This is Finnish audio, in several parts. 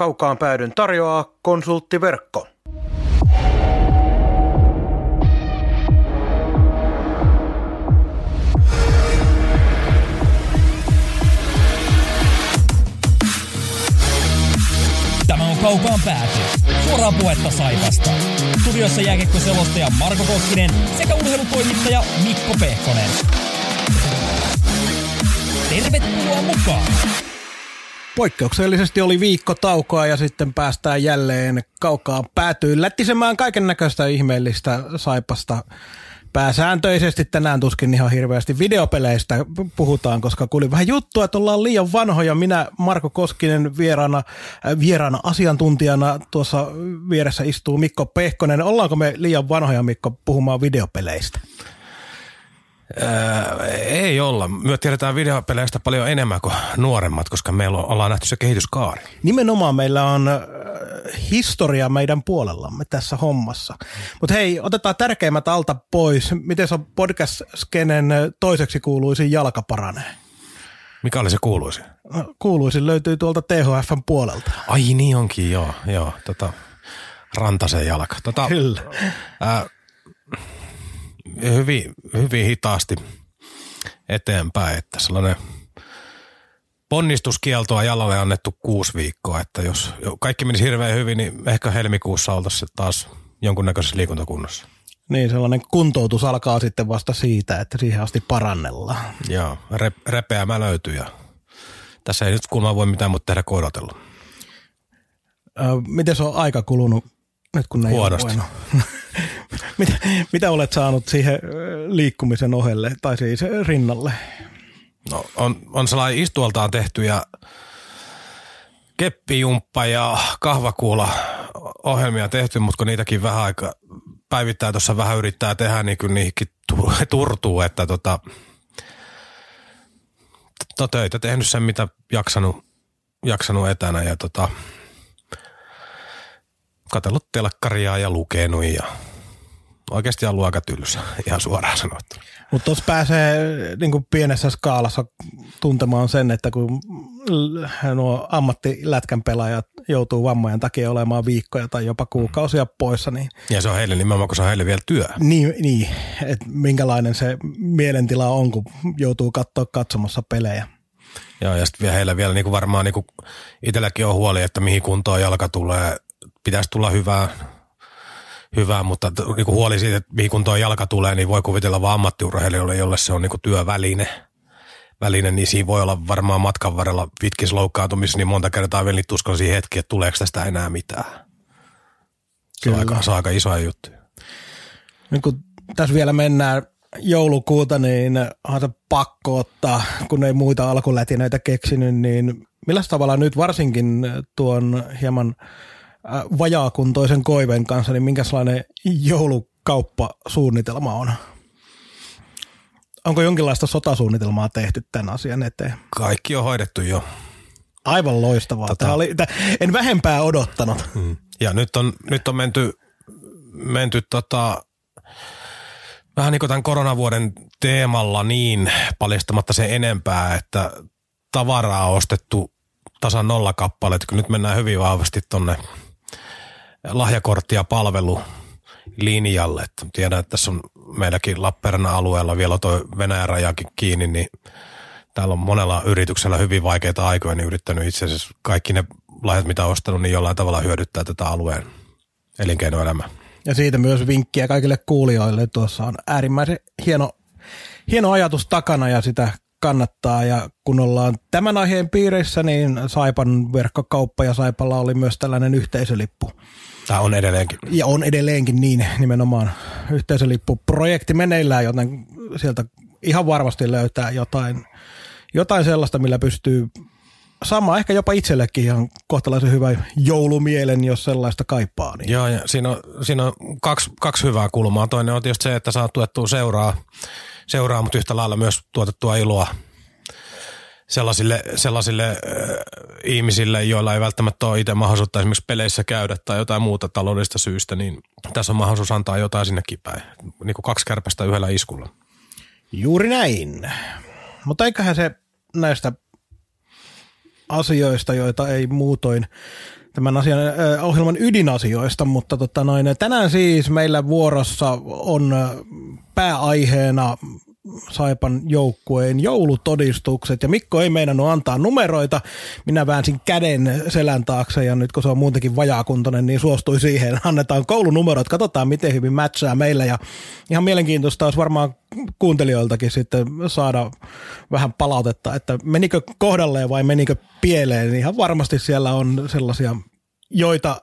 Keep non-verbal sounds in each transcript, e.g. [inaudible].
Kaukaan päädyn tarjoaa konsulttiverkko. Tämä on Kaukaan pääty. Suoraa puhetta Saipasta. Studiossa jääkiekkoselostaja Marko Koskinen sekä urheilutoimittaja Mikko Pehkonen. Tervetuloa mukaan! Poikkeuksellisesti oli viikko taukoa ja sitten päästään jälleen kaukaan päätyyn lättisemään kaiken näköistä ihmeellistä saipasta. Pääsääntöisesti tänään tuskin ihan hirveästi videopeleistä puhutaan, koska kuulin vähän juttua, että ollaan liian vanhoja. Minä, Marko Koskinen, vieraana, äh, vieraana asiantuntijana, tuossa vieressä istuu Mikko Pehkonen. Ollaanko me liian vanhoja, Mikko, puhumaan videopeleistä? Ää, ei olla. Me tiedetään videopeleistä paljon enemmän kuin nuoremmat, koska meillä on, ollaan nähty se kehityskaari. Nimenomaan meillä on äh, historia meidän puolellamme tässä hommassa. Mutta hei, otetaan tärkeimmät alta pois. Miten se podcast-skenen toiseksi kuuluisin jalka paranee? Mikä oli se kuuluisi? No, Kuuluisin löytyy tuolta THFn puolelta. Ai niin onkin, joo. joo tota, Rantasen jalka. Tota, Kyllä. ää, hyvin, hyvin hitaasti eteenpäin, että sellainen ponnistuskieltoa jalalle annettu kuusi viikkoa, että jos kaikki menisi hirveän hyvin, niin ehkä helmikuussa oltaisiin taas jonkunnäköisessä liikuntakunnossa. Niin, sellainen kuntoutus alkaa sitten vasta siitä, että siihen asti parannellaan. Joo, rep, repeämä löytyy ja tässä ei nyt kulma voi mitään muuta tehdä kuin odotella. Miten se on aika kulunut nyt kun ne Huonosti. [laughs] mitä, mitä olet saanut siihen liikkumisen ohelle tai siis rinnalle? No, on, on sellainen istualtaan tehty ja keppijumppa ja kahvakuula ohjelmia tehty, mutta kun niitäkin vähän aika päivittäin tuossa vähän yrittää tehdä, niin kyllä niihinkin tu- turtuu, että tota, no töitä tehnyt sen, mitä jaksanut, jaksanut etänä ja tota, katsellut telkkaria ja lukenut ja oikeasti ollut aika tylsä, [laughs] ihan suoraan sanottuna. Mutta tuossa pääsee niin kuin pienessä skaalassa tuntemaan sen, että kun nuo ammattilätkän pelaajat joutuu vammojen takia olemaan viikkoja tai jopa kuukausia poissa, niin, Ja se on heille nimenomaan, kun se on heille vielä työ. niin, niin että minkälainen se mielentila on, kun joutuu katsoa katsomassa pelejä. Joo, ja sitten vielä heillä vielä niin kuin varmaan niin kuin itselläkin on huoli, että mihin kuntoon jalka tulee. Pitäisi tulla hyvää, hyvää mutta niin kuin huoli siitä, että mihin kuntoon jalka tulee, niin voi kuvitella vaan ammattiurheilijoille, jolle se on niin kuin työväline. Väline, niin siinä voi olla varmaan matkan varrella pitkissä loukkaantumissa niin monta kertaa vielä niitä uskollisia hetkiä, että tuleeko tästä enää mitään. Se on, aika, se on aika isoja juttuja. Nyt kun tässä vielä mennään joulukuuta, niin se pakko ottaa, kun ei muita alkulätinöitä keksinyt, niin millä tavalla nyt varsinkin tuon hieman vajaakuntoisen koiven kanssa, niin minkälainen joulukauppasuunnitelma on? Onko jonkinlaista sotasuunnitelmaa tehty tämän asian eteen? Kaikki on hoidettu jo. Aivan loistavaa. Tota- Tämä oli, tämä, en vähempää odottanut. Ja nyt on, nyt on menty, menty tota, vähän niin kuin tämän koronavuoden teemalla niin paljastamatta se enempää, että tavaraa on ostettu tasan nolla kappaleita, kun nyt mennään hyvin vahvasti tonne lahjakortti- ja palvelulinjalle. Et tiedän, että tässä on meilläkin Lappeenrannan alueella vielä tuo Venäjän rajakin kiinni, niin täällä on monella yrityksellä hyvin vaikeita aikoja, niin yrittänyt itse asiassa kaikki ne lahjat, mitä on ostanut, niin jollain tavalla hyödyttää tätä alueen elinkeinoelämää. Ja siitä myös vinkkiä kaikille kuulijoille. Tuossa on äärimmäisen hieno, hieno ajatus takana ja sitä kannattaa. Ja kun ollaan tämän aiheen piirissä, niin Saipan verkkokauppa ja Saipalla oli myös tällainen yhteisölippu. Tämä on edelleenkin. Ja on edelleenkin niin nimenomaan yhteisölippuprojekti meneillään, joten sieltä ihan varmasti löytää jotain, jotain sellaista, millä pystyy saamaan ehkä jopa itsellekin ihan kohtalaisen hyvä joulumielen, jos sellaista kaipaa. Niin. Joo, ja siinä on, siinä on kaksi, kaksi hyvää kulmaa. Toinen on tietysti se, että saa tuettua seuraa, seuraa mutta yhtä lailla myös tuotettua iloa sellaisille, sellaisille äh, ihmisille, joilla ei välttämättä ole itse mahdollisuutta esimerkiksi peleissä käydä tai jotain muuta taloudellista syystä, niin tässä on mahdollisuus antaa jotain sinnekin päin. Niin kuin kaksi kärpästä yhdellä iskulla. Juuri näin. Mutta eiköhän se näistä asioista, joita ei muutoin tämän asian, äh, ohjelman ydinasioista, mutta tota noin, tänään siis meillä vuorossa on pääaiheena Saipan joukkueen joulutodistukset ja Mikko ei meinannut antaa numeroita. Minä väänsin käden selän taakse ja nyt kun se on muutenkin vajaakuntoinen, niin suostui siihen. [laughs] Annetaan koulunumerot, katsotaan miten hyvin matchaa meillä ja ihan mielenkiintoista olisi varmaan kuuntelijoiltakin sitten saada vähän palautetta, että menikö kohdalleen vai menikö pieleen. Ihan varmasti siellä on sellaisia, joita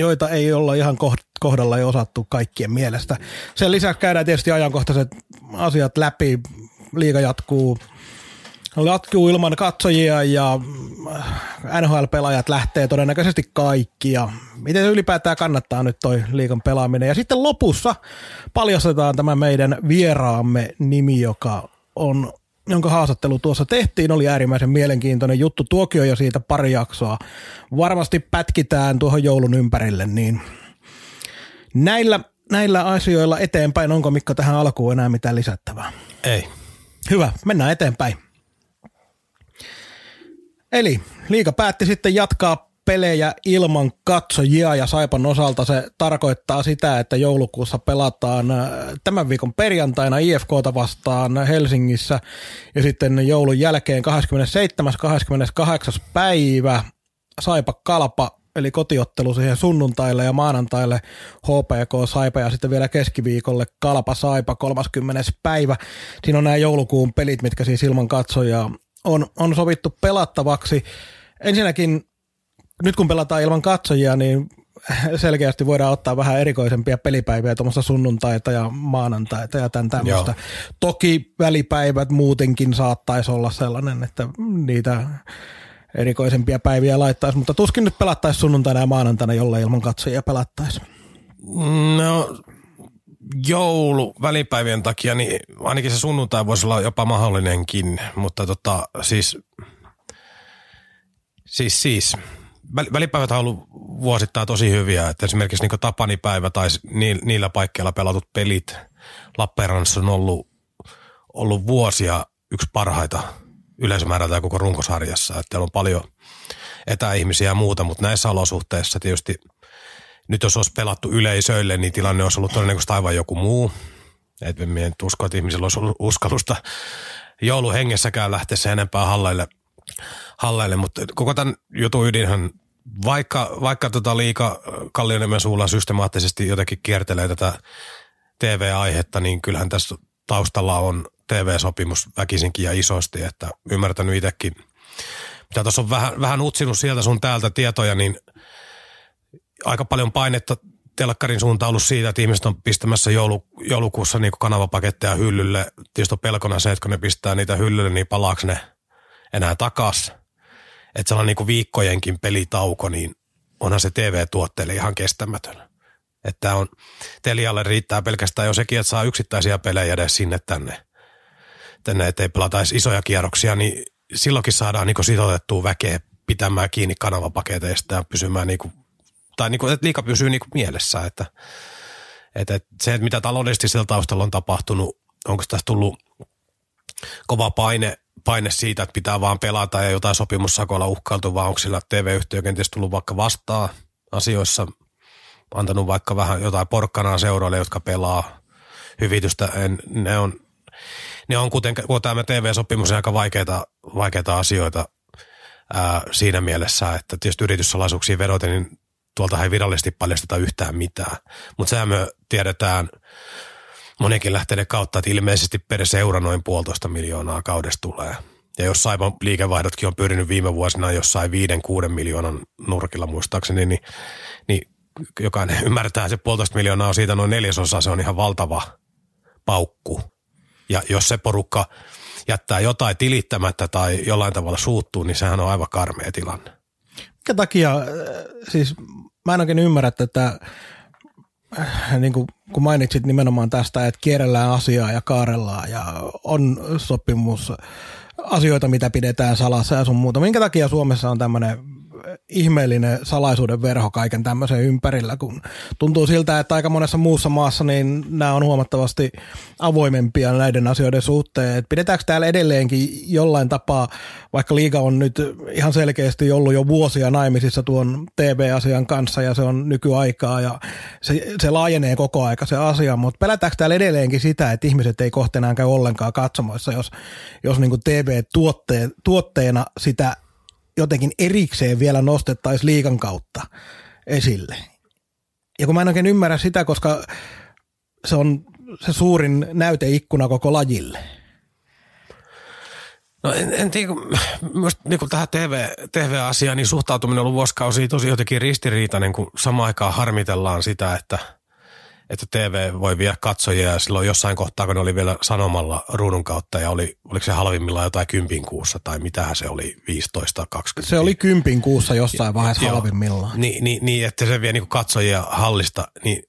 joita ei olla ihan kohdalla jo osattu kaikkien mielestä. Sen lisäksi käydään tietysti ajankohtaiset asiat läpi. Liiga jatkuu jatkuu ilman katsojia ja NHL-pelaajat lähtee todennäköisesti kaikki ja miten se ylipäätään kannattaa nyt toi liikan pelaaminen. Ja sitten lopussa paljastetaan tämä meidän vieraamme nimi, joka on jonka haastattelu tuossa tehtiin, oli äärimmäisen mielenkiintoinen juttu. Tuokio jo siitä pari jaksoa. Varmasti pätkitään tuohon joulun ympärille, niin näillä, näillä asioilla eteenpäin. Onko Mikko tähän alkuun enää mitään lisättävää? Ei. Hyvä, mennään eteenpäin. Eli liika päätti sitten jatkaa pelejä ilman katsojia ja Saipan osalta se tarkoittaa sitä, että joulukuussa pelataan äh, tämän viikon perjantaina IFKta vastaan Helsingissä ja sitten joulun jälkeen 27. 28. päivä Saipa Kalpa eli kotiottelu siihen sunnuntaille ja maanantaille HPK Saipa ja sitten vielä keskiviikolle Kalpa Saipa 30. päivä. Siinä on nämä joulukuun pelit, mitkä siis ilman katsojaa on, on sovittu pelattavaksi. Ensinnäkin nyt kun pelataan ilman katsojia, niin selkeästi voidaan ottaa vähän erikoisempia pelipäiviä, tuommoista sunnuntaita ja maanantaita ja tämän tämmöistä. Toki välipäivät muutenkin saattaisi olla sellainen, että niitä erikoisempia päiviä laittaisi, mutta tuskin nyt pelattaisi sunnuntaina ja maanantaina, jolle ilman katsojia pelattaisi. No joulu välipäivien takia, niin ainakin se sunnuntai voisi olla jopa mahdollinenkin, mutta tota siis, siis, siis välipäivät on ollut vuosittain tosi hyviä, että esimerkiksi niin Tapanipäivä tai niillä paikkeilla pelatut pelit Lappeenrannassa on ollut, ollut vuosia yksi parhaita yleisömäärältä koko runkosarjassa, että on paljon etäihmisiä ja muuta, mutta näissä olosuhteissa tietysti nyt jos olisi pelattu yleisöille, niin tilanne olisi ollut todennäköisesti aivan joku muu. Et en usko, että ihmisillä olisi ollut uskallusta jouluhengessäkään lähteä se enempää halleille halleille, mutta koko tämän jutun ydinhän, vaikka, vaikka tota liika Kallioniemen suulla systemaattisesti jotenkin kiertelee tätä TV-aihetta, niin kyllähän tässä taustalla on TV-sopimus väkisinkin ja isosti, että ymmärtänyt itsekin, mitä tuossa on vähän, vähän utsinut sieltä sun täältä tietoja, niin aika paljon painetta telkkarin suuntaan ollut siitä, että ihmiset on pistämässä joulu, joulukuussa niin kanavapaketteja hyllylle. Tietysti on pelkona se, että kun ne pistää niitä hyllylle, niin palaako ne enää takas. Että sellainen niin viikkojenkin pelitauko, niin onhan se TV-tuotteelle ihan kestämätön. Että on, Telialle riittää pelkästään jo sekin, että saa yksittäisiä pelejä edes sinne tänne, tänne ettei pelata edes isoja kierroksia, niin silloinkin saadaan niin sitoutettua väkeä pitämään kiinni kanavapaketeista ja pysymään niin kuin, tai niin kuin, että liika pysyy niin kuin mielessä, että, että, että se, mitä taloudellisesti sillä taustalla on tapahtunut, onko tässä tullut kova paine paine siitä, että pitää vaan pelata ja jotain sopimussakoilla uhkailtu, vaan onko sillä TV-yhtiö kenties tullut vaikka vastaan asioissa, antanut vaikka vähän jotain porkkanaa seuroille, jotka pelaa hyvitystä. En, ne on, ne on kuten, tämä TV-sopimus aika vaikeita, vaikeita asioita ää, siinä mielessä, että tietysti yrityssalaisuuksiin vedoten, niin tuolta ei virallisesti paljasteta yhtään mitään. Mutta sehän me tiedetään – monikin lähteiden kautta, että ilmeisesti per seura noin puolitoista miljoonaa kaudesta tulee. Ja jos Saipan liikevaihdotkin on pyrinyt viime vuosina jossain viiden, kuuden miljoonan nurkilla muistaakseni, niin, niin jokainen ymmärtää, että se puolitoista miljoonaa on siitä noin neljäsosa, se on ihan valtava paukku. Ja jos se porukka jättää jotain tilittämättä tai jollain tavalla suuttuu, niin sehän on aivan karmea tilanne. Minkä takia, äh, siis mä en oikein ymmärrä tätä niin kuin, kun mainitsit nimenomaan tästä, että kierrellään asiaa ja kaarellaan ja on sopimus asioita, mitä pidetään salassa ja sun muuta. Minkä takia Suomessa on tämmöinen ihmeellinen salaisuuden verho kaiken tämmöisen ympärillä, kun tuntuu siltä, että aika monessa muussa maassa niin nämä on huomattavasti avoimempia näiden asioiden suhteen. Et pidetäänkö täällä edelleenkin jollain tapaa, vaikka liiga on nyt ihan selkeästi ollut jo vuosia naimisissa tuon TV-asian kanssa ja se on nykyaikaa ja se, se laajenee koko aika se asia, mutta pelätäänkö täällä edelleenkin sitä, että ihmiset ei kohta enää käy ollenkaan katsomoissa, jos, jos niin TV-tuotteena sitä jotenkin erikseen vielä nostettaisiin liikan kautta esille. Ja kun mä en oikein ymmärrä sitä, koska se on se suurin näyteikkuna koko lajille. No en, en tiedä, myös niin kuin tähän TV, TV-asiaan niin suhtautuminen on ollut vuosikausia tosi jotenkin ristiriitainen, kun samaan aikaan harmitellaan sitä, että – että TV voi viedä katsojia ja silloin jossain kohtaa, kun ne oli vielä sanomalla ruudun kautta ja oli, oliko se halvimmillaan jotain kympin kuussa tai mitähän se oli, 15-20. Se oli kympin kuussa jossain vaiheessa Joo, halvimmillaan. Niin, niin, niin, että se vie niin katsojia hallista, niin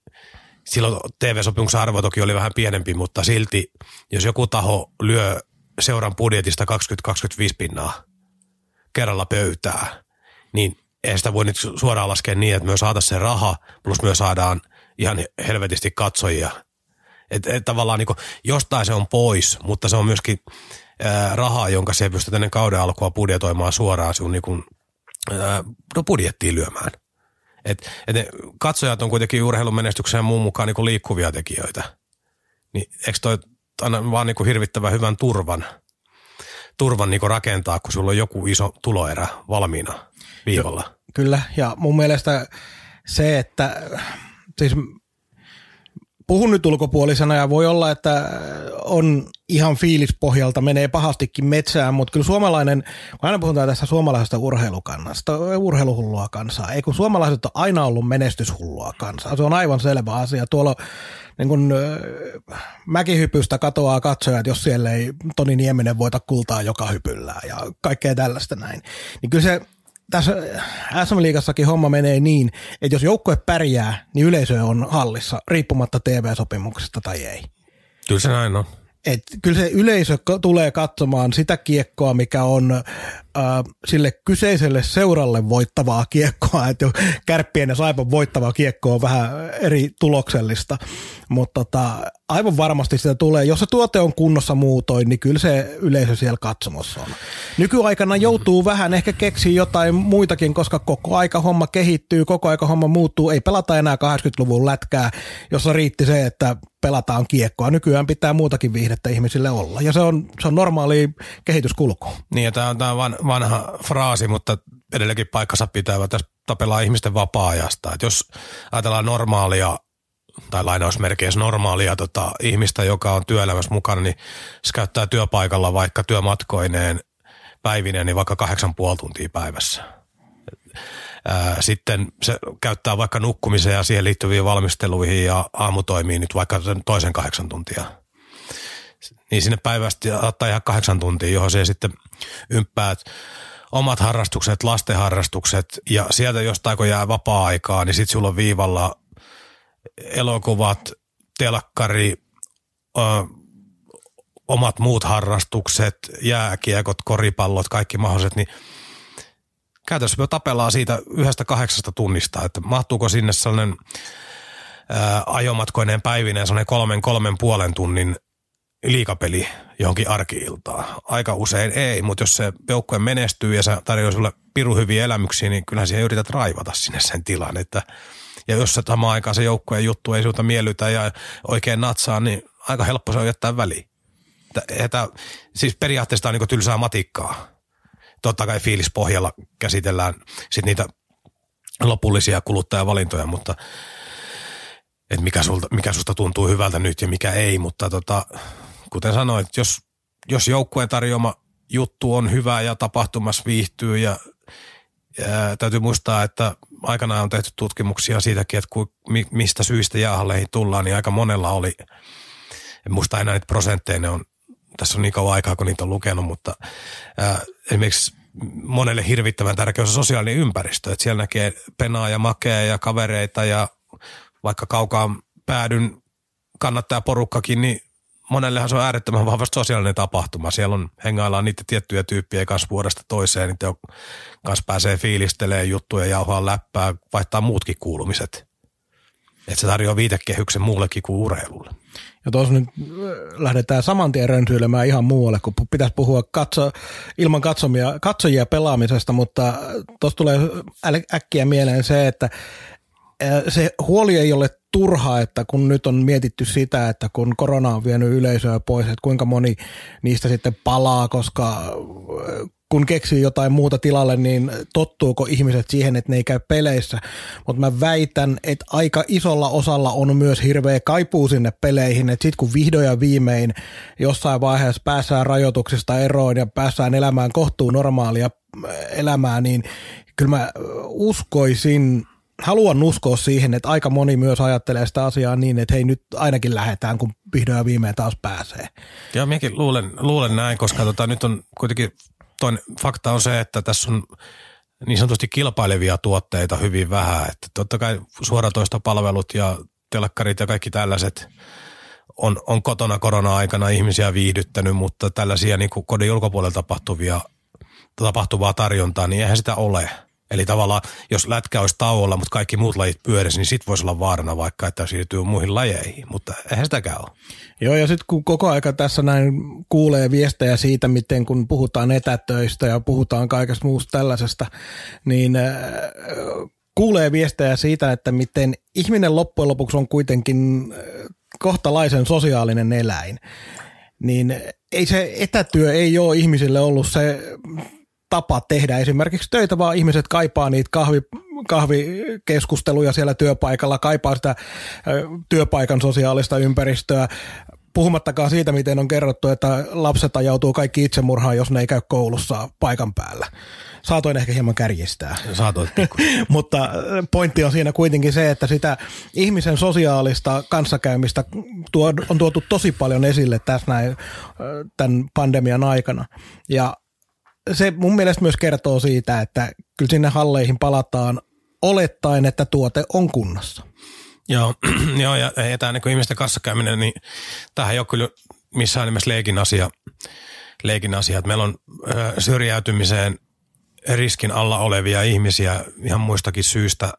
silloin TV-sopimuksen arvo toki oli vähän pienempi, mutta silti, jos joku taho lyö seuran budjetista 20-25 pinnaa kerralla pöytää, niin ei sitä voi nyt suoraan laskea niin, että me saataisiin se raha, plus myös saadaan ihan helvetisti katsojia. Et, et tavallaan niin jostain se on pois, mutta se on myöskin ää, rahaa, jonka se pystyy ennen kauden alkua budjetoimaan suoraan sun niin kuin, ää, no budjettiin lyömään. Et, et ne katsojat on kuitenkin urheilun menestyksen muun mukaan niin kuin liikkuvia tekijöitä. Niin eikö toi aina vaan niin kuin hirvittävän hyvän turvan, turvan niin kuin rakentaa, kun sulla on joku iso tuloerä valmiina viivalla? Jo, kyllä, ja mun mielestä se, että siis puhun nyt ulkopuolisena ja voi olla, että on ihan fiilispohjalta, menee pahastikin metsään, mutta kyllä suomalainen, kun aina puhutaan tästä suomalaisesta urheilukannasta, urheiluhullua kansaa, ei kun suomalaiset on aina ollut menestyshullua kansaa, se on aivan selvä asia. Tuolla niin kun, mäkihypystä katoaa katsojat, jos siellä ei Toni Nieminen voita kultaa joka hypyllään ja kaikkea tällaista näin. Niin kyllä se tässä SM-liigassakin homma menee niin, että jos joukkue pärjää, niin yleisö on hallissa, riippumatta TV-sopimuksesta tai ei. Kyllä se näin on. Et kyllä se yleisö tulee katsomaan sitä kiekkoa, mikä on sille kyseiselle seuralle voittavaa kiekkoa. Että kärppien ja saipan voittavaa kiekkoa on vähän eri tuloksellista. Mutta tota, aivan varmasti sitä tulee. Jos se tuote on kunnossa muutoin, niin kyllä se yleisö siellä katsomossa on. Nykyaikana joutuu vähän ehkä keksiä jotain muitakin, koska koko aika homma kehittyy, koko aika homma muuttuu. Ei pelata enää 80-luvun lätkää, jossa riitti se, että pelataan kiekkoa. Nykyään pitää muutakin viihdettä ihmisille olla. Ja se on, se on normaali kehityskulku. Niin ja tämä on, tämä vanha fraasi, mutta edelleenkin paikkansa pitää. Tässä tapellaan ihmisten vapaa-ajasta. Et jos ajatellaan normaalia tai lainausmerkeissä normaalia tota, ihmistä, joka on työelämässä mukana, niin se käyttää työpaikalla vaikka työmatkoineen päivineen, niin vaikka kahdeksan puoli tuntia päivässä. Sitten se käyttää vaikka nukkumiseen ja siihen liittyviin valmisteluihin ja aamutoimiin nyt vaikka sen toisen kahdeksan tuntia. Niin sinne päivästä ottaa ihan kahdeksan tuntia, johon se sitten ymppäät omat harrastukset, lastenharrastukset ja sieltä jostain kun jää vapaa-aikaa, niin sitten sulla on viivalla elokuvat, telkkari, ö, omat muut harrastukset, jääkiekot, koripallot, kaikki mahdolliset, niin käytännössä me tapellaan siitä yhdestä kahdeksasta tunnista, että mahtuuko sinne sellainen ajomatkoinen päivineen sellainen kolmen, kolmen puolen tunnin liikapeli johonkin arkiiltaan. Aika usein ei, mutta jos se joukkue menestyy ja se tarjoaa sulle piru hyviä elämyksiä, niin kyllähän siihen yrität raivata sinne sen tilan, että ja jos se samaan aikaan se joukkueen juttu ei sinulta miellytä ja oikein natsaa, niin aika helppo se on jättää väliin. Että, siis periaatteessa on niin tylsää matikkaa. Totta kai fiilispohjalla käsitellään sit niitä lopullisia kuluttajavalintoja, mutta että mikä, sulta, mikä susta tuntuu hyvältä nyt ja mikä ei, mutta tota, kuten sanoin, jos, jos joukkueen tarjoama juttu on hyvä ja tapahtumassa viihtyy ja, ja täytyy muistaa, että aikanaan on tehty tutkimuksia siitäkin, että ku, mistä syistä jäähalleihin tullaan, niin aika monella oli, en muista enää niitä prosentteja, ne on, tässä on niin kauan aikaa, kun niitä on lukenut, mutta ää, esimerkiksi monelle hirvittävän tärkeä on sosiaalinen ympäristö, että siellä näkee penaa ja makea ja kavereita ja vaikka kaukaan päädyn kannattaa porukkakin, niin monellehan se on äärettömän vahvasti sosiaalinen tapahtuma. Siellä on, hengaillaan niitä tiettyjä tyyppiä kanssa vuodesta toiseen, niitä kanssa pääsee fiilistelemään juttuja, jauhaa läppää, vaihtaa muutkin kuulumiset. Että se tarjoaa viitekehyksen muullekin kuin urheilulle. Ja tuossa nyt äh, lähdetään saman tien rönsyilemään ihan muualle, kun pitäisi puhua katso, ilman katsomia, katsojia pelaamisesta, mutta tuossa tulee äkkiä mieleen se, että äh, se huoli ei ole turha, että kun nyt on mietitty sitä, että kun korona on vienyt yleisöä pois, että kuinka moni niistä sitten palaa, koska äh, kun keksii jotain muuta tilalle, niin tottuuko ihmiset siihen, että ne ei käy peleissä. Mutta mä väitän, että aika isolla osalla on myös hirveä kaipuu sinne peleihin, että sit kun vihdoin ja viimein jossain vaiheessa päässään rajoituksista eroon ja päässään elämään kohtuun normaalia elämää, niin kyllä mä uskoisin, haluan uskoa siihen, että aika moni myös ajattelee sitä asiaa niin, että hei nyt ainakin lähdetään, kun vihdoin ja viimein taas pääsee. Joo, minäkin luulen, luulen näin, koska tota, nyt on kuitenkin toinen fakta on se, että tässä on niin sanotusti kilpailevia tuotteita hyvin vähän. Että totta kai suoratoistopalvelut ja telkkarit ja kaikki tällaiset on, on kotona korona-aikana ihmisiä viihdyttänyt, mutta tällaisia niin kuin kodin ulkopuolella tapahtuvia, tapahtuvaa tarjontaa, niin eihän sitä ole – Eli tavallaan, jos lätkä olisi tauolla, mutta kaikki muut lajit pyörisi, niin sit voisi olla vaarana vaikka, että siirtyy muihin lajeihin, mutta eihän sitäkään ole. Joo, ja sitten kun koko aika tässä näin kuulee viestejä siitä, miten kun puhutaan etätöistä ja puhutaan kaikesta muusta tällaisesta, niin äh, kuulee viestejä siitä, että miten ihminen loppujen lopuksi on kuitenkin äh, kohtalaisen sosiaalinen eläin. Niin ei se etätyö ei ole ihmisille ollut se tapa tehdä esimerkiksi töitä, vaan ihmiset kaipaa niitä kahvi, kahvikeskusteluja siellä työpaikalla, kaipaa sitä työpaikan sosiaalista ympäristöä, puhumattakaan siitä, miten on kerrottu, että lapset ajautuu kaikki itsemurhaan, jos ne ei käy koulussa paikan päällä. Saatoin ehkä hieman kärjistää. Saatoin [laughs] Mutta pointti on siinä kuitenkin se, että sitä ihmisen sosiaalista kanssakäymistä on tuotu tosi paljon esille tässä näin, tämän pandemian aikana. Ja se mun mielestä myös kertoo siitä, että kyllä sinne halleihin palataan olettaen, että tuote on kunnossa. Joo, [clears throat] joo ja ei tämä niin ihmisten kanssakäyminen, niin tähän ei ole kyllä missään nimessä leikin asia. Leikin asia. Meillä on ö, syrjäytymiseen riskin alla olevia ihmisiä ihan muistakin syystä,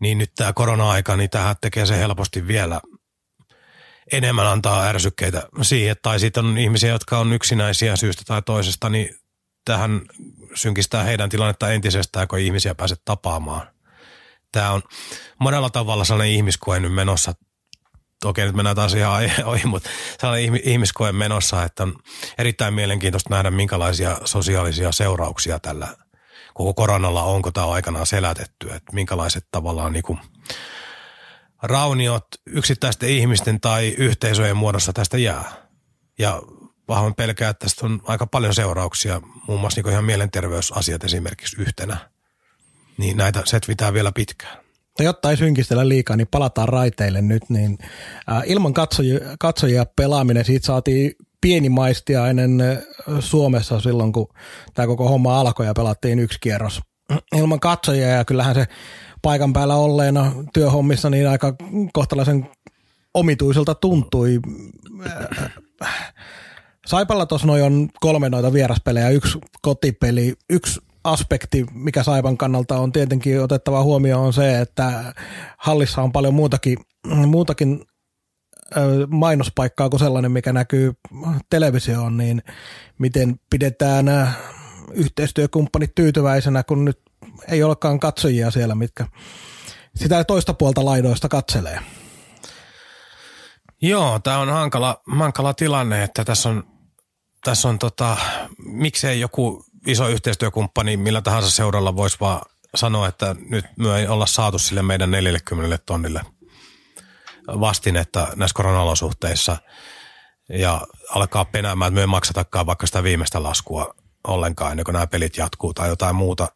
niin nyt tämä korona-aika, niin tähän tekee se helposti vielä enemmän antaa ärsykkeitä siihen. Tai sitten on ihmisiä, jotka on yksinäisiä syystä tai toisesta, niin tähän synkistää heidän tilannetta entisestään, kun ihmisiä pääse tapaamaan. Tämä on monella tavalla sellainen ihmiskoe nyt menossa. Okei, nyt mennään taas ihan ohi, mutta sellainen ihmiskoe menossa, että on erittäin mielenkiintoista nähdä, minkälaisia sosiaalisia seurauksia tällä koko koronalla on, kun tämä on aikanaan selätetty. Että minkälaiset tavallaan niin kuin rauniot yksittäisten ihmisten tai yhteisöjen muodossa tästä jää. Ja pahoin pelkää, että tästä on aika paljon seurauksia, muun muassa niin ihan mielenterveysasiat esimerkiksi yhtenä. Niin näitä setvitään vielä pitkään. Mutta jotta ei synkistellä liikaa, niin palataan raiteille nyt. Niin, äh, ilman katsojia, katsojia pelaaminen, siitä saatiin pieni maistia ennen Suomessa silloin, kun tämä koko homma alkoi ja pelattiin yksi kierros. [clears throat] Ilman katsojia ja kyllähän se paikan päällä olleena työhommissa niin aika kohtalaisen omituiselta tuntui. Äh, Saipalla tuossa noin on kolme noita vieraspelejä, yksi kotipeli, yksi aspekti, mikä Saipan kannalta on tietenkin otettava huomioon on se, että hallissa on paljon muutakin, muutakin mainospaikkaa kuin sellainen, mikä näkyy televisioon, niin miten pidetään yhteistyökumppanit tyytyväisenä, kun nyt ei olekaan katsojia siellä, mitkä sitä toista puolta laidoista katselee. Joo, tämä on hankala, hankala tilanne, että tässä on tässä on tota, miksei joku iso yhteistyökumppani millä tahansa seuralla voisi vaan sanoa, että nyt me ei olla saatu sille meidän 40 tonnille vastinetta näissä koronaolosuhteissa ja alkaa penäämään, että me ei maksatakaan vaikka sitä viimeistä laskua ollenkaan ennen kuin nämä pelit jatkuu tai jotain muuta,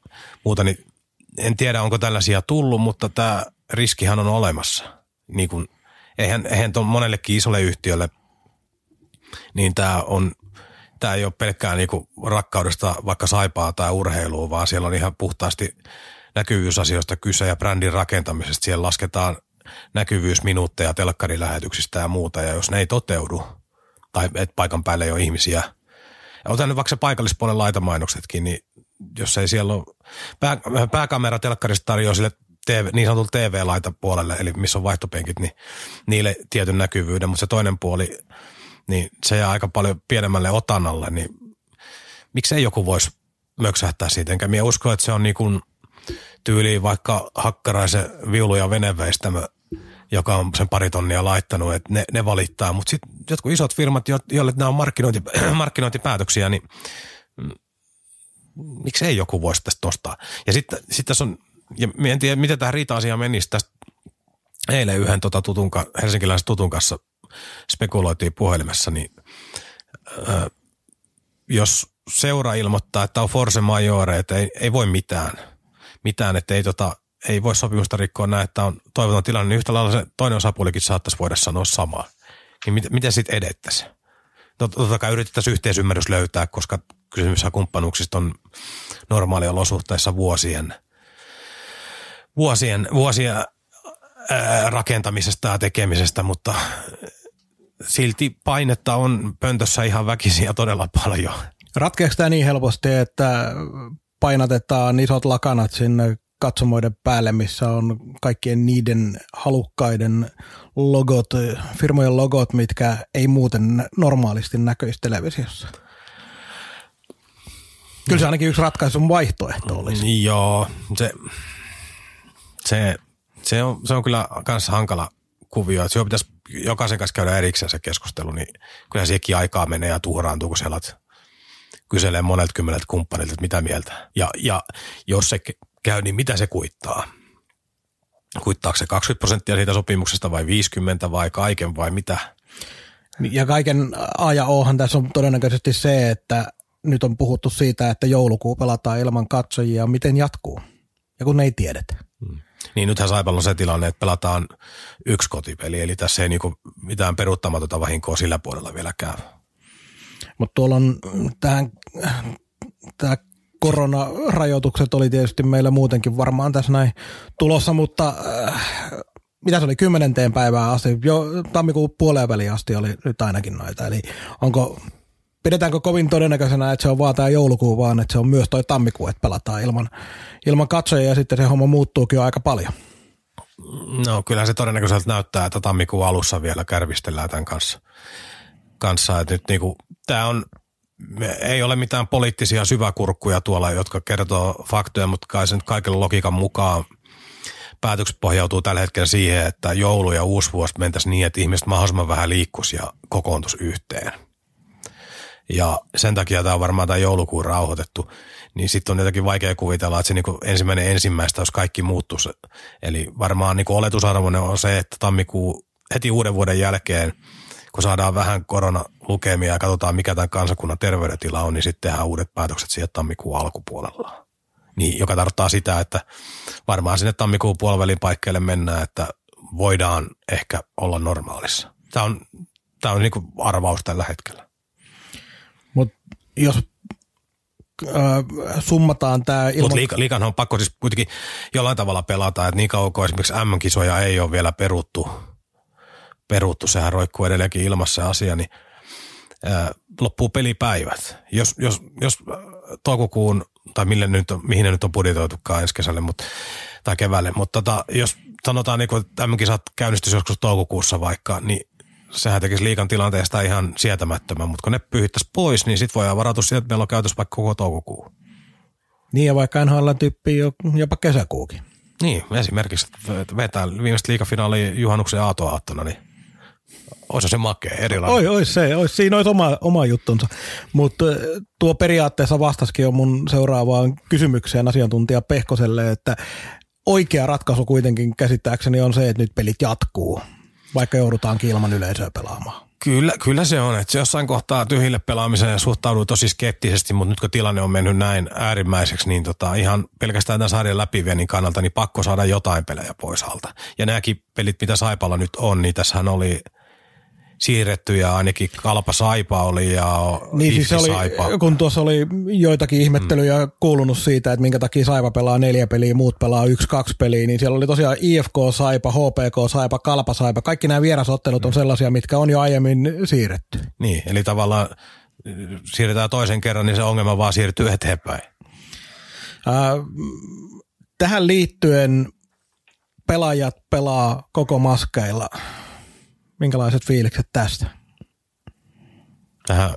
muuta niin en tiedä onko tällaisia tullut, mutta tämä riskihan on olemassa. Niin kuin, eihän, eihän monellekin isolle yhtiölle, niin tämä on tämä ei ole pelkkää niinku rakkaudesta vaikka saipaa tai urheilua, vaan siellä on ihan puhtaasti näkyvyysasioista kyse ja brändin rakentamisesta. Siellä lasketaan näkyvyysminuutteja telkkarilähetyksistä ja muuta, ja jos ne ei toteudu, tai että paikan päällä ei ole ihmisiä. Ja otan nyt vaikka se paikallispuolen laitamainoksetkin, niin jos ei siellä ole, pää, pääkamera telkkarista tarjoaa sille TV, niin sanotulla TV-laitapuolelle, eli missä on vaihtopenkit, niin niille tietyn näkyvyyden, mutta se toinen puoli, niin se jää aika paljon pienemmälle otannalle, niin miksei joku voisi möksähtää siitä, enkä minä usko, että se on niin kuin tyyliin vaikka Hakkaraisen viulu- ja veneveistämö, joka on sen pari tonnia laittanut, että ne, ne valittaa, mutta sitten jotkut isot firmat, joille nämä on markkinointi, [clears throat] markkinointipäätöksiä, niin mm, miksi ei joku voisi tästä nostaa. Ja sitten sit tässä on, ja en tiedä, miten tähän riita-asiaan menisi tästä eilen yhden tota tutun, helsinkiläisen tutun kanssa spekuloitiin puhelimessa, niin ö, jos seura ilmoittaa, että on force majore, että ei, ei voi mitään, mitään, että ei, tota, ei voi sopimusta rikkoa näin, että on toivoton tilanne, niin yhtä lailla se toinen osapuolikin saattaisi voida sanoa samaa. Niin miten, miten sitten edettäisiin? Totta kai yritettäisiin yhteisymmärrys löytää, koska kysymys kumppanuuksista on normaaliolosuhteissa vuosien, vuosien, vuosien ää, rakentamisesta ja tekemisestä, mutta silti painetta on pöntössä ihan väkisiä todella paljon. Ratkeeko tämä niin helposti, että painatetaan isot lakanat sinne katsomoiden päälle, missä on kaikkien niiden halukkaiden logot, firmojen logot, mitkä ei muuten normaalisti näköisi televisiossa? Kyllä se ainakin yksi ratkaisun vaihtoehto olisi. Joo, se, se, se, on, se on kyllä myös hankala kuvio. Että pitäisi jokaisen kanssa käydä erikseen se keskustelu, niin kyllä sekin aikaa menee ja tuhraantuu, kun siellä kyselee monelta kymmeneltä kumppanilta, että mitä mieltä. Ja, ja jos se käy, niin mitä se kuittaa? Kuittaako se 20 prosenttia siitä sopimuksesta vai 50 vai kaiken vai mitä? Ja kaiken A ja Ohan tässä on todennäköisesti se, että nyt on puhuttu siitä, että joulukuu pelataan ilman katsojia. Miten jatkuu? Ja kun ne ei tiedetä. Niin nythän Saipalla on se tilanne, että pelataan yksi kotipeli, eli tässä ei niinku mitään peruuttamatonta vahinkoa sillä puolella vielä käy. Mutta tuolla on tähän, tämä koronarajoitukset oli tietysti meillä muutenkin varmaan tässä näin tulossa, mutta äh, mitä se oli, kymmenenteen päivään asti, jo tammikuun puoleen väliin asti oli nyt ainakin noita. Eli onko, pidetäänkö kovin todennäköisenä, että se on vaan tämä joulukuu, vaan että se on myös toi tammikuu, että pelataan ilman, ilman katsojia ja sitten se homma muuttuukin jo aika paljon. No kyllä se todennäköisesti näyttää, että tammikuun alussa vielä kärvistellään tämän kanssa. kanssa. Että nyt niinku, tämä on ei ole mitään poliittisia syväkurkkuja tuolla, jotka kertoo faktoja, mutta kai sen kaiken logiikan mukaan päätökset pohjautuu tällä hetkellä siihen, että joulu ja uusi vuosi mentäisiin niin, että ihmiset mahdollisimman vähän liikkuisi ja kokoontuisi yhteen. Ja sen takia tämä on varmaan tämä joulukuun rauhoitettu. Niin sitten on jotenkin vaikea kuvitella, että se niinku ensimmäinen ensimmäistä, jos kaikki muuttuisi. Eli varmaan niinku oletusarvoinen on se, että tammikuu heti uuden vuoden jälkeen – kun saadaan vähän koronalukemia ja katsotaan, mikä tämän kansakunnan terveydentila on, niin sitten tehdään uudet päätökset siihen tammikuun alkupuolella. Niin, joka tarkoittaa sitä, että varmaan sinne tammikuun puolivälin paikkeille mennään, että voidaan ehkä olla normaalissa. Tämä on, tämä on niin arvaus tällä hetkellä. Jos äh, summataan tämä ilman... Mutta liika, liikan on pakko siis kuitenkin jollain tavalla pelata, että niin kauan kuin esimerkiksi M-kisoja ei ole vielä peruttu – peruttu, sehän roikkuu edelleenkin ilmassa asia, niin ää, loppuu pelipäivät. Jos, jos, jos toukokuun, tai mille nyt on, mihin ne nyt on budjetoitukaan ensi kesälle, mutta, tai keväälle, mutta tota, jos sanotaan, niin että tämmöinkin saat käynnistys joskus toukokuussa vaikka, niin sehän tekisi liikan tilanteesta ihan sietämättömän, mutta kun ne pyyhittäisi pois, niin sitten voidaan varautua siihen, että meillä on käytössä vaikka koko toukokuu. Niin ja vaikka NHL typpii jopa kesäkuukin. Niin, esimerkiksi vetää viimeistä liikafinaali juhannuksen aatoaattona, niin olisi se makea, erilainen. Oi, oi se, oi, siinä olisi oma, oma juttunsa. Mutta tuo periaatteessa vastaskin on mun seuraavaan kysymykseen asiantuntija Pehkoselle, että oikea ratkaisu kuitenkin käsittääkseni on se, että nyt pelit jatkuu, vaikka joudutaankin ilman yleisöä pelaamaan. Kyllä, kyllä se on, että jossain kohtaa tyhjille pelaamiseen suhtautuu tosi skeptisesti, mutta nyt kun tilanne on mennyt näin äärimmäiseksi, niin tota, ihan pelkästään tämän sarjan läpiviennin kannalta, niin pakko saada jotain pelejä pois alta. Ja nämäkin pelit, mitä Saipalla nyt on, niin tässähän oli – siirretty ja ainakin Kalpa Saipa oli ja niin siis oli, Saipa. kun tuossa oli joitakin ihmettelyjä mm. kuulunut siitä, että minkä takia Saipa pelaa neljä peliä, muut pelaa yksi, kaksi peliä, niin siellä oli tosiaan IFK Saipa, HPK Saipa, Kalpa Saipa, kaikki nämä vierasottelut mm. on sellaisia, mitkä on jo aiemmin siirretty. Niin, eli tavallaan siirretään toisen kerran, niin se ongelma vaan siirtyy eteenpäin. Äh, tähän liittyen pelaajat pelaa koko maskeilla. Minkälaiset fiilikset tästä? Tähän [laughs]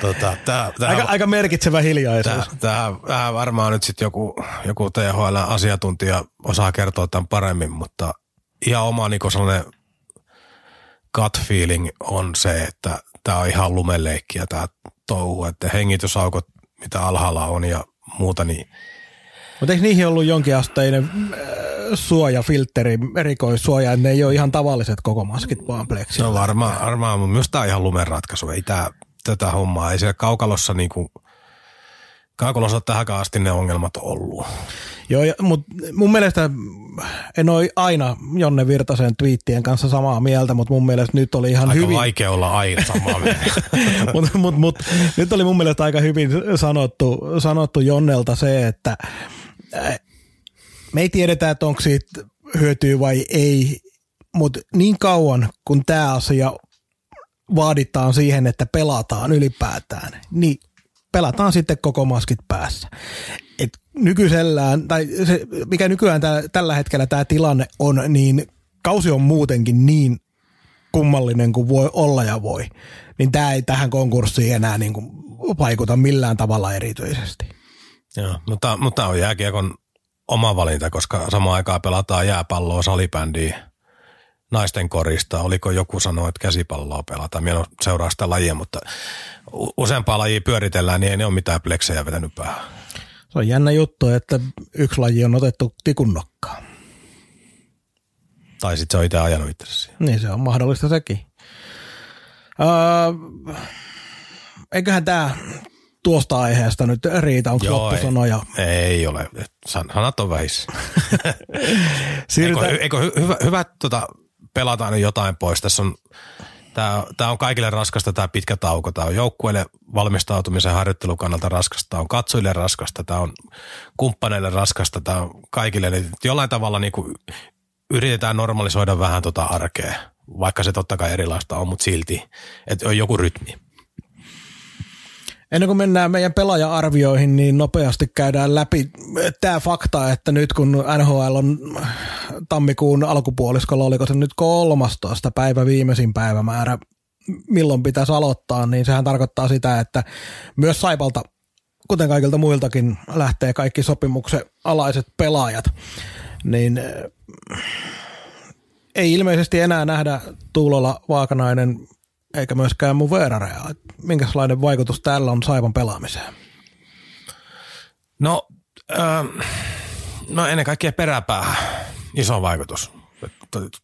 tota, tää, tää, aika, aika merkitsevä hiljaisuus. Tämä, varmaan nyt sitten joku, joku THL-asiantuntija osaa kertoa tämän paremmin, mutta ihan oma niin sellainen gut feeling on se, että tämä on ihan lumeleikkiä tämä touhu, että hengitysaukot, mitä alhaalla on ja muuta, niin mutta eikö niihin ollut jonkinasteinen äh, suojafiltteri, erikoissuoja, että ne ei ole ihan tavalliset koko maskit vaan pleksillä? No varmaan, varmaan mutta myös tämä on ihan lumen ratkaisu. Ei tää, tätä hommaa, ei siellä kaukalossa niinku, kaukalossa tähän asti ne ongelmat ollut. Joo, mutta mun mielestä en ole aina Jonne Virtasen twiittien kanssa samaa mieltä, mutta mun mielestä nyt oli ihan aika hyvin... vaikea olla aina samaa mieltä. [laughs] mutta mut, mut, nyt oli mun mielestä aika hyvin sanottu, sanottu Jonnelta se, että me ei tiedetä, että onko siitä hyötyä vai ei, mutta niin kauan kun tämä asia vaaditaan siihen, että pelataan ylipäätään, niin pelataan sitten koko maskit päässä. Et nykyisellään, tai se, mikä nykyään tää, tällä hetkellä tämä tilanne on, niin kausi on muutenkin niin kummallinen kuin voi olla ja voi, niin tämä ei tähän konkurssiin enää niin kuin vaikuta millään tavalla erityisesti. Joo, mutta, mutta on jääkiekon oma valinta, koska samaan aikaan pelataan jääpalloa, salibändiä, naisten korista. Oliko joku sanoa, että käsipalloa pelataan. Minä seuraa sitä lajia, mutta useampaa lajia pyöritellään, niin ei ne ole mitään pleksejä vetänyt päähän. Se on jännä juttu, että yksi laji on otettu tikun nokkaan. Tai sitten se on itse ajanut itse Niin se on mahdollista sekin. Öö, eiköhän tämä tuosta aiheesta nyt riitä, onko loppusanoja? Ei, ei ole, sanat on vähissä. [laughs] eikö, eikö hyvä, hyvä tota, pelata nyt jotain pois? Tässä on, tämä, tämä on kaikille raskasta tämä pitkä tauko. Tämä on joukkueelle valmistautumisen harjoittelun kannalta raskasta. Tämä on katsojille raskasta. Tämä on kumppaneille raskasta. Tämä on kaikille. Niin jollain tavalla niin kuin yritetään normalisoida vähän tota arkea, vaikka se totta kai erilaista on, mutta silti, että on joku rytmi. Ennen kuin mennään meidän pelaaja-arvioihin, niin nopeasti käydään läpi tämä fakta, että nyt kun NHL on tammikuun alkupuoliskolla, oliko se nyt 13. päivä viimeisin päivämäärä, milloin pitäisi aloittaa, niin sehän tarkoittaa sitä, että myös Saipalta, kuten kaikilta muiltakin, lähtee kaikki sopimuksen alaiset pelaajat. Niin ei ilmeisesti enää nähdä Tuulolla Vaakanainen eikä myöskään mun verarea. Minkälainen vaikutus tällä on Saivan pelaamiseen? No, äh, no ennen kaikkea peräpäähän iso vaikutus.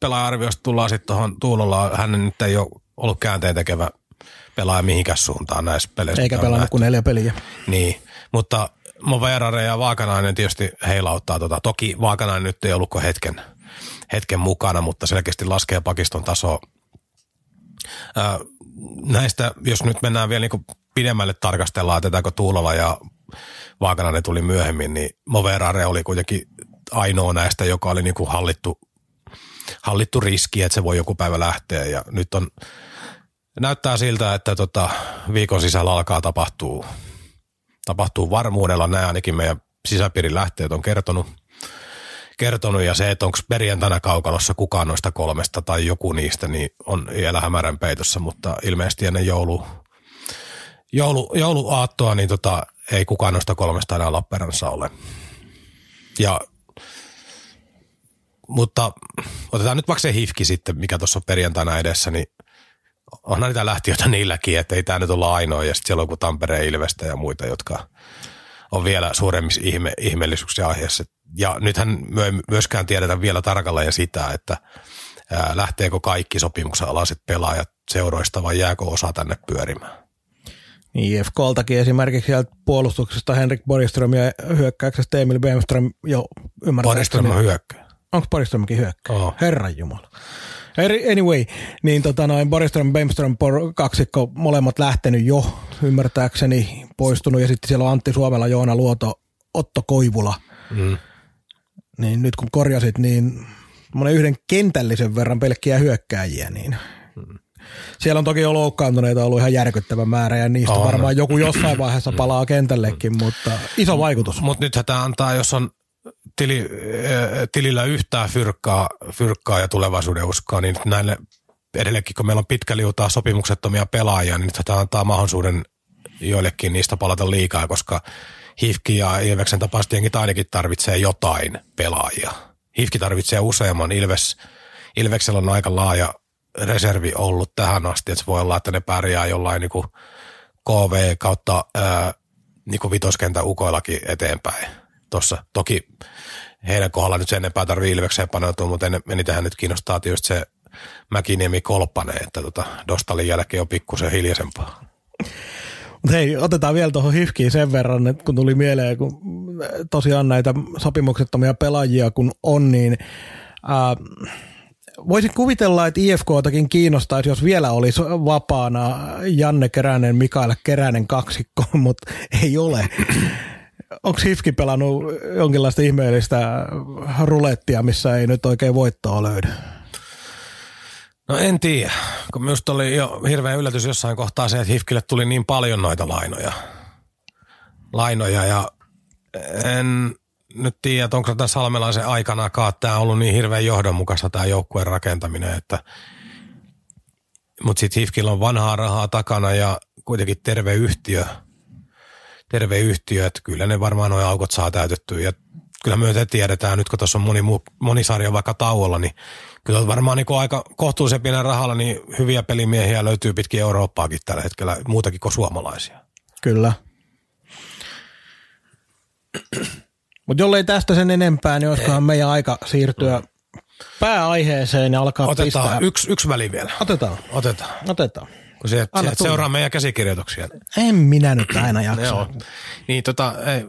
Pelaaja-arviosta tullaan sitten tuohon Tuulolla. Hän nyt ei ole ollut käänteen tekevä pelaaja mihinkään suuntaan näissä peleissä. Eikä pelannut kuin neljä peliä. Niin, mutta Moverare ja Vaakanainen tietysti heilauttaa. Tota. Toki Vaakanainen nyt ei ollut hetken, hetken mukana, mutta selkeästi laskee pakiston tasoa näistä, jos nyt mennään vielä niin pidemmälle tarkastellaan tätä, kun Tuulola ja Vaakanainen tuli myöhemmin, niin Moverare oli kuitenkin ainoa näistä, joka oli niin kuin hallittu, hallittu riski, että se voi joku päivä lähteä. Ja nyt on, näyttää siltä, että tota, viikon sisällä alkaa tapahtuu, tapahtuu varmuudella. Nämä ainakin meidän sisäpiirin lähteet on kertonut – kertonut ja se, että onko perjantaina kaukalossa kukaan noista kolmesta tai joku niistä, niin on vielä hämärän peitossa, mutta ilmeisesti ennen joulu, joulu, jouluaattoa, niin tota, ei kukaan noista kolmesta enää Lappeenrannassa ole. Ja, mutta otetaan nyt vaikka se hifki sitten, mikä tuossa on perjantaina edessä, niin onhan niitä lähtiöitä niilläkin, että ei tämä nyt olla ainoa, ja sitten siellä on joku Tampereen Ilvestä ja muita, jotka on vielä suuremmissa ihme, ihmeellisyyksiä aiheessa ja nythän me ei myöskään tiedetä vielä tarkalleen sitä, että lähteekö kaikki sopimuksen alaiset pelaajat seuroista vai jääkö osa tänne pyörimään. Niin, IFKltakin esimerkiksi sieltä puolustuksesta Henrik Boriström ja hyökkäyksestä Emil Bemström jo ymmärtää. Boriström on hyökkää. Onko Boriströmkin hyökkää? Oh. Herran Jumala. Anyway, niin tota noin Boriström, Bemström, kaksikko, molemmat lähtenyt jo, ymmärtääkseni poistunut, ja sitten siellä on Antti Suomella, Joona Luoto, Otto Koivula. Mm. Niin nyt kun korjasit, niin monen yhden kentällisen verran pelkkiä hyökkääjiä, niin mm. Siellä on toki jo loukkaantuneita ollut ihan järkyttävä määrä ja niistä on. varmaan joku jossain vaiheessa palaa kentällekin, mutta iso vaikutus. Mutta nyt tämä antaa, jos on tili, tilillä yhtään fyrkkaa, fyrkkaa ja tulevaisuuden uskoa, niin näille edelleenkin, kun meillä on pitkä liutaa sopimuksettomia pelaajia, niin nyt tämä antaa mahdollisuuden joillekin niistä palata liikaa, koska Hifki ja Ilveksen tapaiset ainakin tarvitsee jotain pelaajia. Hifki tarvitsee useamman. Ilves, Ilveksellä on aika laaja reservi ollut tähän asti, että se voi olla, että ne pärjää jollain niin kuin KV kautta niin kuin vitoskentän ukoillakin eteenpäin. Tossa, toki heidän kohdalla nyt sen enempää tarvii Ilvekseen paneutua, mutta eniten nyt kiinnostaa tietysti se Mäkiniemi Kolppanen, että tota, Dostalin jälkeen on pikkusen hiljaisempaa. Hei, otetaan vielä tuohon Hifkiin sen verran, että kun tuli mieleen, kun tosiaan näitä sopimuksettomia pelaajia kun on, niin ää, voisin kuvitella, että IFKtakin kiinnostaisi, jos vielä olisi vapaana Janne Keränen, Mikael Keränen kaksikko, mutta ei ole. Onko Hifki pelannut jonkinlaista ihmeellistä rulettia, missä ei nyt oikein voittoa löydy? No en tiedä, kun minusta oli jo hirveän yllätys jossain kohtaa se, että Hifkille tuli niin paljon noita lainoja. Lainoja ja en nyt tiedä, että onko tämä Salmelaisen aikanakaan tämä ollut niin hirveän johdonmukaista tämä joukkueen rakentaminen, että mutta sitten Hifkillä on vanhaa rahaa takana ja kuitenkin terve yhtiö, terve yhtiö, että kyllä ne varmaan nuo aukot saa täytettyä ja kyllä me tiedetään, nyt kun tuossa on moni, moni sarja vaikka tauolla, niin kyllä varmaan niin aika kohtuullisen pienen rahalla niin hyviä pelimiehiä löytyy pitkin Eurooppaakin tällä hetkellä, muutakin kuin suomalaisia. Kyllä. Mutta jollei tästä sen enempää, niin olisikohan meidän aika siirtyä pääaiheeseen ja alkaa Otetaan pistää. yksi, yksi väli vielä. Otetaan. Otetaan. Otetaan. Kun se, se seuraa meidän käsikirjoituksia. En minä nyt aina [clears throat] jaksa. Niin tota, ei,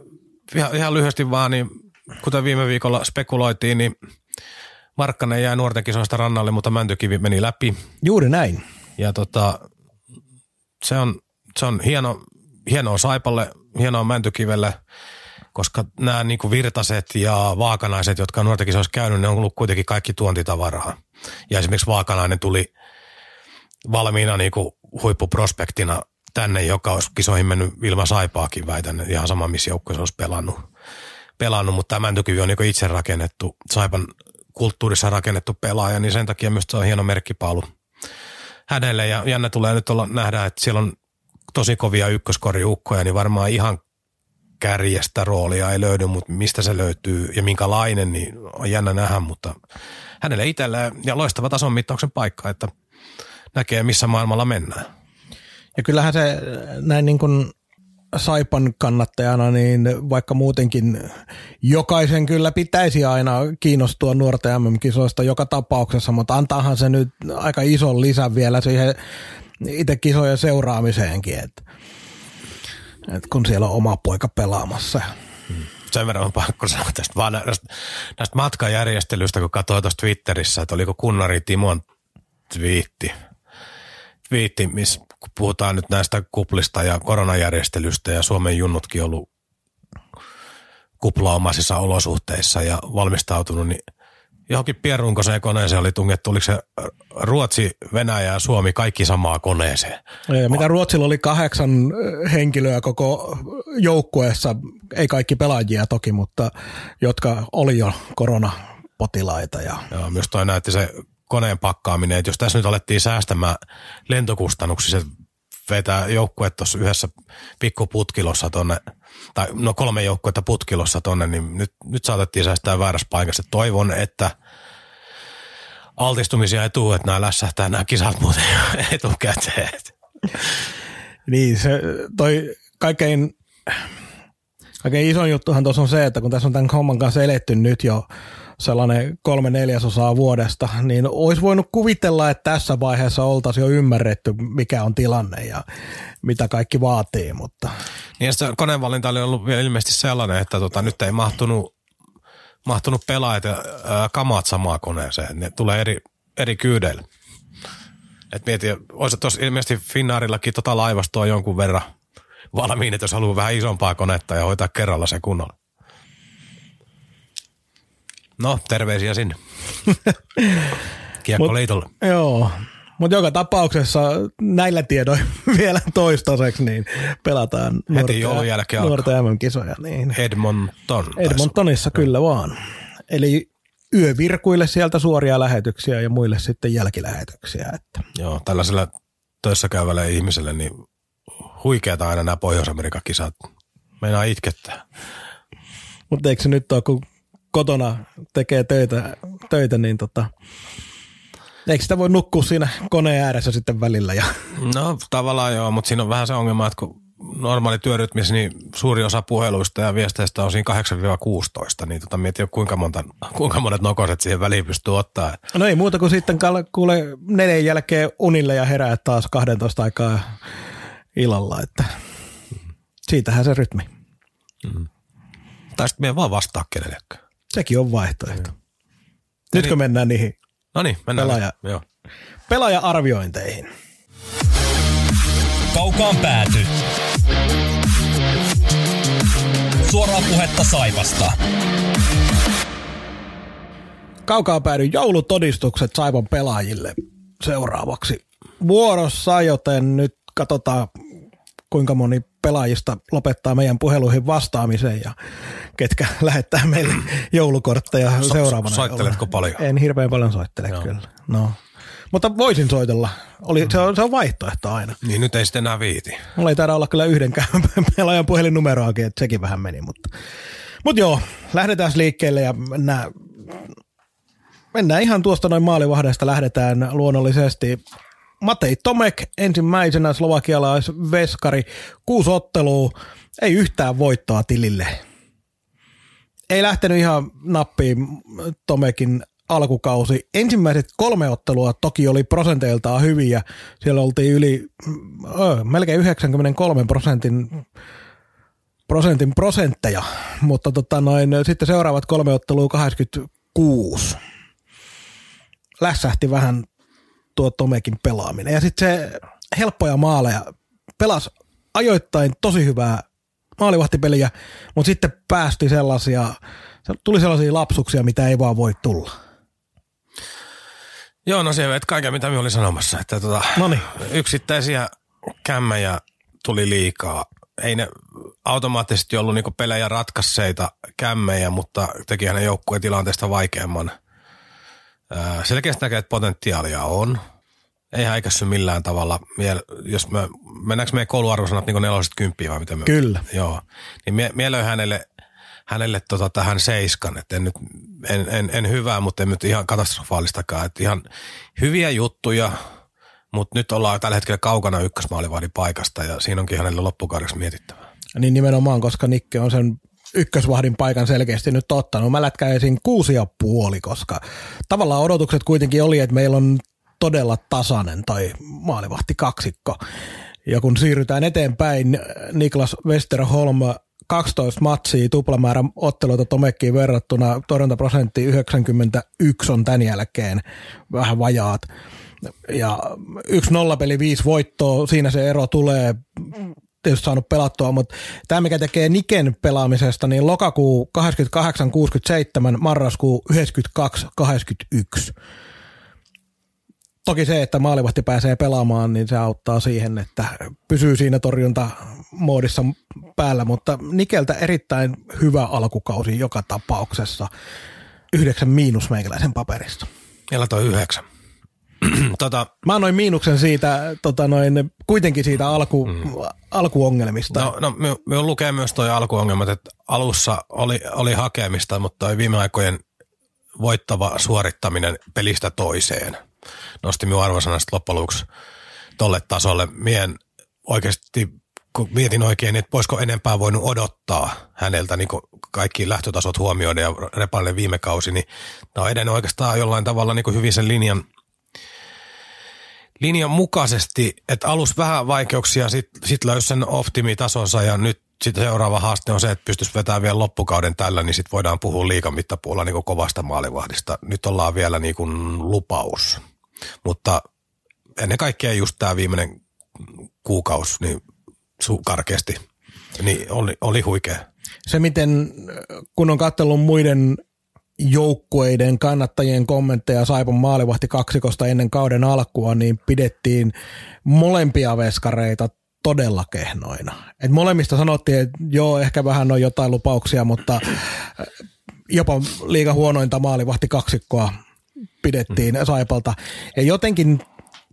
ihan, ihan lyhyesti vaan, niin kuten viime viikolla spekuloitiin, niin Markkanen jäi nuorten kisoista rannalle, mutta Mäntykivi meni läpi. Juuri näin. Ja tota, se on, se on hieno, hienoa Saipalle, hienoa Mäntykivelle – koska nämä niin kuin virtaset ja vaakanaiset, jotka on nuorten kisoissa käynyt, ne on ollut kuitenkin kaikki tuontitavaraa. Ja esimerkiksi vaakanainen tuli valmiina niin kuin huippuprospektina tänne, joka olisi kisoihin mennyt ilman saipaakin, väitän, ihan sama missä joukkueessa olisi pelannut. Pelannut mutta tämä Mäntykivi on niin itse rakennettu, saipan kulttuurissa rakennettu pelaaja, niin sen takia myös se on hieno merkkipaalu hänelle. Ja jännä tulee nyt olla nähdä, että siellä on tosi kovia ykköskoriukkoja, niin varmaan ihan kärjestä roolia ei löydy, mutta mistä se löytyy ja minkälainen, niin on jännä nähdä, mutta hänelle itselleen ja loistava tason mittauksen paikka, että näkee missä maailmalla mennään. Ja kyllähän se näin niin kuin Saipan kannattajana, niin vaikka muutenkin jokaisen kyllä pitäisi aina kiinnostua nuorten MM-kisoista joka tapauksessa, mutta antaahan se nyt aika ison lisän vielä siihen itse kisojen seuraamiseenkin. Että et kun siellä on oma poika pelaamassa. Hmm. Sen verran on pakko sanoa tästä, vaan näistä, näistä matkajärjestelyistä, kun katsoi tuossa Twitterissä, että oliko Kunnari Timon twiitti, twiitti missä kun puhutaan nyt näistä kuplista ja koronajärjestelystä ja Suomen junnutkin ollut kuplaomaisissa olosuhteissa ja valmistautunut, niin johonkin pierunkoseen koneeseen oli tungettu, oliko se Ruotsi, Venäjä ja Suomi kaikki samaa koneeseen. Ja mitä Ruotsilla oli kahdeksan henkilöä koko joukkueessa, ei kaikki pelaajia toki, mutta jotka oli jo koronapotilaita. Ja... Joo, myös toi näytti se koneen pakkaaminen, että jos tässä nyt alettiin säästämään lentokustannuksissa, vetää joukkue tuossa yhdessä pikkuputkilossa tonne, tai no kolme joukkuetta putkilossa tonne, niin nyt, nyt saatettiin säästää väärässä paikassa. Toivon, että altistumisia ei tule, että nämä lässähtää nämä kisat muuten [laughs] etukäteen. Niin, se toi kaikkein, kaikkein isoin juttuhan tuossa on se, että kun tässä on tämän homman kanssa eletty nyt jo sellainen kolme neljäsosaa vuodesta, niin olisi voinut kuvitella, että tässä vaiheessa oltaisiin jo ymmärretty, mikä on tilanne ja mitä kaikki vaatii. Mutta. Niin ja se koneenvalinta oli ollut vielä ilmeisesti sellainen, että tota, nyt ei mahtunut, mahtunut pelaajat ja kamat samaan koneeseen. Ne tulee eri, eri kyydeillä. Et mieti, olisi tuossa ilmeisesti Finnaarillakin tota laivastoa jonkun verran valmiin, että jos haluaa vähän isompaa konetta ja hoitaa kerralla se kunnolla. No, terveisiä sinne. [laughs] Kiekkoliitolle. Joo, mutta joka tapauksessa näillä tiedoin [laughs] vielä toistaiseksi niin pelataan Heti jälkeen nuorten MM-kisoja. Niin. Edmonton. Edmontonissa kyllä vaan. Eli yövirkuille sieltä suoria lähetyksiä ja muille sitten jälkilähetyksiä. Että. Joo, tällaiselle töissä käyvälle ihmiselle niin huikeata aina nämä Pohjois-Amerikan kisat. Meinaa itkettää. Mutta eikö se nyt ole, kun kotona tekee töitä, töitä niin tota, eikö sitä voi nukkua siinä koneen ääressä sitten välillä? Ja... No tavallaan joo, mutta siinä on vähän se ongelma, että kun normaali työrytmissä, niin suuri osa puheluista ja viesteistä on siinä 8-16, niin tota mietin kuinka, monta, kuinka monet nokoset siihen väliin pystyy ottaa. No ei muuta kuin sitten kuule neljän jälkeen unille ja herää taas 12 aikaa illalla, että siitähän se rytmi. Mm. Tai sitten me vaan vastaa kenellekään. Sekin on vaihtoehto. Mm. Nytkö niin. mennään niihin no niin, mennään pelaaja, joo. pelaaja-arviointeihin? Kaukaan pääty. Suoraa puhetta Saivasta. Kaukaa päädy joulutodistukset Saipan pelaajille seuraavaksi vuorossa, joten nyt katsotaan kuinka moni pelaajista lopettaa meidän puheluihin vastaamisen ja ketkä [laughs] lähettää meille joulukortteja so, seuraavana. Soitteletko paljon? En hirveän paljon soittele no. kyllä. No. Mutta voisin soitella. Oli, mm. se, on, se on vaihtoehto aina. Niin nyt ei sitten enää viiti. Mulla ei taida olla kyllä yhdenkään [laughs] pelaajan puhelinnumeroakin, että sekin vähän meni. Mutta, mutta joo, lähdetään liikkeelle ja mennään, mennään ihan tuosta noin maalivahdesta lähdetään luonnollisesti Matei Tomek ensimmäisenä slovakialaisveskari, kuusi ottelua, ei yhtään voittoa tilille. Ei lähtenyt ihan nappiin Tomekin alkukausi. Ensimmäiset kolme ottelua toki oli prosenteiltaan hyviä. Siellä oltiin yli ö, melkein 93 prosentin prosentin prosentteja, mutta tota noin, sitten seuraavat kolme ottelua 86. Lässähti vähän tuo Tomekin pelaaminen. Ja sitten se helppoja maaleja. Pelas ajoittain tosi hyvää maalivahtipeliä, mutta sitten päästi sellaisia, tuli sellaisia lapsuksia, mitä ei vaan voi tulla. Joo, no se veit kaiken, mitä minä olin sanomassa. Että tota, Noniin. yksittäisiä kämmäjä tuli liikaa. Ei ne automaattisesti ollut niinku pelejä ratkasseita kämmejä, mutta teki hänen joukkueen tilanteesta vaikeamman – Selkeästi näkee, että potentiaalia on. Ei häikässy millään tavalla. Jos me, mennäänkö meidän kouluarvosanat niin neloset kymppiä vai mitä me? Kyllä. Joo. Niin mie, hänelle, hänelle tota, tähän seiskan. Että en, nyt, en, en, en, hyvää, mutta en nyt ihan katastrofaalistakaan. Että ihan hyviä juttuja, mutta nyt ollaan tällä hetkellä kaukana ykkösmaalivahdin paikasta ja siinä onkin hänelle loppukaudeksi mietittävää. Niin nimenomaan, koska Nikke on sen ykkösvahdin paikan selkeästi nyt ottanut. Mä lätkäisin kuusi ja puoli, koska tavallaan odotukset kuitenkin oli, että meillä on todella tasainen tai maalivahti kaksikko. Ja kun siirrytään eteenpäin, Niklas Westerholm 12 matsia, tuplamäärä otteluita Tomekkiin verrattuna, torjuntaprosentti 91 on tämän jälkeen, vähän vajaat. Ja yksi nollapeli, viisi voittoa, siinä se ero tulee tietysti saanut pelattua, mutta tämä mikä tekee Niken pelaamisesta, niin lokakuu 88-67, marraskuu 92-81. Toki se, että maalivahti pääsee pelaamaan, niin se auttaa siihen, että pysyy siinä torjuntamoodissa päällä, mutta Nikeltä erittäin hyvä alkukausi joka tapauksessa. Yhdeksän miinus meikäläisen paperista. Meillä toi yhdeksän. [clears throat] tota, Mä annoin miinuksen siitä, tota noin, kuitenkin siitä alku, mm. alkuongelmista. No, no me, me lukee myös toi alkuongelmat, että alussa oli, oli hakemista, mutta toi viime aikojen voittava suorittaminen pelistä toiseen nosti minun arvosanasta loppujen lopuksi tolle tasolle. Mien oikeasti, kun mietin oikein, että voisiko enempää voinut odottaa häneltä niin kaikki lähtötasot huomioida ja Repalle viime kausi, niin tämä on edennyt oikeastaan jollain tavalla niin hyvin sen linjan – linjan mukaisesti, että alus vähän vaikeuksia, sit, sit löysi sen optimitasonsa ja nyt sitten seuraava haaste on se, että pystyisi vetämään vielä loppukauden tällä, niin sitten voidaan puhua liikan mittapuulla niin kovasta maalivahdista. Nyt ollaan vielä niin kuin lupaus. Mutta ennen kaikkea just tämä viimeinen kuukausi, niin su- karkeasti, niin oli, oli huikea. Se, miten kun on katsellut muiden joukkueiden kannattajien kommentteja Saipon maalivahti kaksikosta ennen kauden alkua, niin pidettiin molempia veskareita todella kehnoina. Et molemmista sanottiin, että joo, ehkä vähän on jotain lupauksia, mutta äh, jopa liiga huonointa maalivahti kaksikkoa pidettiin mm. Saipalta. Ja jotenkin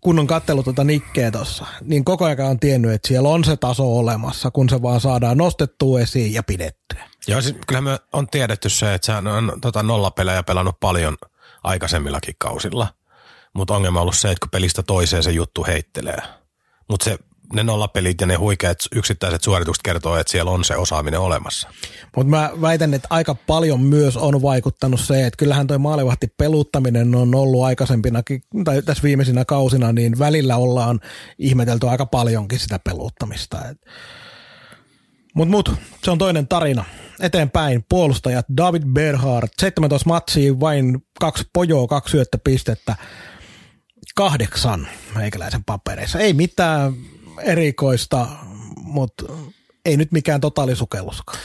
kun on katsellut tuota Nikkeä tuossa, niin koko ajan on tiennyt, että siellä on se taso olemassa, kun se vaan saadaan nostettua esiin ja pidettyä. Joo, siis kyllähän me on tiedetty se, että sehän on tota nollapelejä pelannut paljon aikaisemmillakin kausilla. Mutta ongelma on ollut se, että kun pelistä toiseen se juttu heittelee. Mutta se ne nollapelit ja ne huikeat yksittäiset suoritukset kertoo, että siellä on se osaaminen olemassa. Mutta mä väitän, että aika paljon myös on vaikuttanut se, että kyllähän toi maalivahti peluttaminen on ollut aikaisempinakin, tai tässä viimeisinä kausina, niin välillä ollaan ihmetelty aika paljonkin sitä peluttamista. Mutta mut, se on toinen tarina. Eteenpäin puolustajat David Berhard, 17 matsia, vain kaksi pojoa, kaksi syöttöpistettä, kahdeksan meikäläisen papereissa. Ei mitään erikoista, mutta ei nyt mikään totaalisukelluskaan.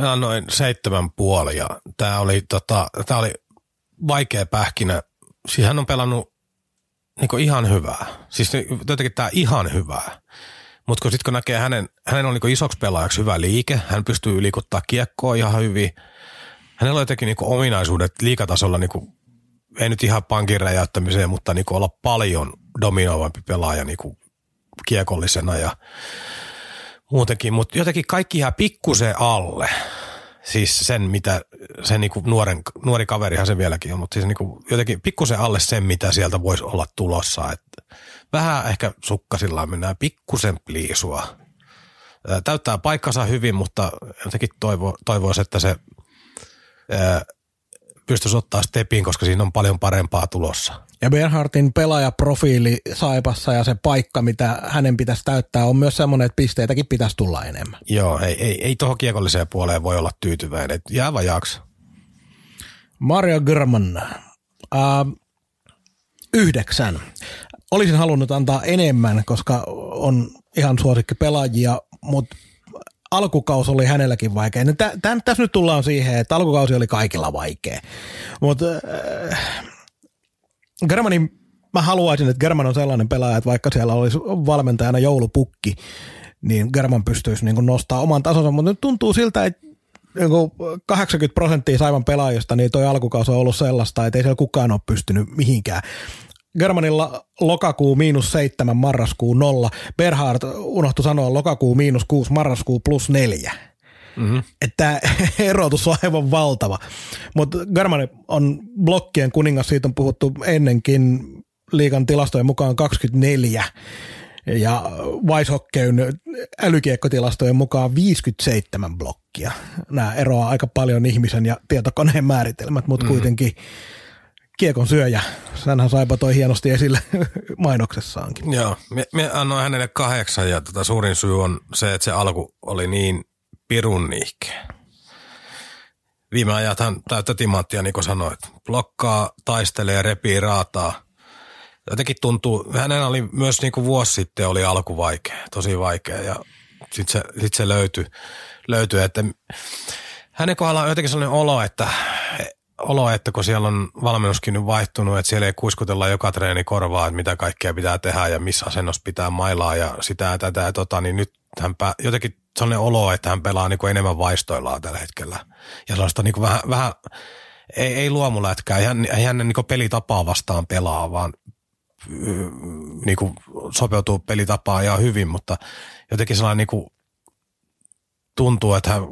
Mä annoin seitsemän puoli ja tää oli, tota, tää oli vaikea pähkinä. Siis hän on pelannut niin ihan hyvää. Siis jotenkin tää ihan hyvää. Mutta kun sitten kun näkee hänen, hänen on niin isoksi pelaajaksi hyvä liike, hän pystyy liikuttaa kiekkoa ihan hyvin. Hänellä on jotenkin niin ominaisuudet liikatasolla, niin kuin, ei nyt ihan pankin räjäyttämiseen, mutta niin olla paljon dominoivampi pelaaja niin kiekollisena ja muutenkin, mutta jotenkin kaikki ihan pikkusen alle. Siis sen, mitä se niinku nuoren, nuori kaverihan se vieläkin on, mutta siis niinku jotenkin pikkusen alle sen, mitä sieltä voisi olla tulossa. Et vähän ehkä sukkasillaan mennään pikkusen pliisua. Täyttää paikkansa hyvin, mutta jotenkin toivo, toivoisi, että se ää, pystyisi ottaa stepin, koska siinä on paljon parempaa tulossa. Ja Bernhardin pelaajaprofiili Saipassa ja se paikka, mitä hänen pitäisi täyttää, on myös semmoinen, että pisteitäkin pitäisi tulla enemmän. Joo, ei, ei, ei tuohon kiekolliseen puoleen voi olla tyytyväinen. Et jää vajaaksi. Mario German. Uh, yhdeksän. Olisin halunnut antaa enemmän, koska on ihan suosikki pelaajia, mutta alkukaus oli hänelläkin vaikea. No, tässä nyt tullaan siihen, että alkukausi oli kaikilla vaikea. Mutta äh, Germanin, mä haluaisin, että German on sellainen pelaaja, että vaikka siellä olisi valmentajana joulupukki, niin German pystyisi niin nostaa oman tasonsa, mutta nyt tuntuu siltä, että 80 prosenttia Saivan pelaajista, niin toi alkukausi on ollut sellaista, että ei siellä kukaan ole pystynyt mihinkään. Germanilla lokakuu miinus seitsemän, marraskuu nolla. Berhard unohtu sanoa lokakuu miinus kuusi, marraskuu plus neljä. Mm-hmm. Että [laughs] erotus on aivan valtava. Mutta Germani on blokkien kuningas, siitä on puhuttu ennenkin liikan tilastojen mukaan 24 ja Weishockeyn älykiekkotilastojen mukaan 57 blokkia. Nämä eroaa aika paljon ihmisen ja tietokoneen määritelmät, mutta mm. kuitenkin kiekon syöjä. Sänhän saipa toi hienosti esille [laughs] mainoksessaankin. Joo, me, annoin hänelle kahdeksan ja tota suurin syy on se, että se alku oli niin pirun nihkeä. Viime ajat hän täyttä timanttia, niin kuin sanoit. Blokkaa, taistelee, repii, raataa. Jotenkin tuntuu, hänen oli myös niin kuin vuosi sitten oli alku vaikea, tosi vaikea ja sitten se, sit se löytyi, löytyi, että hänen kohdallaan on jotenkin sellainen olo, että olo, että kun siellä on valmennuskin nyt vaihtunut, että siellä ei kuiskutella joka treeni korvaa, että mitä kaikkea pitää tehdä ja missä asennossa pitää mailaa ja sitä ja tätä ja tota, niin nyt hän pää, jotenkin sellainen olo, että hän pelaa niin kuin enemmän vaistoillaan tällä hetkellä. Ja sellaista niin kuin vähän, vähän ei, ei luomulätkää, ei hän, ei hän niin pelitapaa vastaan pelaa, vaan niin kuin sopeutuu pelitapaan ihan hyvin, mutta jotenkin sellainen niin kuin tuntuu, että hän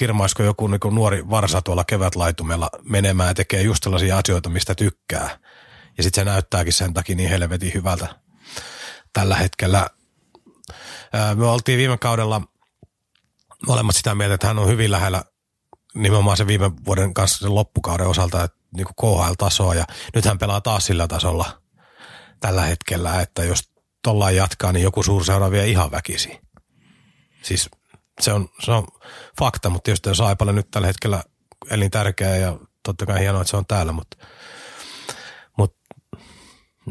kirmaisko joku niin kuin nuori varsa tuolla kevätlaitumella menemään ja tekee just sellaisia asioita, mistä tykkää. Ja sitten se näyttääkin sen takia niin helvetin hyvältä tällä hetkellä. Me oltiin viime kaudella molemmat sitä mieltä, että hän on hyvin lähellä nimenomaan se viime vuoden kanssa sen loppukauden osalta, että niin KHL-tasoa ja nyt hän pelaa taas sillä tasolla tällä hetkellä, että jos tollaan jatkaa, niin joku suurseura vie ihan väkisi. Siis Se on, se on fakta, mutta tietysti Saipalle nyt tällä hetkellä elintärkeä ja totta kai hienoa, että se on täällä, mutta, mutta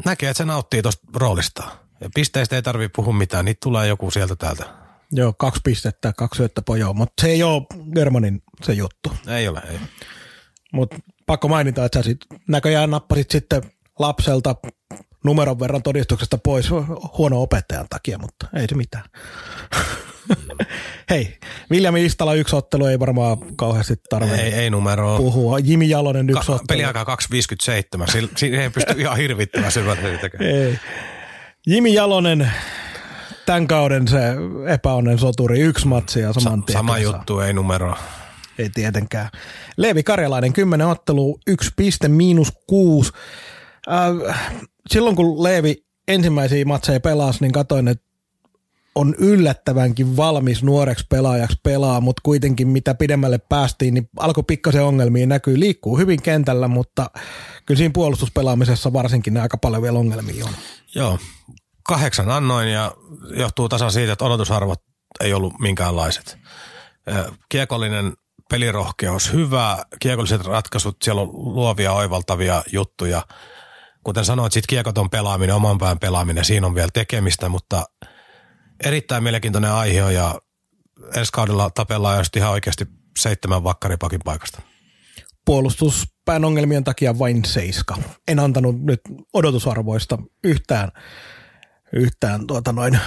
näkee, että se nauttii tuosta roolista. Ja pisteistä ei tarvitse puhua mitään, niitä tulee joku sieltä täältä. Joo, kaksi pistettä, kaksi syöttöpojoa, mutta se ei ole Germanin se juttu. Ei ole, ei. Mutta pakko mainita, että sä sit näköjään nappasit sitten lapselta numeron verran todistuksesta pois huono opettajan takia, mutta ei se mitään. [laughs] Hei, William Istala yksi ottelu ei varmaan kauheasti tarvitse Ei, ei numeroa. puhua. Jimi Jalonen yksi Ka- ottelu. peliaika 2.57. Sillä- Siinä ei pysty ihan hirvittävän tekemään. Ei. Jimi Jalonen, tämän kauden se epäonnen soturi, yksi matsi ja saman tien Sama juttu, ei numeroa. Ei tietenkään. Leevi Karjalainen, 10 ottelu, yksi piste, miinus kuusi. Äh, silloin kun Leevi ensimmäisiä matseja pelasi, niin katsoin, että on yllättävänkin valmis nuoreksi pelaajaksi pelaa, mutta kuitenkin mitä pidemmälle päästiin, niin alkoi pikkasen ongelmia näkyy. Liikkuu hyvin kentällä, mutta kyllä siinä puolustuspelaamisessa varsinkin aika paljon vielä ongelmia on. Joo, kahdeksan annoin ja johtuu tasan siitä, että odotusarvot ei ollut minkäänlaiset. Kiekollinen pelirohkeus, hyvä, kiekolliset ratkaisut, siellä on luovia, oivaltavia juttuja. Kuten sanoit, sit kiekoton pelaaminen, oman pään pelaaminen, siinä on vielä tekemistä, mutta erittäin mielenkiintoinen aihe ja ensi kaudella tapellaan just ihan oikeasti seitsemän vakkaripakin paikasta. puolustuspään ongelmien takia vain seiska. En antanut nyt odotusarvoista yhtään, yhtään tuota noin.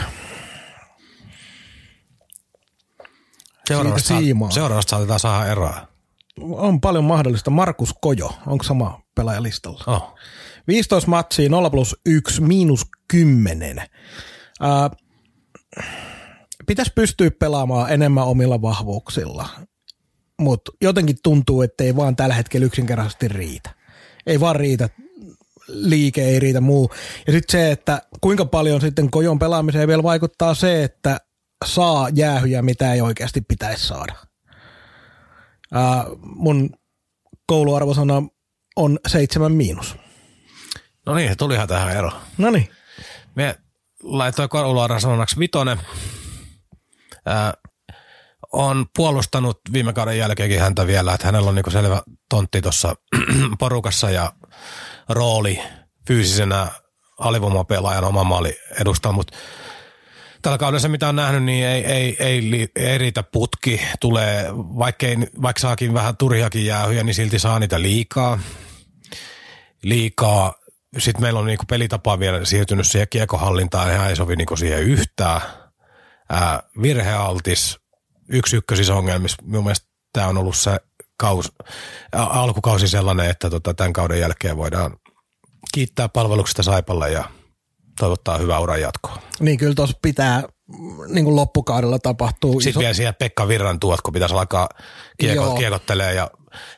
Seuraavasta, siimaa. seuraavasta saatetaan saada eroa. On paljon mahdollista. Markus Kojo, onko sama pelaaja listalla? Oh. 15 matsia, 0 plus 1, miinus 10. Ää, pitäisi pystyä pelaamaan enemmän omilla vahvuuksilla, mutta jotenkin tuntuu, että ei vaan tällä hetkellä yksinkertaisesti riitä. Ei vaan riitä liike, ei riitä muu. Ja sitten se, että kuinka paljon sitten kojon pelaamiseen vielä vaikuttaa se, että saa jäähyjä, mitä ei oikeasti pitäisi saada. Ää, mun kouluarvosana on seitsemän miinus. No niin, tulihan tähän ero. No niin. Me laitoin kouluaran sanonaksi vitonen. Ää, on puolustanut viime kauden jälkeenkin häntä vielä, että hänellä on niinku selvä tontti tuossa [clears throat] porukassa ja rooli fyysisenä alivoimapelaajan oma maali edustaa, mutta tällä kaudella se, mitä on nähnyt, niin ei, ei, ei, ei riitä putki. Tulee, vaikkei, vaikka saakin vähän turhiakin jäähyjä, niin silti saa niitä liikaa. Liikaa. Sitten meillä on niinku pelitapa vielä siirtynyt siihen kiekohallintaan, ihan ei sovi niinku siihen yhtään. Ää, virhealtis, yksi ykkösissä ongelmissa. Minun mielestä tämä on ollut se kaus, a- alkukausi sellainen, että tota, tämän kauden jälkeen voidaan kiittää palveluksesta Saipalle ja toivottaa hyvää uran jatkoa. Niin kyllä tuossa pitää niin kuin loppukaudella tapahtuu Sitten vielä siihen Pekka Virran tuot, kun pitäisi alkaa kieko, Joo. kiekottelee ja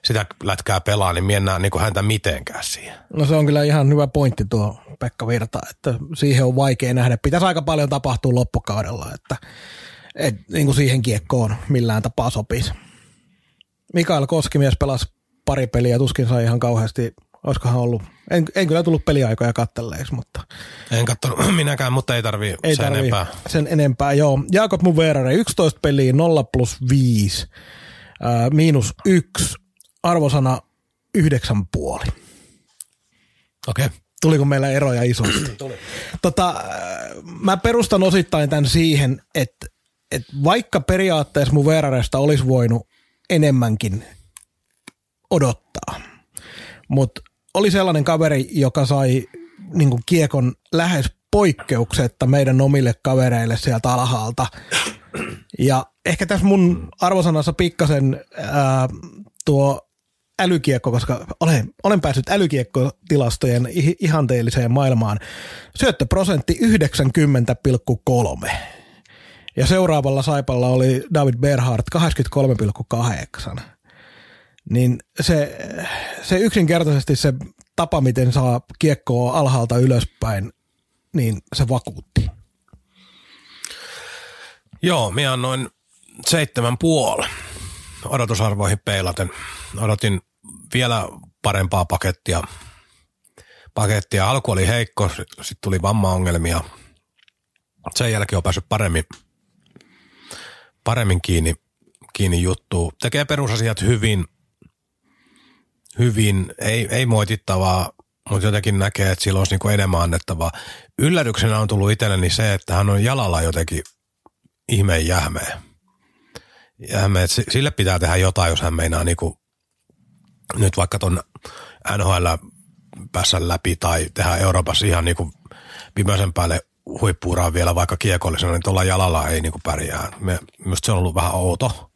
sitä lätkää pelaa, niin miennään niin häntä mitenkään siihen. No se on kyllä ihan hyvä pointti tuo Pekka Virta, että siihen on vaikea nähdä. Pitäisi aika paljon tapahtua loppukaudella, että et, niin kuin siihen kiekkoon millään tapaa sopisi. Mikael Koskimies pelasi pari peliä, tuskin sai ihan kauheasti, olisikohan ollut, en, en kyllä tullut peliaikoja kattelleeksi, mutta En katsonut [clears throat] minäkään, mutta ei tarvii ei sen tarvii enempää. sen enempää. Joo, Jaakob Muverare, 11 peliä, 0 plus 5, ää, miinus 1, arvosana 9,5. Okei. Okay. Tuliko meillä eroja isosti? [clears throat] tota, äh, mä perustan osittain tämän siihen, että, että vaikka periaatteessa mun Veraresta olisi voinut enemmänkin odottaa, mutta oli sellainen kaveri, joka sai niin kuin kiekon lähes poikkeuksetta meidän omille kavereille sieltä alhaalta. Ja ehkä tässä mun arvosanassa pikkasen ää, tuo älykiekko, koska olen, olen päässyt älykiekkotilastojen ihanteelliseen maailmaan. Syöttöprosentti 90,3. Ja seuraavalla saipalla oli David Berhardt 83,8. Niin se, se yksinkertaisesti se tapa, miten saa kiekkoa alhaalta ylöspäin, niin se vakuutti. Joo, minä annoin seitsemän puoli odotusarvoihin peilaten. Odotin vielä parempaa pakettia. pakettia. Alku oli heikko, sitten tuli vammaongelmia. Sen jälkeen on päässyt paremmin, paremmin kiinni, kiinni juttu. Tekee perusasiat hyvin, hyvin, ei, ei moitittavaa, mutta jotenkin näkee, että sillä olisi niinku enemmän annettavaa. Yllätyksenä on tullut itselleni se, että hän on jalalla jotenkin ihmeen jähmeä. Jähmeä. että si- Sille pitää tehdä jotain, jos hän meinaa niinku, nyt vaikka ton NHL päässä läpi tai tehdä Euroopassa ihan niinku viimeisen päälle huippuuraan vielä vaikka kiekollisena, niin tuolla jalalla ei niinku pärjää. Me, minusta se on ollut vähän outo,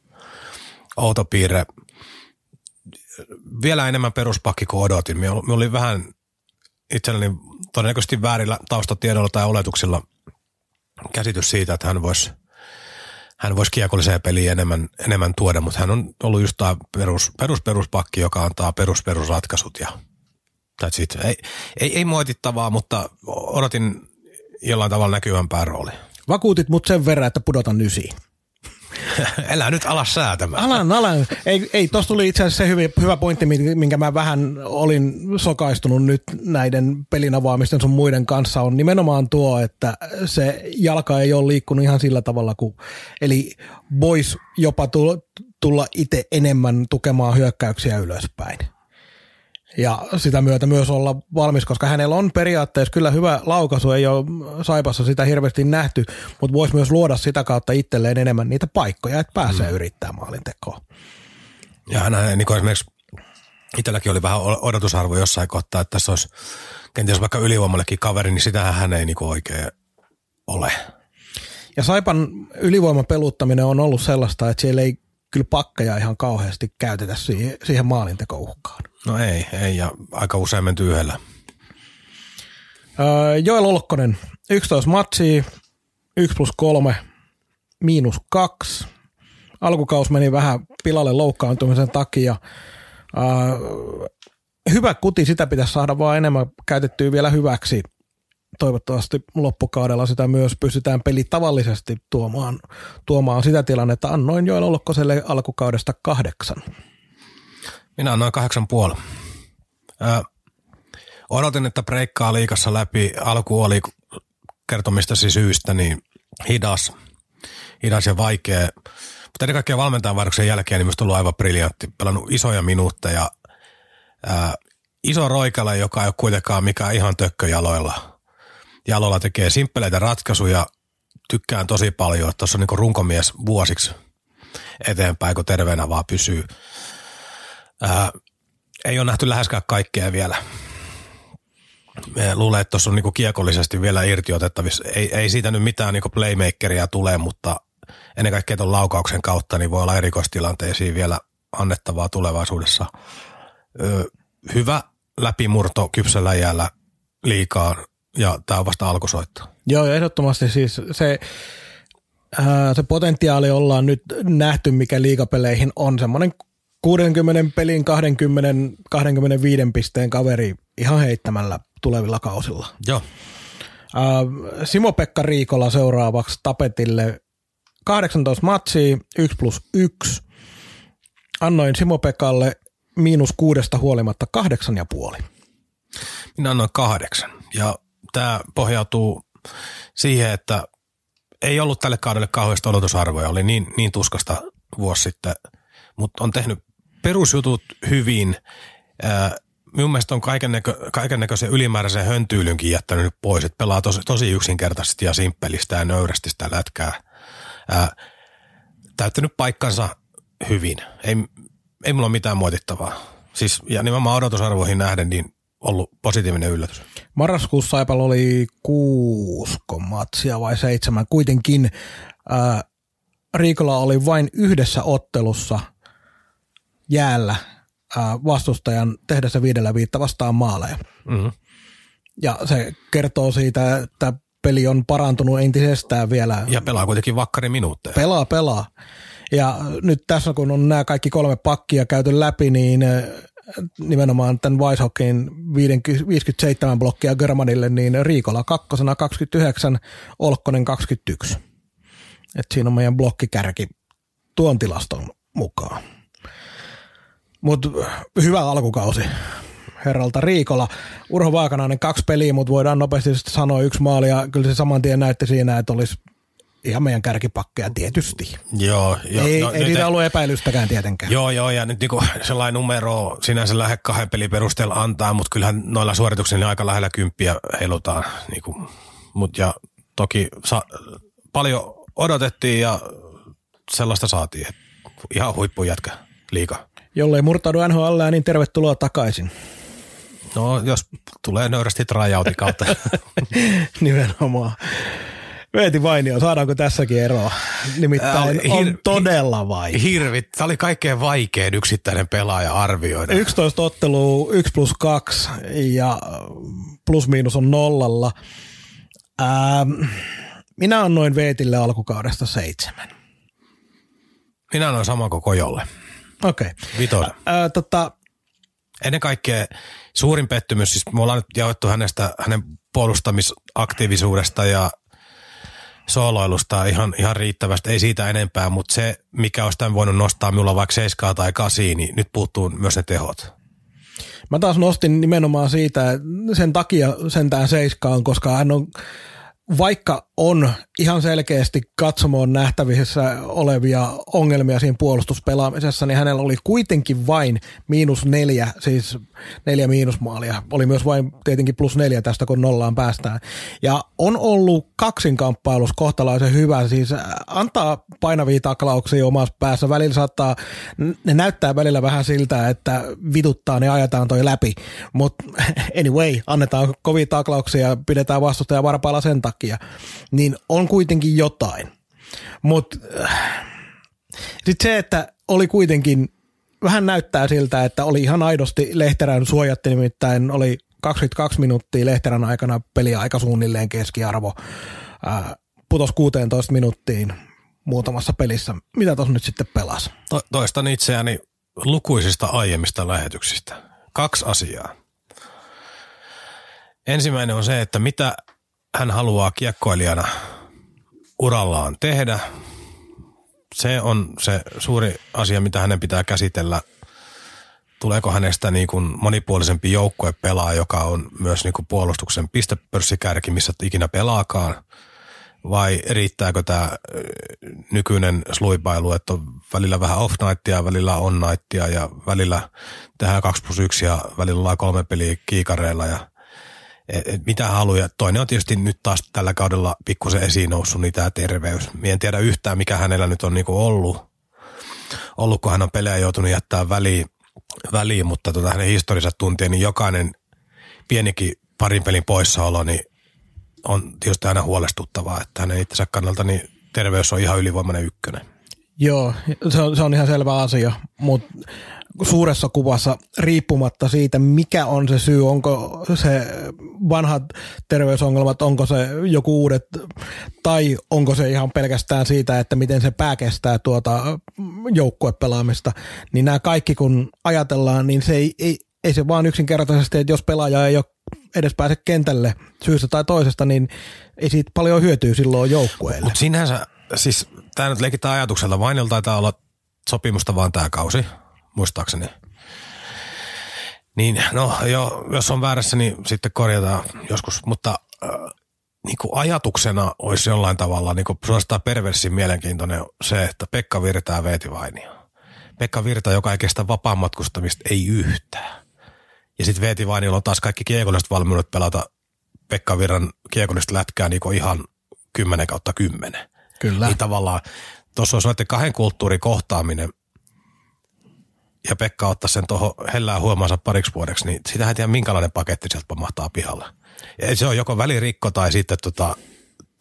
outo piirre. Vielä enemmän peruspakki kuin odotin. Me oli vähän itselleni todennäköisesti väärillä taustatiedoilla tai oletuksilla käsitys siitä, että hän voisi hän voisi kiekolliseen peliin enemmän, enemmän tuoda, mutta hän on ollut just tämä perus, perus, peruspakki, joka antaa perus, perusratkaisut ja that's it. Ei, ei, ei moitittavaa, mutta odotin jollain tavalla näkyvämpää roolia. Vakuutit mut sen verran, että pudotan ysiin. [laughs] Elää nyt alas säätämään. Alan, alan. Ei, ei tuossa tuli itse asiassa se hyvä, hyvä pointti, minkä mä vähän olin sokaistunut nyt näiden pelin avaamisten sun muiden kanssa, on nimenomaan tuo, että se jalka ei ole liikkunut ihan sillä tavalla kuin, eli voisi jopa tulla itse enemmän tukemaan hyökkäyksiä ylöspäin ja sitä myötä myös olla valmis, koska hänellä on periaatteessa kyllä hyvä laukaisu, ei ole Saipassa sitä hirveästi nähty, mutta voisi myös luoda sitä kautta itselleen enemmän niitä paikkoja, että pääsee mm. yrittämään maalintekoa. Ja hän niin esimerkiksi itselläkin oli vähän odotusarvo jossain kohtaa, että tässä olisi kenties vaikka ylivoimallekin kaveri, niin sitähän hän ei niin oikein ole. Ja Saipan ylivoiman peluttaminen on ollut sellaista, että siellä ei kyllä pakkeja ihan kauheasti käytetä siihen, siihen maalintekouhkaan. No ei, ei ja aika usein menty yhdellä. Öö, Joel Olkkonen, 11 matsia, 1 plus 3, miinus 2. Alkukaus meni vähän pilalle loukkaantumisen takia. Öö, hyvä kuti, sitä pitäisi saada vaan enemmän käytettyä vielä hyväksi. Toivottavasti loppukaudella sitä myös pystytään peli tavallisesti tuomaan, tuomaan sitä tilannetta. Annoin Joel Olkkoselle alkukaudesta kahdeksan. Minä annoin kahdeksan puoli. Ö, odotin, että breikkaa liikassa läpi. Alku oli kertomistasi syystä niin hidas, hidas ja vaikea. Mutta ennen kaikkea valmentajan vaihdoksen jälkeen niin minusta ollut aivan briljantti. Pelannut isoja minuutteja. Ö, iso roikala, joka ei ole kuitenkaan mikään ihan tökkö jaloilla. Jaloilla tekee simppeleitä ratkaisuja. Tykkään tosi paljon, että tuossa on niin runkomies vuosiksi eteenpäin, kun terveenä vaan pysyy. Ää, ei ole nähty läheskään kaikkea vielä. Me luulen, että tuossa on niinku kiekollisesti vielä irti otettavissa. Ei, ei siitä nyt mitään niinku playmakeria tule, mutta ennen kaikkea tuon laukauksen kautta niin voi olla erikoistilanteisiin vielä annettavaa tulevaisuudessa. Ö, hyvä läpimurto kypsällä jäällä liikaa ja tämä on vasta alkusoitto. Joo, ehdottomasti siis se, ää, se potentiaali ollaan nyt nähty, mikä liikapeleihin on semmoinen 60 pelin 20, 25 pisteen kaveri ihan heittämällä tulevilla kausilla. Joo. Simo-Pekka Riikola seuraavaksi tapetille 18 matsia, 1 plus 1. Annoin Simo-Pekalle miinus kuudesta huolimatta kahdeksan ja puoli. Minä annoin kahdeksan. Ja tämä pohjautuu siihen, että ei ollut tälle kaudelle kauheasti odotusarvoja. Oli niin, niin tuskasta vuosi sitten, mutta on tehnyt perusjutut hyvin. Minun mielestä on kaiken, näkö, kaiken näköisen ylimääräisen höntyylynkin jättänyt nyt pois, että pelaa tosi, tosi yksinkertaisesti ja simppelistä ja nöyrästi sitä lätkää. Ää, täyttänyt paikkansa hyvin. Ei, ei mulla ole mitään muotittavaa. Siis, ja nimenomaan odotusarvoihin nähden, niin ollut positiivinen yllätys. Marraskuussa Saipalla oli kuusi matsia vai seitsemän. Kuitenkin ää, Riikola oli vain yhdessä ottelussa – jäällä vastustajan tehdessä viidellä viitta vastaan maaleja. Mm-hmm. Ja se kertoo siitä, että peli on parantunut entisestään vielä. Ja pelaa kuitenkin vakkari minuutteja. Pelaa, pelaa. Ja nyt tässä kun on nämä kaikki kolme pakkia käyty läpi, niin nimenomaan tämän Weishockeyn 57 blokkia Germanille, niin Riikola kakkosena 29, Olkkonen 21. Et siinä on meidän blokkikärki tuon tilaston mukaan. Mutta hyvä alkukausi herralta Riikola. Urho Vaakanainen kaksi peliä, mutta voidaan nopeasti sanoa yksi maali ja kyllä se saman tien näytti siinä, että olisi ihan meidän kärkipakkeja tietysti. Joo. Jo, ei no, ei nyt siitä ollut epäilystäkään tietenkään. Joo, joo, ja nyt niinku sellainen numero sinänsä lähde kahden pelin perusteella antaa, mutta kyllähän noilla suorituksilla aika lähellä kymppiä heilutaan. Niinku, mut ja toki sa- paljon odotettiin ja sellaista saatiin. Et ihan huippujätkä liika. Jollei murtaudu NHL, niin tervetuloa takaisin. No, jos tulee nöyrästi tryoutin kautta. [laughs] Nimenomaan. Veeti Vainio, saadaanko tässäkin eroa? Nimittäin Äh, on hir- todella vaikea. Hirvit, tämä oli kaikkein vaikein yksittäinen pelaaja arvioida. 11 ottelua, 1 plus 2 ja plus miinus on nollalla. Ähm, minä annoin Veetille alkukaudesta seitsemän. Minä annan sama kuin Kojolle. Okei. Okay. Vitosen. Äh, tota, Ennen kaikkea suurin pettymys, siis me ollaan nyt jaettu hänestä, hänen puolustamisaktiivisuudesta ja sooloilusta ihan, ihan riittävästi, ei siitä enempää, mutta se, mikä olisi tämän voinut nostaa minulla vaikka 7 tai 8, niin nyt puuttuu myös ne tehot. Mä taas nostin nimenomaan siitä, että sen takia sentään seiskaan, koska hän on, vaikka on ihan selkeästi katsomoon nähtävissä olevia ongelmia siinä puolustuspelaamisessa, niin hänellä oli kuitenkin vain miinus neljä, siis neljä miinusmaalia. Oli myös vain tietenkin plus neljä tästä, kun nollaan päästään. Ja on ollut kaksinkamppailussa kohtalaisen hyvä, siis antaa painavia taklauksia omassa päässä. Välillä saattaa, ne näyttää välillä vähän siltä, että vituttaa, ne ajetaan toi läpi. Mutta [laughs] anyway, annetaan kovia taklauksia ja pidetään vastustaja varpailla sen takia. Niin on kuitenkin jotain. Mutta sitten se, että oli kuitenkin, vähän näyttää siltä, että oli ihan aidosti Lehterän suojatti, nimittäin oli 22 minuuttia Lehterän aikana peliä aika suunnilleen keskiarvo. Ää, putos 16 minuuttiin muutamassa pelissä. Mitä tuossa nyt sitten pelasi? To- toistan itseäni lukuisista aiemmista lähetyksistä. Kaksi asiaa. Ensimmäinen on se, että mitä hän haluaa kiekkoilijana urallaan tehdä. Se on se suuri asia, mitä hänen pitää käsitellä. Tuleeko hänestä niin kuin monipuolisempi joukkuepelaaja, joka on myös niin kuin puolustuksen pistepörssikärki, missä ikinä pelaakaan? Vai riittääkö tämä nykyinen sluipailu, että on välillä vähän off nightia, välillä on nightia ja välillä tehdään 2 plus 1 ja välillä ollaan kolme peliä kiikareilla ja et, et mitä haluaa. Toinen on tietysti nyt taas tällä kaudella pikkusen esiin noussut, niin tämä terveys. Mie en tiedä yhtään, mikä hänellä nyt on niinku ollut, ollut, kun hän on pelejä joutunut jättää väliin, väliin mutta tota hänen historiansa tuntien, niin jokainen pienikin parin pelin poissaolo, niin on tietysti aina huolestuttavaa, että hänen itsensä kannalta niin terveys on ihan ylivoimainen ykkönen. Joo, se on, se on ihan selvä asia, mutta suuressa kuvassa riippumatta siitä, mikä on se syy, onko se vanhat terveysongelmat, onko se joku uudet, tai onko se ihan pelkästään siitä, että miten se pää kestää tuota joukkuepelaamista, niin nämä kaikki kun ajatellaan, niin se ei, ei, ei se vaan yksinkertaisesti, että jos pelaaja ei ole edes pääse kentälle syystä tai toisesta, niin ei siitä paljon hyötyä silloin joukkueelle. Mutta sinänsä, siis tämä nyt leikitään ajatuksella, Vainilla taitaa olla sopimusta vaan tämä kausi, muistaakseni. Niin, no jo, jos on väärässä, niin sitten korjataan joskus, mutta äh, niin kuin ajatuksena olisi jollain tavalla niin kuin suorastaan perversin mielenkiintoinen se, että Pekka Virta ja Veeti Vainio. Pekka Virta, joka ei kestä vapaan matkustamista, ei yhtään. Ja sitten Veeti Vainiolla on taas kaikki kiekolliset valmiudet pelata Pekka Virran kiekollista lätkää niin ihan 10 kautta 10. Kyllä. Niin tavallaan tuossa olisi noiden kahden kulttuurin kohtaaminen ja Pekka ottaa sen tuohon hellää huomaansa pariksi vuodeksi, niin sitähän ei tiedä minkälainen paketti sieltä pamahtaa pihalle. Ja se on joko välirikko tai sitten tota,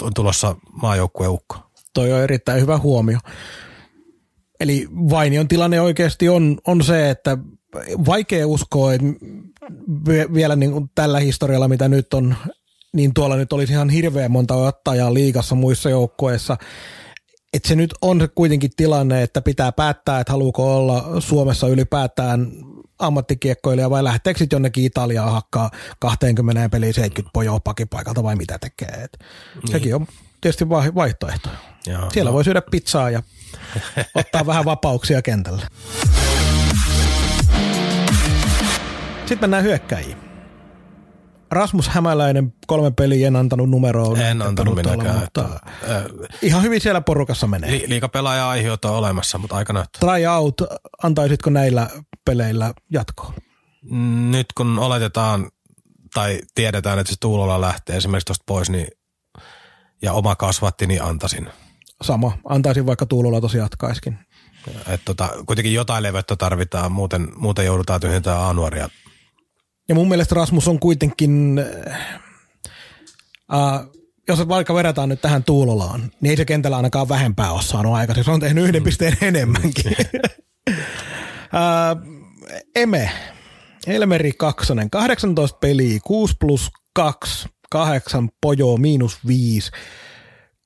on tulossa maajoukkueukko. Toi on erittäin hyvä huomio. Eli Vainion tilanne oikeasti on, on se, että vaikea uskoa, että vielä niin kuin tällä historialla, mitä nyt on, niin tuolla nyt olisi ihan hirveän monta ottajaa liigassa muissa joukkueissa. Että se nyt on kuitenkin tilanne, että pitää päättää, että haluuko olla Suomessa ylipäätään ammattikiekkoilija vai lähteekö sitten jonnekin Italiaan hakkaa 20 peliä 70 pojoa pakipaikalta vai mitä tekee. Et niin. Sekin on tietysti vaihtoehto. Joo, Siellä no. voi syödä pizzaa ja ottaa vähän vapauksia kentälle. [laughs] Sitten mennään hyökkäjiin. Rasmus Hämäläinen kolme peliä en antanut numeroon. En antanut minäkään. Mutta äh, ihan hyvin siellä porukassa menee. li, liika pelaaja aiheut on olemassa, mutta aika näyttää. Try out, antaisitko näillä peleillä jatkoa? Nyt kun oletetaan tai tiedetään, että se Tuulola lähtee esimerkiksi tuosta pois, niin ja oma kasvatti, niin antaisin. Sama, antaisin vaikka Tuulola tosi jatkaiskin. Et tota, kuitenkin jotain levettä tarvitaan, muuten, muuten joudutaan tyhjentämään A-nuoria. Ja mun mielestä Rasmus on kuitenkin, äh, jos vaikka verrataan nyt tähän Tuulolaan, niin ei se kentällä ainakaan vähempää ole saanut aikaisemmin. Se on tehnyt yhden pisteen enemmänkin. [laughs] äh, Eme, Elmeri Kaksonen, 18 peliä, 6 plus 2, 8 pojoa, miinus 5,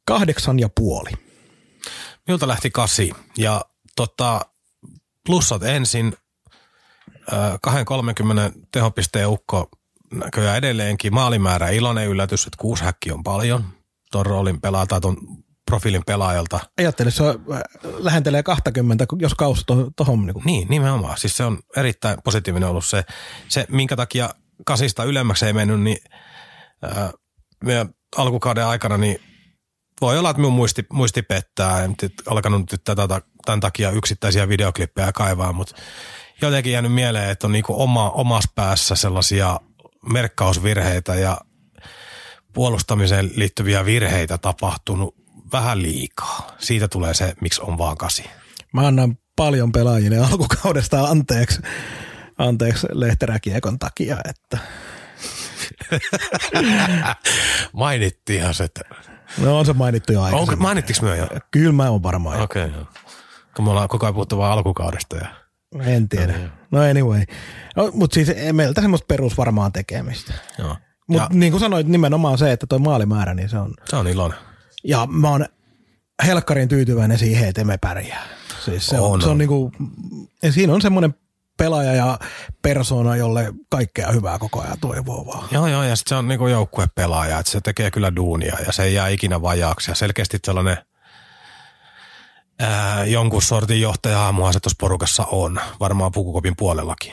kahdeksan ja puoli. Minulta lähti kasi ja tota, plussat ensin, 230 tehopisteen ukko näköjään edelleenkin, maalimäärä iloinen yllätys, että kuusi häkki on paljon. Tuon roolin pelaa tuon profiilin pelaajalta. Ajattelin, se äh, lähentelee 20, jos kausi tuohon. To, niin Niin, nimenomaan. Siis se on erittäin positiivinen ollut se, se minkä takia kasista ylemmäksi ei mennyt, niin ää, meidän alkukauden aikana, niin voi olla, että minun muisti, muisti pettää. En alkanut nyt tätä, tämän takia yksittäisiä videoklippejä kaivaa, mutta jotenkin jäänyt mieleen, että on niinku oma, omassa päässä sellaisia merkkausvirheitä ja puolustamiseen liittyviä virheitä tapahtunut vähän liikaa. Siitä tulee se, miksi on vaan kasi. Mä annan paljon pelaajille alkukaudesta anteeksi, anteeksi lehteräkiekon takia, että [laughs] Mainittiinhan se. Että... no on se mainittu jo Onko, aikaisemmin. mainittiinko me jo? Kyllä mä oon varmaan. Okei, okay, Kun me ollaan koko ajan puhuttu vaan alkukaudesta. Ja... En tiedä. No anyway. No, mutta siis meiltä semmoista perus varmaan tekemistä. Joo. Mutta niin kuin sanoit, nimenomaan se, että toi maalimäärä, niin se on. se on iloinen. Ja mä oon helkkarin tyytyväinen siihen, että me pärjää. Siis se on, On, se on on. niinku, ja siinä on semmoinen pelaaja ja persona, jolle kaikkea hyvää koko ajan toivoo vaan. Joo, joo, ja sit se on niinku joukkuepelaaja, että se tekee kyllä duunia ja se ei jää ikinä vajaaksi. Ja selkeästi sellainen ää, jonkun sortin johtaja-aamuhan se porukassa on, varmaan pukukopin puolellakin.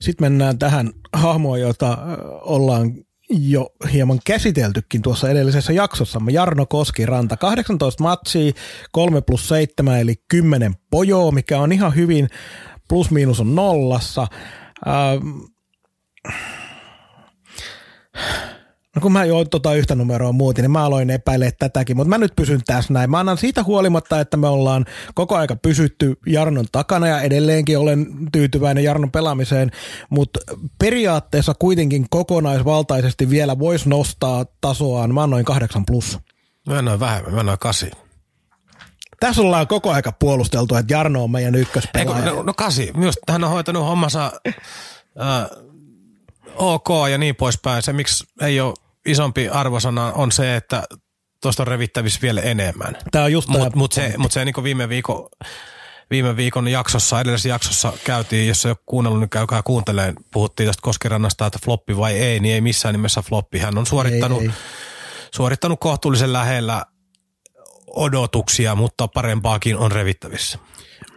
Sitten mennään tähän hahmoon, jota ö, ollaan jo hieman käsiteltykin tuossa edellisessä jaksossamme. Jarno Koskiranta, 18 matsia, 3 plus 7 eli 10 pojoa, mikä on ihan hyvin, plus miinus on nollassa. Ähm, No kun mä jo tota yhtä numeroa muutin, niin mä aloin epäilemään tätäkin, mutta mä nyt pysyn tässä näin. Mä annan siitä huolimatta, että me ollaan koko aika pysytty Jarnon takana ja edelleenkin olen tyytyväinen Jarnon pelaamiseen, mutta periaatteessa kuitenkin kokonaisvaltaisesti vielä voisi nostaa tasoaan. Mä annoin kahdeksan plus. Mä annoin vähemmän, mä annoin kasi. Tässä ollaan koko aika puolusteltu, että Jarno on meidän Ei, ykköspelaaja. kun, no, no kasi, myös hän on hoitanut hommansa ää, ok ja niin poispäin. Se, miksi ei ole isompi arvosana, on se, että tuosta on revittävissä vielä enemmän. Tämä on just Mutta mut se, mut se niin viime viikon viime viikon jaksossa, edellisessä jaksossa käytiin, jos ei ole kuunnellut, niin käykää kuunteleen. Puhuttiin tästä Koskirannasta, että floppi vai ei, niin ei missään nimessä floppi. Hän on suorittanut, Ei, ei. suorittanut kohtuullisen lähellä odotuksia, mutta parempaakin on revittävissä.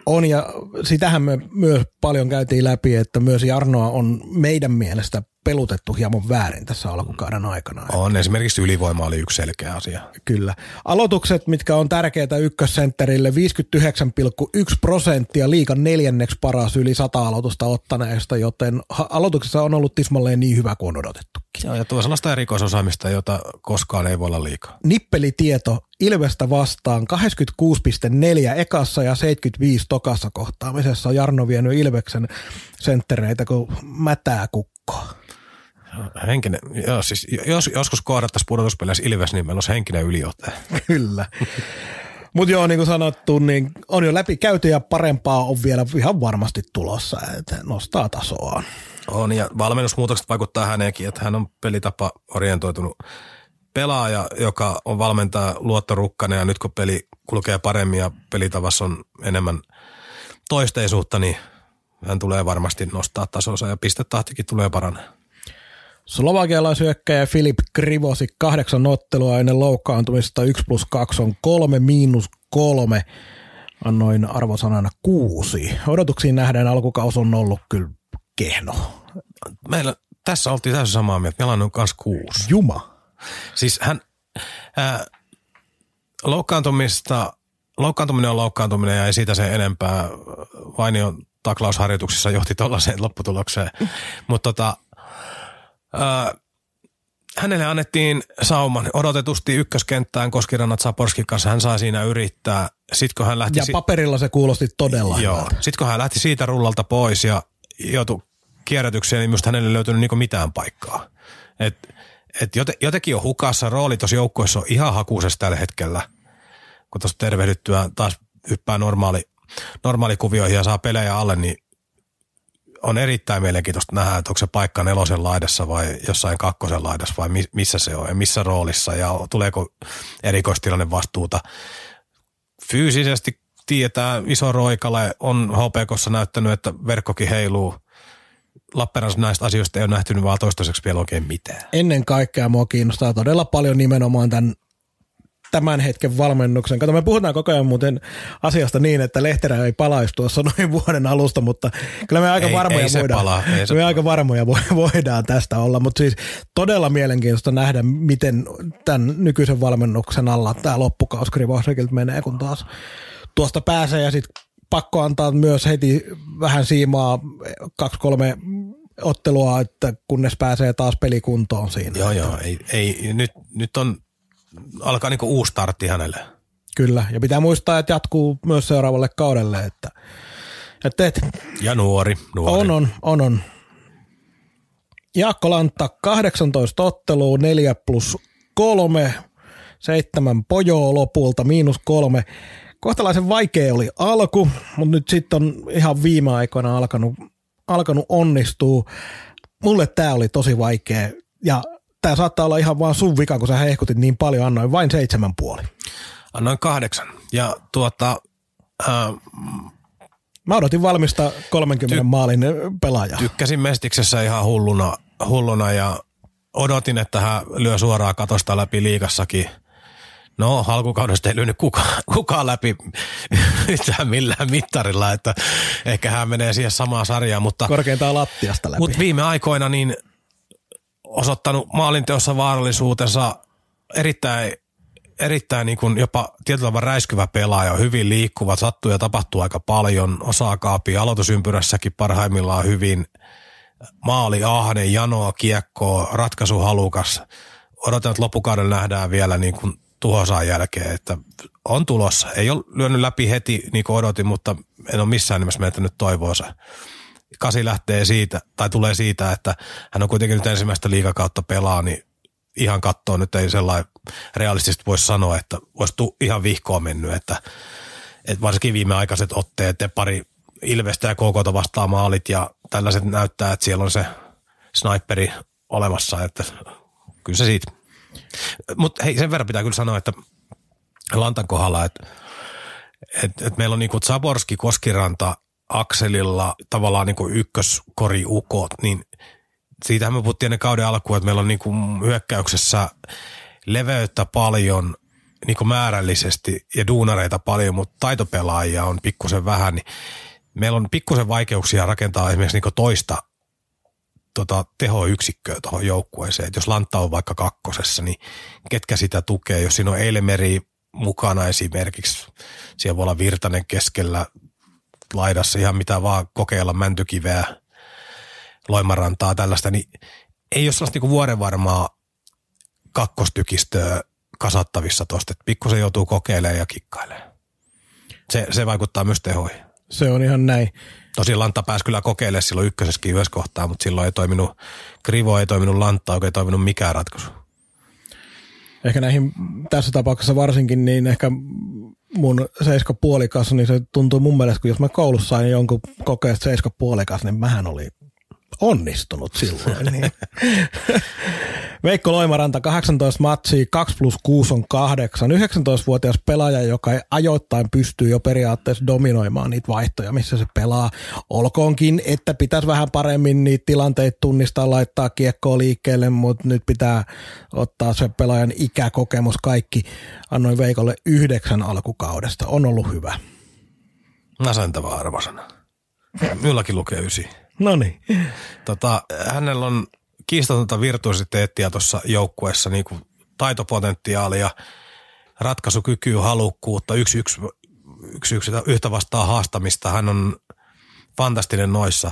On ja sitähän me myös paljon käytiin läpi, että myös Jarnoa on meidän mielestä pelutettu hieman väärin tässä alkukauden aikana. On esimerkiksi ylivoima oli yksi selkeä asia. Kyllä. Aloitukset, mitkä on tärkeitä ykkössentterille, 59,1 prosenttia liikan neljänneksi paras yli 100 aloitusta ottaneesta, joten aloituksessa on ollut tismalleen niin hyvä kuin on odotettukin. Joo, ja tuo sellaista erikoisosaamista, jota koskaan ei voi olla liikaa. Nippelitieto Ilvestä vastaan 86,4 ekassa ja 75 tokassa kohtaamisessa. Jarno vienyt Ilveksen senttereitä kuin mätää kukkoa. Henkinen, joo, siis jos joskus kohdattaisiin pudotuspeleissä Ilves, niin meillä olisi henkinen yliote. [laughs] Kyllä. Mutta joo, niin kuin sanottu, niin on jo läpi käyty ja parempaa on vielä ihan varmasti tulossa, että nostaa tasoaan. On, ja valmennusmuutokset vaikuttaa häneenkin, että hän on pelitapa orientoitunut pelaaja, joka on valmentaa luottorukkainen, ja nyt kun peli kulkee paremmin ja pelitavassa on enemmän toisteisuutta, niin hän tulee varmasti nostaa tasonsa ja pistetahtikin tulee paranee. Slovakialaisyökkäjä Filip Krivosi kahdeksan ottelua ennen loukkaantumista, 1 plus 2 on 3 miinus 3, annoin arvosanana kuusi. Odotuksiin nähdään alkukaus on ollut kyllä kehno. Meillä tässä oltiin täysin samaa mieltä. Meillä on myös kuusi. Juma. Siis hän, ää, loukkaantumista, loukkaantuminen on loukkaantuminen ja ei siitä sen enempää. Vainion taklausharjoituksissa johti tuollaiseen lopputulokseen. Mutta tota, ää, hänelle annettiin sauman odotetusti ykköskenttään Koskirannat Saporskin kanssa. Hän saa siinä yrittää. Sitten kun hän lähti... Ja paperilla se kuulosti todella Joo. hyvältä. Sitten kun hän lähti siitä rullalta pois ja joutui kierrätykseen, niin minusta hänelle ei löytynyt niinku mitään paikkaa. Et, et jote, jotenkin on hukassa, rooli tuossa joukkueessa on ihan hakuisessa tällä hetkellä, kun tuossa tervehdyttyä taas hyppää normaali, normaalikuvioihin ja saa pelejä alle, niin on erittäin mielenkiintoista nähdä, että onko se paikka nelosen laidassa vai jossain kakkosen laidassa vai mi- missä se on ja missä roolissa ja tuleeko erikoistilanne vastuuta. Fyysisesti tietää iso roikale, on HPKssa näyttänyt, että verkkokin heiluu. Lappeenrannassa näistä asioista ei ole nähty vaan toistaiseksi vielä oikein mitään. Ennen kaikkea mua kiinnostaa todella paljon nimenomaan tämän tämän hetken valmennuksen. Kato, me puhutaan koko ajan muuten asiasta niin, että Lehterä ei palaisi tuossa [laughs] noin vuoden alusta, mutta kyllä me aika Ei- varmoja ei voidaan, palaa, ei me palaa. aika varmoja vo- [laughs] voidaan tästä olla, mutta siis todella mielenkiintoista nähdä, miten tämän nykyisen valmennuksen alla tämä loppukaus Krivosrekilta menee, kun taas tuosta pääsee ja sitten pakko antaa myös heti vähän siimaa kaksi-kolme ottelua, että kunnes pääsee taas pelikuntoon siinä. Joo, joo. Ei, ei, nyt, nyt on, alkaa niinku uusi startti hänelle. Kyllä, ja pitää muistaa, että jatkuu myös seuraavalle kaudelle, että, että, että Ja nuori, nuori. on, on, on, on. Jaakko Lantta, 18 ottelua, 4 plus 3, 7 pojoa lopulta, miinus kolme. Kohtalaisen vaikea oli alku, mutta nyt sitten on ihan viime aikoina alkanut, alkanut onnistua. Mulle tämä oli tosi vaikea, ja tämä saattaa olla ihan vaan sun vika, kun sä hehkutit niin paljon, annoin vain seitsemän puoli. Annoin kahdeksan. Ja tuota, ää, Mä odotin valmista 30 Ty- maalin pelaajaa. tykkäsin Mestiksessä ihan hulluna, hulluna ja odotin, että hän lyö suoraan katosta läpi liikassakin. No, alkukaudesta ei lyönyt kukaan, kukaan läpi [laughs] yhtään millään mittarilla, että ehkä hän menee siihen samaan sarjaan, mutta, Korkeintaan lattiasta läpi. mutta viime aikoina niin osoittanut maalinteossa vaarallisuutensa erittäin, erittäin niin kuin jopa tietyllä tavalla räiskyvä pelaaja, hyvin liikkuva, sattuu ja tapahtuu aika paljon, osaa kaapia, aloitusympyrässäkin parhaimmillaan hyvin, maali ahne, janoa, kiekkoa, ratkaisuhalukas. Odotan, että loppukauden nähdään vielä niin kuin tuhosaan jälkeen, että on tulossa. Ei ole lyönyt läpi heti niin kuin odotin, mutta en ole missään nimessä menettänyt toivoonsa. Kasi lähtee siitä, tai tulee siitä, että hän on kuitenkin nyt ensimmäistä liikakautta pelaa, niin ihan kattoon nyt ei sellainen realistisesti voisi sanoa, että olisi tu- ihan vihkoa mennyt, että, että varsinkin viimeaikaiset otteet ja pari Ilvestä ja KKta vastaan maalit ja tällaiset näyttää, että siellä on se sniperi olemassa, että kyllä se siitä. Mutta hei, sen verran pitää kyllä sanoa, että Lantan kohdalla, että et, et meillä on niinku Zaborski, Koskiranta, Akselilla tavallaan niinku ykköskoriukot, niin siitähän me puhuttiin ennen kauden alkuun, että meillä on niinku hyökkäyksessä leveyttä paljon niinku määrällisesti ja duunareita paljon, mutta taitopelaajia on pikkusen vähän, niin meillä on pikkusen vaikeuksia rakentaa esimerkiksi niinku toista tota, tehoyksikköä tuohon joukkueeseen. Et jos Lantta on vaikka kakkosessa, niin ketkä sitä tukee? Jos siinä on Eilemeri mukana esimerkiksi, siellä voi olla Virtanen keskellä laidassa ihan mitä vaan kokeilla mäntykiveä, loimarantaa tällaista, niin ei ole sellaista niinku vuoden varmaa kakkostykistöä kasattavissa tosta, että pikkusen joutuu kokeilemaan ja kikkailemaan. Se, se vaikuttaa myös tehoihin. Se on ihan näin. Tosin Lanta pääsi kyllä kokeilemaan silloin ykkösessäkin yhdessä kohtaa, mutta silloin ei toiminut, Krivo ei toiminut Lanta, oikein toiminut mikään ratkaisu. Ehkä näihin tässä tapauksessa varsinkin, niin ehkä mun seiska puolikas, niin se tuntuu mun mielestä, kun jos mä koulussa sain jonkun kokeesta seiska puolikas, niin mähän oli onnistunut silloin. Niin. [laughs] Veikko Loimaranta, 18 matsia, 2 plus 6 on 8. 19-vuotias pelaaja, joka ei ajoittain pystyy jo periaatteessa dominoimaan niitä vaihtoja, missä se pelaa. Olkoonkin, että pitäisi vähän paremmin niitä tilanteita tunnistaa, laittaa kiekkoa liikkeelle, mutta nyt pitää ottaa se pelaajan ikäkokemus kaikki. Annoin Veikolle yhdeksän alkukaudesta. On ollut hyvä. Nasentava arvosana. Minullakin lukee ysi. No niin. Tota, hänellä on kiistatonta virtuositeettia tuossa joukkueessa, niin kuin taitopotentiaalia, ratkaisukykyä, halukkuutta, yksi, yksi, yksi, yksi yhtä vastaa haastamista. Hän on fantastinen noissa.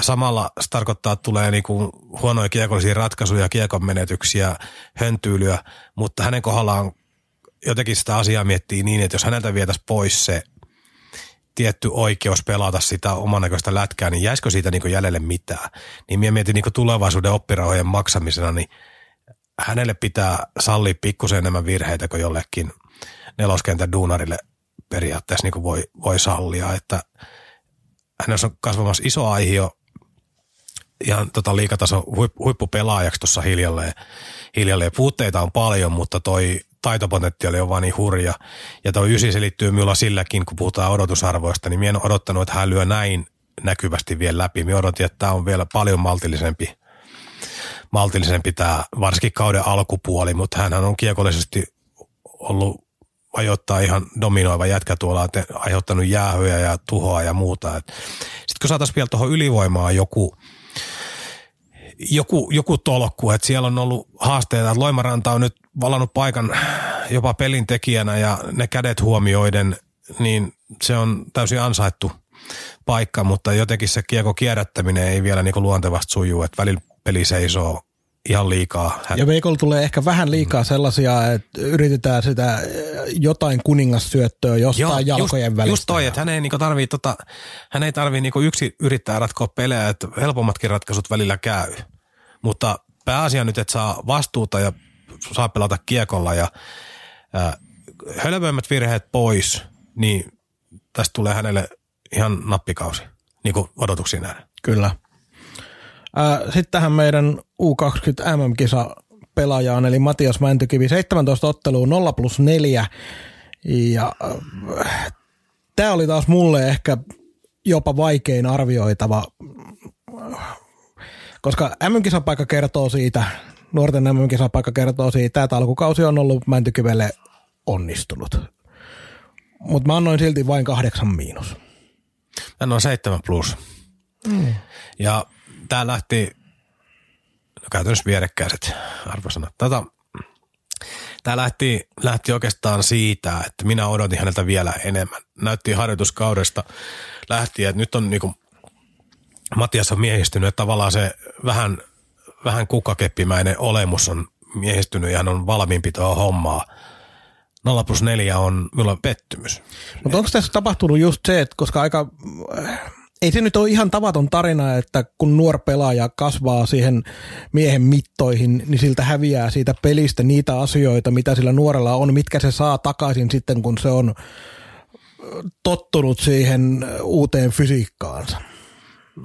Samalla se tarkoittaa, että tulee niinku huonoja kiekollisia ratkaisuja, kiekon menetyksiä, höntyylyä, mutta hänen kohdallaan jotenkin sitä asiaa miettii niin, että jos häneltä vietäisi pois se tietty oikeus pelata sitä oman näköistä lätkää, niin jäisikö siitä niin jäljelle mitään? Niin minä mietin niin tulevaisuuden oppirahojen maksamisena, niin hänelle pitää sallia pikkusen enemmän virheitä kuin jollekin neloskentän duunarille periaatteessa niin voi, voi sallia, että hänessä on kasvamassa iso aihio ihan tota liikatason huippupelaajaksi tuossa hiljalleen. hiljalleen. Puutteita on paljon, mutta toi taitopotentiaali on vaan niin hurja. Ja tuo ysi selittyy minulla silläkin, kun puhutaan odotusarvoista, niin minä en odottanut, että hän lyö näin näkyvästi vielä läpi. Minä odotin, että tämä on vielä paljon maltillisempi, maltillisempi tämä varsinkin kauden alkupuoli, mutta hän on kiekollisesti ollut ajoittaa ihan dominoiva jätkä tuolla, että aiheuttanut jäähyjä ja tuhoa ja muuta. Sitten kun saataisiin vielä tuohon ylivoimaan joku, joku, joku tolkku, että siellä on ollut haasteita, että Loimaranta on nyt valannut paikan jopa pelin tekijänä ja ne kädet huomioiden, niin se on täysin ansaittu paikka, mutta jotenkin se kiekko kierrättäminen ei vielä niin luontevasti sujuu, että välillä peli seisoo ihan liikaa. Ja Veikolla tulee ehkä vähän liikaa sellaisia, että yritetään sitä jotain kuningassyöttöä jostain Joo, jalkojen just, välistä. Just toi, että hän ei, niinku tarvii, tota, hän ei tarvii niinku yksi yrittää ratkoa pelejä, että helpommatkin ratkaisut välillä käy. Mutta pääasia nyt, että saa vastuuta ja saa pelata kiekolla ja äh, hölmöimmät virheet pois, niin tästä tulee hänelle ihan nappikausi, niin kuin odotuksiin nähdään. Kyllä. Sitten tähän meidän U20 MM-kisa pelaajaan, eli Matias Mäntykivi, 17 ottelua 0 plus 4. Ja äh, tämä oli taas mulle ehkä jopa vaikein arvioitava, koska MM-kisapaikka kertoo siitä, nuorten MM-kisapaikka kertoo siitä, että alkukausi on ollut Mäntykivelle onnistunut. Mutta mä annoin silti vain kahdeksan miinus. Mä annoin seitsemän plus. Mm. Ja tämä lähti, no käytännössä vierekkäiset arvosanat. Tätä, tämä lähti, lähti oikeastaan siitä, että minä odotin häneltä vielä enemmän. Näytti harjoituskaudesta lähtien, että nyt on niin kuin, Matias on miehistynyt, että tavallaan se vähän, vähän kukkakeppimäinen olemus on miehistynyt ja hän on valmiimpi tuohon hommaa. 0 plus 4 on minulla pettymys. Mutta onko tässä tapahtunut just se, että koska aika ei se nyt ole ihan tavaton tarina, että kun nuor pelaaja kasvaa siihen miehen mittoihin, niin siltä häviää siitä pelistä niitä asioita, mitä sillä nuorella on, mitkä se saa takaisin sitten, kun se on tottunut siihen uuteen fysiikkaansa.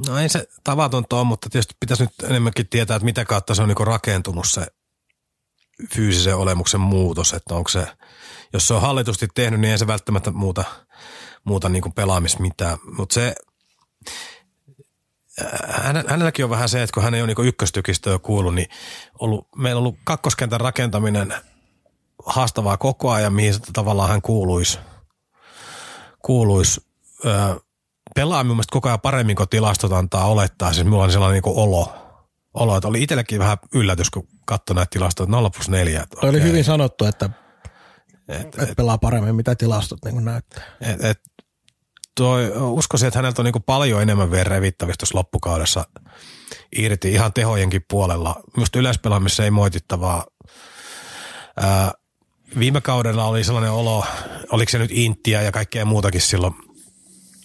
No ei se tavatonta ole, mutta tietysti pitäisi nyt enemmänkin tietää, että mitä kautta se on niin rakentunut se fyysisen olemuksen muutos, että onko se, jos se on hallitusti tehnyt, niin ei se välttämättä muuta, muuta niin kuin mitään, mutta se – hänelläkin on vähän se, että kun hän ei ole niin ykköstykistöä kuullut, niin ollut, meillä on ollut kakkoskentän rakentaminen haastavaa koko ajan, mihin tavallaan hän kuuluisi, kuuluisi öö, pelaa minun koko ajan paremmin kuin tilastot antaa olettaa. Siis minulla on sellainen niin olo, olo, että oli itsellekin vähän yllätys, kun katsoi näitä tilastoja, 0 plus 4. Toi oli hyvin sanottu, että et, et, pelaa paremmin, mitä tilastot niin näyttää. Et, et, toi, uskoisin, että häneltä on niin paljon enemmän vielä revittävistä tuossa loppukaudessa irti ihan tehojenkin puolella. Minusta yleispelaamisessa ei moitittavaa. Ää, viime kaudella oli sellainen olo, oliko se nyt Intiä ja kaikkea muutakin silloin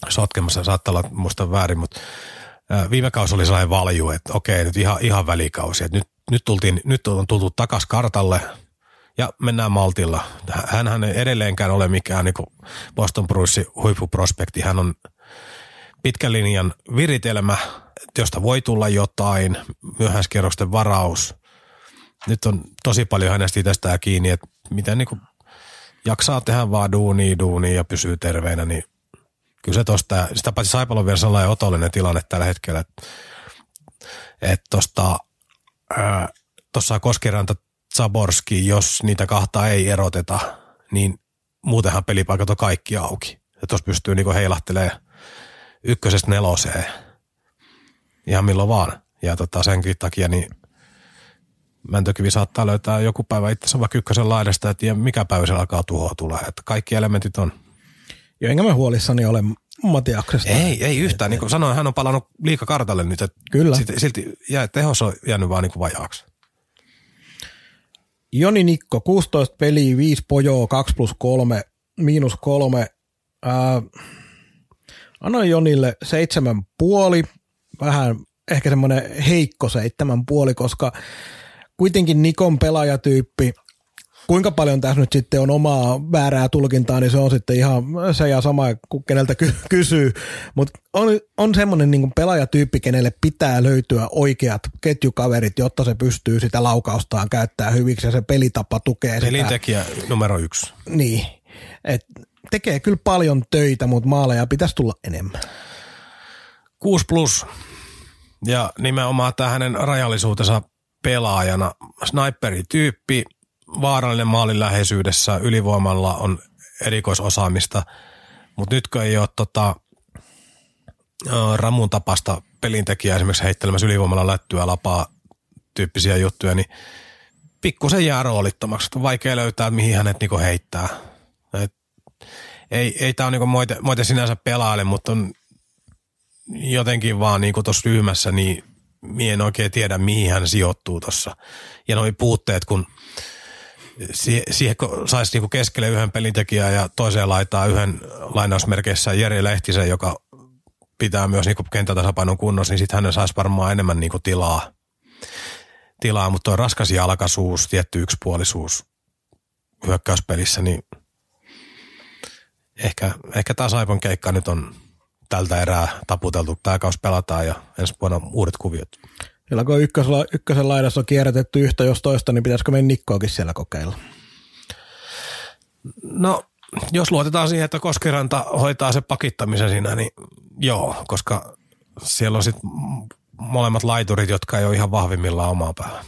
sotkemassa, saattaa olla muista väärin, mutta ää, viime kausi oli sellainen valju, että okei, nyt ihan, ihan välikausi. Että nyt, nyt, tultiin, nyt on tultu takas kartalle – ja mennään maltilla. Hänhän ei edelleenkään ole mikään niin Boston Bruce huippuprospekti. Hän on pitkän linjan viritelmä, josta voi tulla jotain, myöhäiskierrosten varaus. Nyt on tosi paljon hänestä itsestään kiinni, että miten niin jaksaa tehdä vaan duunia, duunia ja pysyy terveenä, niin kyllä se tosta, sitä paitsi Saipalo vielä sellainen otollinen tilanne tällä hetkellä, että, että tosta, tuossa Koskiranta Zaborski, jos niitä kahta ei eroteta, niin muutenhan pelipaikat on kaikki auki. Ja tuossa pystyy niinku heilahtelemaan ykkösestä neloseen ihan milloin vaan. Ja tota, senkin takia niin Mäntökivi saattaa löytää joku päivä itse vaikka ykkösen laidasta, että mikä päivä se alkaa tuhoa tulee. Että kaikki elementit on. Jo enkä mä huolissani ole Matiaksesta. Ei, ei yhtään. Niin kuin sanoin, hän on palannut liika kartalle nyt. Että Kyllä. Silti, silti jää, tehos on jäänyt vaan niin kuin vajaaksi. Joni Nikko, 16 peliä, 5 pojoa, 2 plus 3, miinus 3. Ää, annoin Jonille seitsemän puoli, vähän ehkä semmoinen heikko seitsemän puoli, koska kuitenkin Nikon pelaajatyyppi, kuinka paljon tässä nyt sitten on omaa väärää tulkintaa, niin se on sitten ihan se ja sama, kun keneltä ky- kysyy. Mutta on, on semmoinen niin pelaajatyyppi, kenelle pitää löytyä oikeat ketjukaverit, jotta se pystyy sitä laukaustaan käyttää hyviksi ja se pelitapa tukee sitä. Pelintekijä numero yksi. Niin, et tekee kyllä paljon töitä, mutta maaleja pitäisi tulla enemmän. 6 plus. Ja nimenomaan tämä hänen rajallisuutensa pelaajana. Sniperityyppi, vaarallinen maalin läheisyydessä, ylivoimalla on erikoisosaamista. Mutta nytkö ei ole tota, Ramun tapasta pelintekijää esimerkiksi heittelemässä ylivoimalla lättyä lapaa tyyppisiä juttuja, niin pikkusen jää roolittomaksi. On vaikea löytää, mihin hänet niinku heittää. Et ei, ei tämä ole niinku moite, moite sinänsä pelaajalle, mutta on jotenkin vaan niinku tuossa ryhmässä, niin mie en oikein tiedä, mihin hän sijoittuu tuossa. Ja noi puutteet, kun siihen kun saisi niinku keskelle yhden pelintekijän ja toiseen laitaa yhden lainausmerkeissä Jere Lehtisen, joka pitää myös niinku kenttätasapainon kunnossa, niin sitten hän saisi varmaan enemmän niinku tilaa. tilaa. Mutta tuo raskas jalkaisuus, tietty yksipuolisuus hyökkäyspelissä, niin ehkä, ehkä tämä Saipon keikka nyt on tältä erää taputeltu. Tämä kaus pelataan ja ensi vuonna uudet kuviot. Kyllä kun ykkösellä, ykkösen laidassa on kierrätetty yhtä jos toista, niin pitäisikö meidän Nikkoakin siellä kokeilla? No, jos luotetaan siihen, että Koskiranta hoitaa se pakittamisen siinä, niin joo, koska siellä on sitten molemmat laiturit, jotka ei ole ihan vahvimmillaan omaa päähän.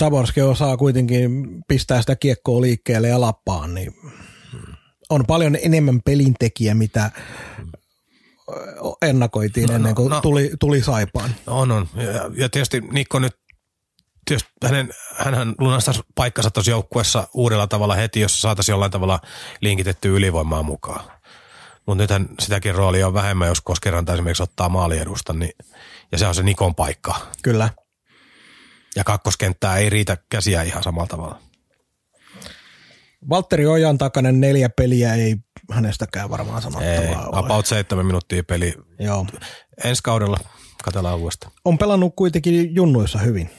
Zaborski osaa kuitenkin pistää sitä kiekkoa liikkeelle ja lappaan, niin on paljon enemmän pelintekijä, mitä ennakoitiin no, ennen no, kuin no, tuli, tuli Saipaan. On, on. Ja, ja tietysti Nikko nyt, tietysti hänen, hänhän lunastaisi paikkansa tuossa joukkuessa uudella tavalla heti, jos saataisiin jollain tavalla linkitetty ylivoimaa mukaan. Mutta nythän sitäkin roolia on vähemmän, jos Koskeranta esimerkiksi ottaa maaliedusta, niin, ja se on se Nikon paikka. Kyllä. Ja kakkoskenttää ei riitä käsiä ihan samalla tavalla. Valtteri Ojan takainen neljä peliä ei hänestäkään varmaan sanottavaa Ei, about seitsemän minuuttia peli. Joo. Ensi kaudella katsellaan uudestaan. On pelannut kuitenkin junnuissa hyvin.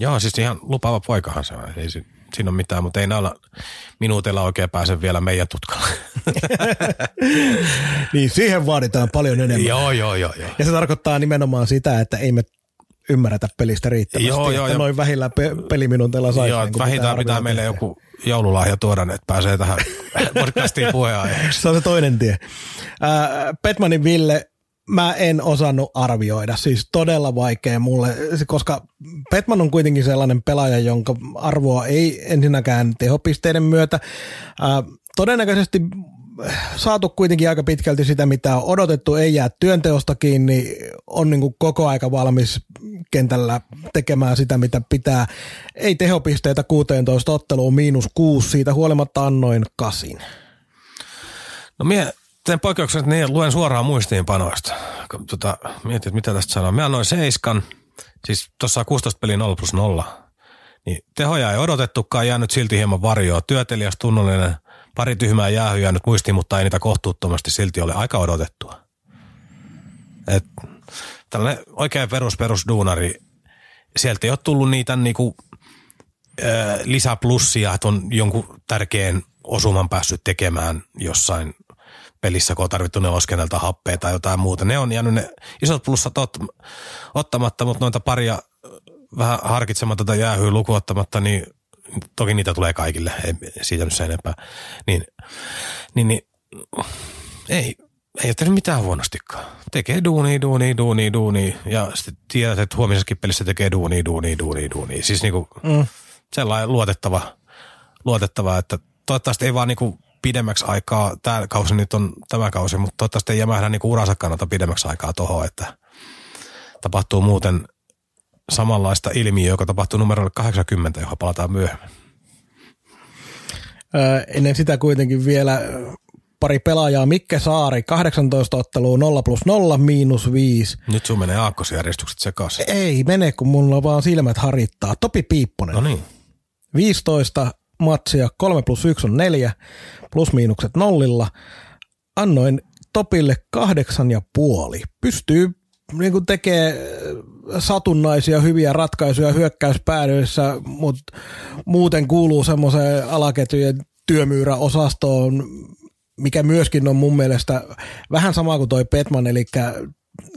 Joo, siis ihan lupaava poikahan se on. Ei siinä ole mitään, mutta ei näillä minuutilla oikein pääse vielä meidän tutkalla. [laughs] niin siihen vaaditaan paljon enemmän. Joo, joo, joo, joo. Ja se tarkoittaa nimenomaan sitä, että ei me ymmärretä pelistä riittävästi. Joo, joo, että noin vähillä pe- peliminuutilla saisi. Joo, niin vähintään pitää, pitää meille joku joululahja tuoda, että pääsee tähän [laughs] podcastiin puheenaiheeksi. Se on se toinen tie. Äh, Petmanin Ville, mä en osannut arvioida, siis todella vaikea mulle, koska Petman on kuitenkin sellainen pelaaja, jonka arvoa ei ensinnäkään tehopisteiden myötä. Äh, todennäköisesti saatu kuitenkin aika pitkälti sitä, mitä on odotettu, ei jää työnteosta kiinni, on niin kuin koko aika valmis kentällä tekemään sitä, mitä pitää. Ei tehopisteitä 16 otteluun, miinus kuusi, siitä huolimatta annoin kasin. No mie teen poikkeuksen, että niin luen suoraan muistiinpanoista. Tota, mietin, että mitä tästä sanoo. Mä annoin seiskan, siis tuossa 16 peliä 0 plus 0. Niin tehoja ei odotettukaan, jäänyt silti hieman varjoa. Työtelijäs, tunnollinen – pari tyhmää jäähyä nyt muistiin, mutta ei niitä kohtuuttomasti silti ole aika odotettua. Et, tällainen oikea perus, perus duunari, sieltä ei ole tullut niitä niinku, ö, lisäplussia, että on jonkun tärkeän osuman päässyt tekemään jossain pelissä, kun on tarvittu neloskennelta happea tai jotain muuta. Ne on jäänyt ne isot plussat ot, ottamatta, mutta noita paria vähän harkitsematonta jäähyä lukuottamatta, niin toki niitä tulee kaikille, ei siitä nyt se enempää, niin, niin, niin ei, ei ole tehnyt mitään huonostikaan. Tekee duuni, duuni, duuni, duuni ja sitten tiedät, että huomisessakin pelissä tekee duuni, duuni, duuni, duuni. Siis niinku mm. sellainen luotettava, luotettava, että toivottavasti ei vaan niinku pidemmäksi aikaa, tämä kausi nyt on tämä kausi, mutta toivottavasti ei jämähdä niinku uransa kannalta pidemmäksi aikaa tuohon, että tapahtuu muuten samanlaista ilmiöä, joka tapahtui numerolle 80, johon palataan myöhemmin. Öö, ennen sitä kuitenkin vielä pari pelaajaa. Mikke Saari, 18 ottelua 0 plus 0, miinus 5. Nyt sun menee aakkosjärjestykset sekaisin. Ei mene, kun mulla vaan silmät harittaa. Topi Piipponen. No niin. 15 matsia, 3 plus 1 on 4, plus miinukset nollilla. Annoin Topille kahdeksan ja puoli. Pystyy niin kuin tekee satunnaisia hyviä ratkaisuja hyökkäyspäädyissä, mutta muuten kuuluu semmoiseen alaketjujen työmyyräosastoon, mikä myöskin on mun mielestä vähän sama kuin toi Petman, eli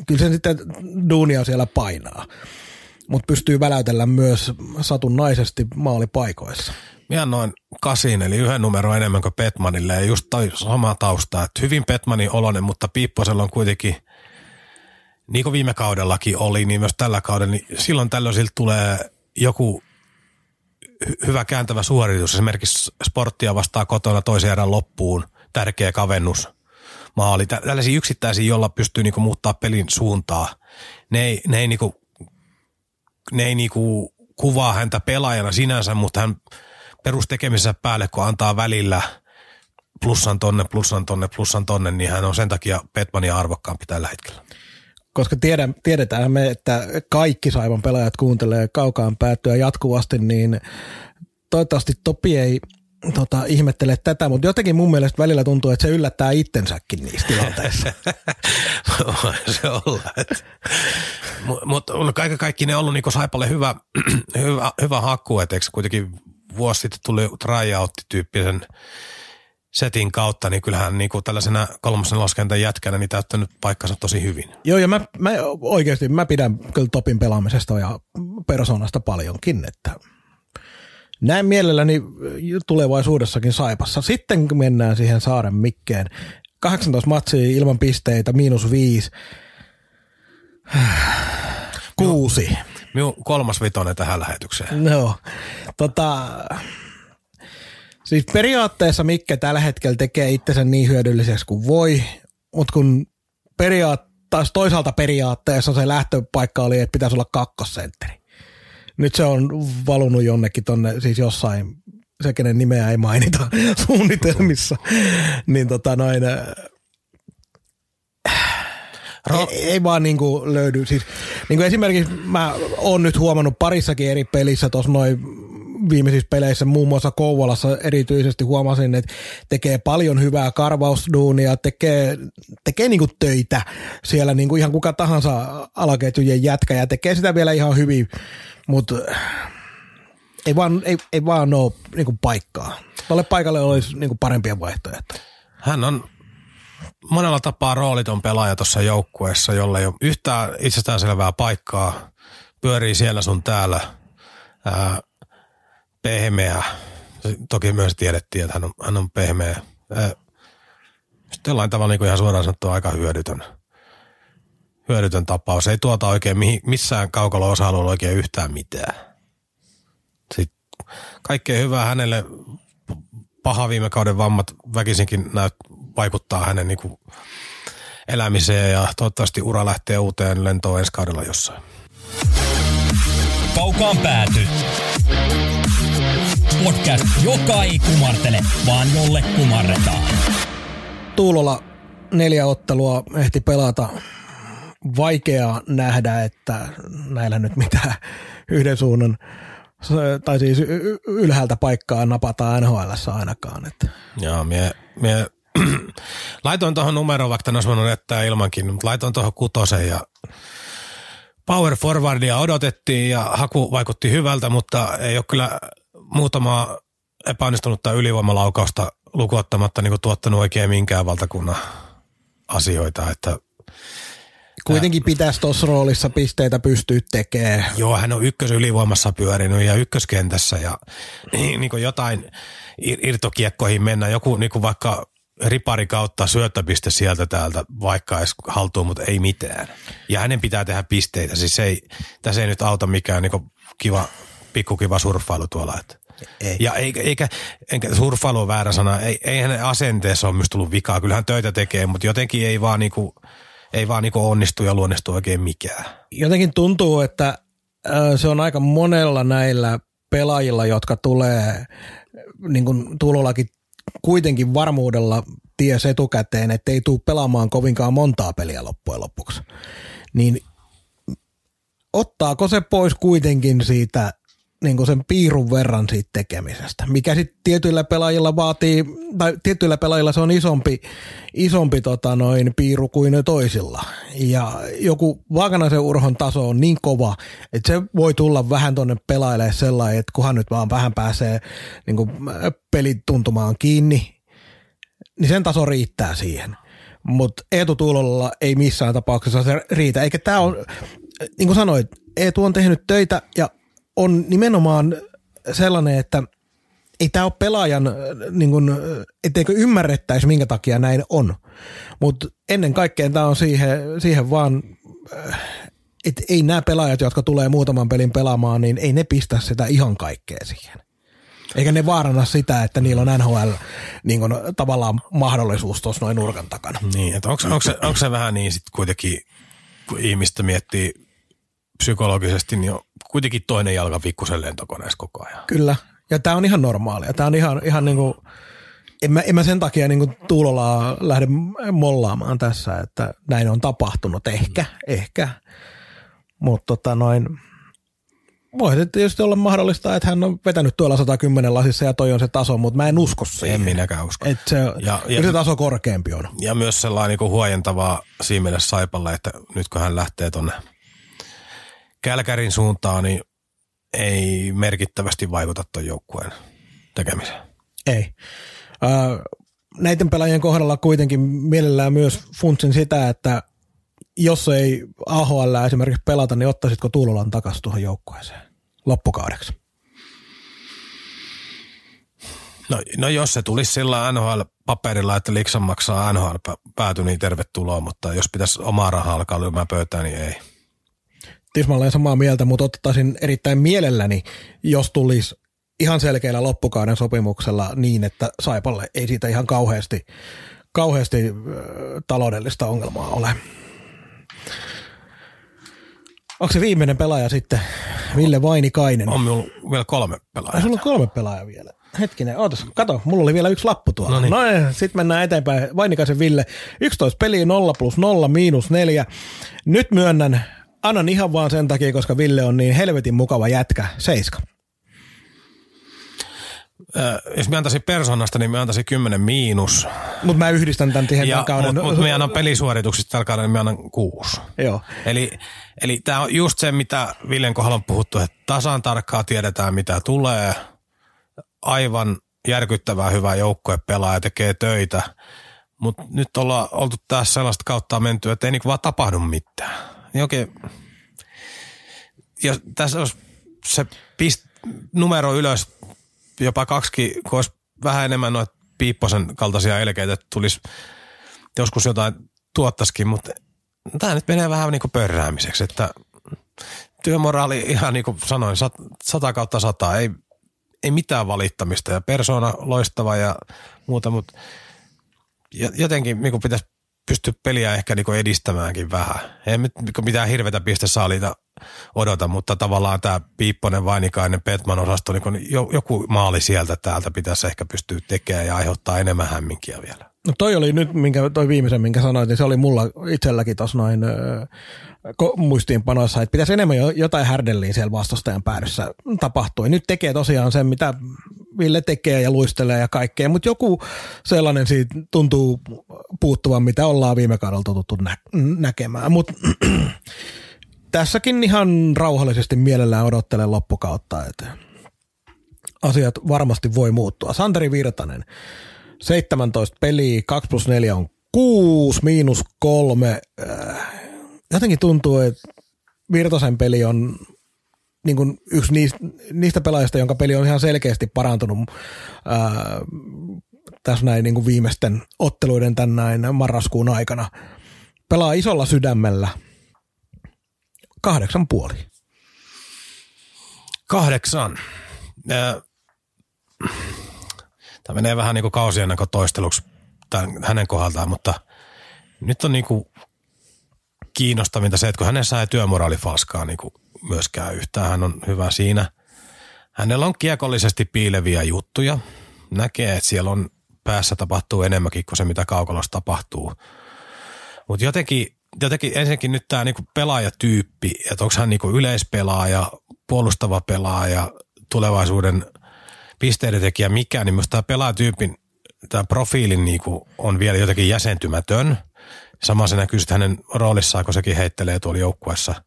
kyllä se sitten duunia siellä painaa, mutta pystyy väläytellä myös satunnaisesti maalipaikoissa. Minä noin kasin, eli yhden numero enemmän kuin Petmanille, ja just toi sama tausta, että hyvin Petmanin olonen, mutta Piipposella on kuitenkin, niin kuin viime kaudellakin oli, niin myös tällä kaudella, niin silloin tällöin siltä tulee joku hyvä kääntävä suoritus, esimerkiksi sporttia vastaa kotona toisen erän loppuun, tärkeä kavennus, maali. Tällaisia yksittäisiä, jolla pystyy niinku muuttaa pelin suuntaa. Ne ei, ne ei, niinku, ne ei niinku kuvaa häntä pelaajana sinänsä, mutta hän perustekemisessä päälle, kun antaa välillä plussan tonne, plussan tonne, plussan tonne, niin hän on sen takia Petmania arvokkaampi tällä hetkellä. Koska tiedän, tiedetään me, että kaikki Saivan pelaajat kuuntelee kaukaan päättyä jatkuvasti, niin toivottavasti Topi ei tota, ihmettele tätä, mutta jotenkin mun mielestä välillä tuntuu, että se yllättää itsensäkin niissä tilanteissa. [laughs] se olla. Mutta mut, kaiken kaikki ne on ollut niinku Saipalle hyvä, [clears throat] hyvä, hyvä haku, että kuitenkin vuosi sitten tuli tryout-tyyppisen setin kautta, niin kyllähän niin kuin tällaisena kolmosen laskentän jätkänä niin täyttänyt paikkansa tosi hyvin. Joo, ja mä, mä oikeasti mä pidän kyllä topin pelaamisesta ja persoonasta paljonkin, että näin mielelläni tulevaisuudessakin Saipassa. Sitten kun mennään siihen Saaren Mikkeen, 18 matsia ilman pisteitä, miinus viisi, [sighs] kuusi. Minun kolmas vitonen tähän lähetykseen. No, tota, siis periaatteessa Mikke tällä hetkellä tekee itsensä niin hyödylliseksi kuin voi, mutta kun periaatteessa, toisaalta periaatteessa se lähtöpaikka oli, että pitäisi olla kakkosentteri. Nyt se on valunut jonnekin tonne, siis jossain, se kenen nimeä ei mainita [laughs] suunnitelmissa, niin tota noin, Ro- ei, ei vaan niinku löydy. Siis, niinku esimerkiksi mä oon nyt huomannut parissakin eri pelissä tuossa noin viimeisissä peleissä, muun muassa Kouvolassa erityisesti huomasin, että tekee paljon hyvää karvausduunia, tekee, tekee niinku töitä siellä niinku ihan kuka tahansa alaketjujen jätkä ja tekee sitä vielä ihan hyvin, mutta ei vaan, ei, ei vaan ole niinku paikkaa. Tuolle paikalle olisi niinku parempia vaihtoehtoja. Hän on monella tapaa rooliton pelaaja tuossa joukkueessa, jolla ei ole yhtään itsestäänselvää paikkaa, pyörii siellä sun täällä, ää, pehmeä. Toki myös tiedettiin, että hän on, hän on pehmeä. Ää, jollain tavalla niin ihan suoraan sanottua aika hyödytön, hyödytön tapaus. Ei tuota oikein mihin, missään kaukalla osa-alueella oikein yhtään mitään. Sitten kaikkea hyvää hänelle. Paha viime kauden vammat väkisinkin näyt, vaikuttaa hänen niin kuin elämiseen ja toivottavasti ura lähtee uuteen lentoon ensi kaudella jossain. Kaukaan pääty. Podcast, joka ei kumartele, vaan jolle kumarretaan. Tuulola neljä ottelua ehti pelata. Vaikea nähdä, että näillä nyt mitään yhden suunnan tai siis ylhäältä paikkaa napataan NHL ainakaan. Että. Joo, mie, mie [clears throat] laitoin tuohon numeroon, vaikka tänä olisi jättää ilmankin, mutta laitoin tuohon kutosen ja power forwardia odotettiin ja haku vaikutti hyvältä, mutta ei ole kyllä muutama epäonnistunutta ylivoimalaukausta lukuottamatta niin tuottanut oikein minkään valtakunnan asioita, että Kuitenkin pitäisi tuossa roolissa pisteitä pystyä tekemään. Joo, hän on ykkös ylivoimassa pyörinyt ja ykköskentässä ja niin, niin kuin jotain irtokiekkoihin mennä. Joku niin kuin vaikka ripari kautta syöttöpiste sieltä täältä, vaikka edes haltuun, mutta ei mitään. Ja hänen pitää tehdä pisteitä. Siis ei, tässä ei nyt auta mikään niin kiva, pikkukiva surffailu tuolla. Että. Ei. Ja eikä, eikä, eikä surffailu on väärä sana, ei, ei hänen asenteessa ole myös tullut vikaa. Kyllähän töitä tekee, mutta jotenkin ei vaan, niinku, ei vaan niinku onnistu ja luonnistu oikein mikään. Jotenkin tuntuu, että Se on aika monella näillä pelaajilla, jotka tulee niin kuin tulollakin kuitenkin varmuudella ties etukäteen, että ei tule pelaamaan kovinkaan montaa peliä loppujen lopuksi. Niin ottaako se pois kuitenkin siitä niin kuin sen piirun verran siitä tekemisestä, mikä sitten tietyillä pelaajilla vaatii, tai tietyillä pelaajilla se on isompi, isompi tota noin, piiru kuin toisilla. Ja joku Vaakanaisen urhon taso on niin kova, että se voi tulla vähän tuonne pelaajille sellainen, että kunhan nyt vaan vähän pääsee niin kuin pelit tuntumaan kiinni, niin sen taso riittää siihen. Mutta Eetu Tuulolla ei missään tapauksessa se riitä. Eikä tämä on, niin kuin sanoit, Eetu on tehnyt töitä ja on nimenomaan sellainen, että ei tämä ole pelaajan, äh, niin kuin, äh, etteikö ymmärrettäisi, minkä takia näin on. Mutta ennen kaikkea tämä on siihen, siihen vaan, äh, että ei nämä pelaajat, jotka tulee muutaman pelin pelaamaan, niin ei ne pistä sitä ihan kaikkea siihen. Eikä ne vaarana sitä, että niillä on NHL niin kuin, tavallaan mahdollisuus tuossa noin nurkan takana. Niin, että onko, onko, se, onko se vähän niin sitten kuitenkin, kun ihmistä miettii psykologisesti, niin on kuitenkin toinen jalka pikkusen lentokoneessa koko ajan. Kyllä. Ja tämä on ihan normaalia. Tämä on ihan, ihan niin kuin, en mä, en mä sen takia niin kuin Tuulolaa lähde mollaamaan tässä, että näin on tapahtunut. Ehkä, ehkä. Mutta tota noin, voi tietysti olla mahdollista, että hän on vetänyt tuolla 110 lasissa ja toi on se taso, mutta mä en usko siihen. En minäkään usko. Että se, ja- ja, se taso korkeampi on. Ja myös sellainen niin huojentavaa siinä mielessä Saipalle, että nyt kun hän lähtee tuonne Kälkärin suuntaan, niin ei merkittävästi vaikuta tuon joukkueen tekemiseen. Ei. Ö, näiden pelaajien kohdalla kuitenkin mielellään myös funtsin sitä, että jos ei AHL esimerkiksi pelata, niin ottaisitko Tuulolan takaisin tuohon joukkueeseen loppukaudeksi? No, no jos se tulisi sillä NHL-paperilla, että Liksan maksaa NHL-pääty, niin tervetuloa, mutta jos pitäisi omaa rahaa alkaa lyömään pöytään, niin ei. Tismalleen samaa mieltä, mutta ottaisin erittäin mielelläni, jos tulisi ihan selkeällä loppukauden sopimuksella niin, että Saipalle ei siitä ihan kauheasti, kauheasti taloudellista ongelmaa ole. Onko se viimeinen pelaaja sitten Ville Vainikainen? On minulla vielä kolme pelaajaa. sulla on kolme pelaajaa vielä. Hetkinen, ootas, kato, mulla oli vielä yksi lappu tuolla. Noniin. No niin, sitten mennään eteenpäin. Vainikaisen Ville, 11 peliä, 0 plus 0, miinus 4. Nyt myönnän, annan ihan vaan sen takia, koska Ville on niin helvetin mukava jätkä, 7. Ö, jos mä antaisin persoonasta, niin mä antaisin 10 miinus. Mutta mä yhdistän tämän siihen Ja, tämän kauden. Mutta mut mä annan pelisuorituksista tällä kaudella, niin mä annan kuusi. Joo, Eli, eli tämä on just se, mitä Villen kohdalla on puhuttu, että tasan tarkkaan tiedetään, mitä tulee. Aivan järkyttävää hyvä joukkue pelaa ja tekee töitä. Mutta nyt ollaan oltu tässä sellaista kautta menty, että ei niinku vaan tapahdu mitään. Niin oikein, jos tässä olisi se pist, numero ylös jopa kaksi, kun olisi vähän enemmän noita Piipposen kaltaisia elkeitä, että tulisi joskus jotain tuottaisikin, mutta tämä nyt menee vähän niin kuin pörräämiseksi, että työmoraali ihan niin kuin sanoin, sat, sata kautta sata, ei, ei mitään valittamista ja persona loistava ja muuta, mutta jo- jotenkin niin kuin pitäisi pystyä peliä ehkä niin edistämäänkin vähän. Ei mitään hirveätä pistesaaliita odota, mutta tavallaan tämä Piipponen, Vainikainen, Petman osasto, niin joku maali sieltä täältä pitäisi ehkä pystyä tekemään ja aiheuttaa enemmän hämminkiä vielä. No toi oli nyt, minkä, toi viimeisen, minkä sanoit, niin se oli mulla itselläkin tuossa noin ö, ko- muistiinpanoissa, että pitäisi enemmän jo, jotain härdelliä siellä vastustajan päädyssä tapahtua. Nyt tekee tosiaan sen, mitä Ville tekee ja luistelee ja kaikkea, mutta joku sellainen siitä tuntuu puuttuvan, mitä ollaan viime kaudella totuttu nä- näkemään. Mutta [clears throat] tässäkin ihan rauhallisesti mielellään odottelen loppukautta, että asiat varmasti voi muuttua. Santeri Virtanen, 17 peliä, 2 plus 4 on 6, miinus 3. Jotenkin tuntuu, että Virtasen peli on niin kuin yksi niistä, niistä pelaajista, jonka peli on ihan selkeästi parantunut ää, tässä näin niin kuin viimeisten otteluiden tän näin marraskuun aikana. Pelaa isolla sydämellä. Kahdeksan puoli. Kahdeksan. Ö, Tämä menee vähän niin kuin kausien toisteluksi tämän, hänen kohdaltaan, mutta nyt on niin kuin kiinnostavinta se, että kun hänessä ei työmoraali falskaa niin kuin myöskään yhtään. Hän on hyvä siinä. Hänellä on kiekollisesti piileviä juttuja. Näkee, että siellä on päässä tapahtuu enemmänkin kuin se, mitä kaukalossa tapahtuu. Mutta jotenkin, jotenkin ensinnäkin nyt tämä niinku pelaajatyyppi, että onko hän niinku yleispelaaja, puolustava pelaaja, tulevaisuuden pisteiden tekijä, mikä, niin myös tämä pelaajatyypin, tämä profiilin niinku on vielä jotenkin jäsentymätön. Sama se näkyy sitten hänen roolissaan, kun sekin heittelee tuolla joukkuessa,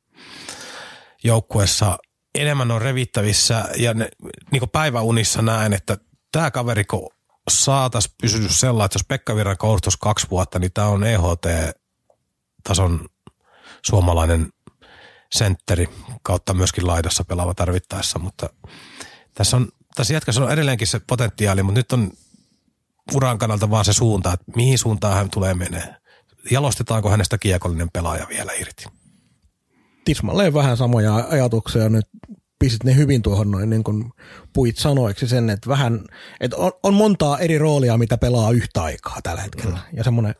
joukkuessa enemmän on revittävissä ja ne, niin päiväunissa näen, että tämä kaveri, kun saatas pysyä sellainen, että jos Pekka Virran koulutus kaksi vuotta, niin tämä on EHT-tason suomalainen sentteri kautta myöskin laidassa pelaava tarvittaessa, mutta tässä, on, tässä jätkässä on edelleenkin se potentiaali, mutta nyt on uran kannalta vaan se suunta, että mihin suuntaan hän tulee menee. Jalostetaanko hänestä kiekollinen pelaaja vielä irti? Tismalleen vähän samoja ajatuksia nyt pistit ne hyvin tuohon noin niin kuin puit sanoiksi sen, että vähän, että on, on montaa eri roolia, mitä pelaa yhtä aikaa tällä hetkellä. Mm. Ja semmoinen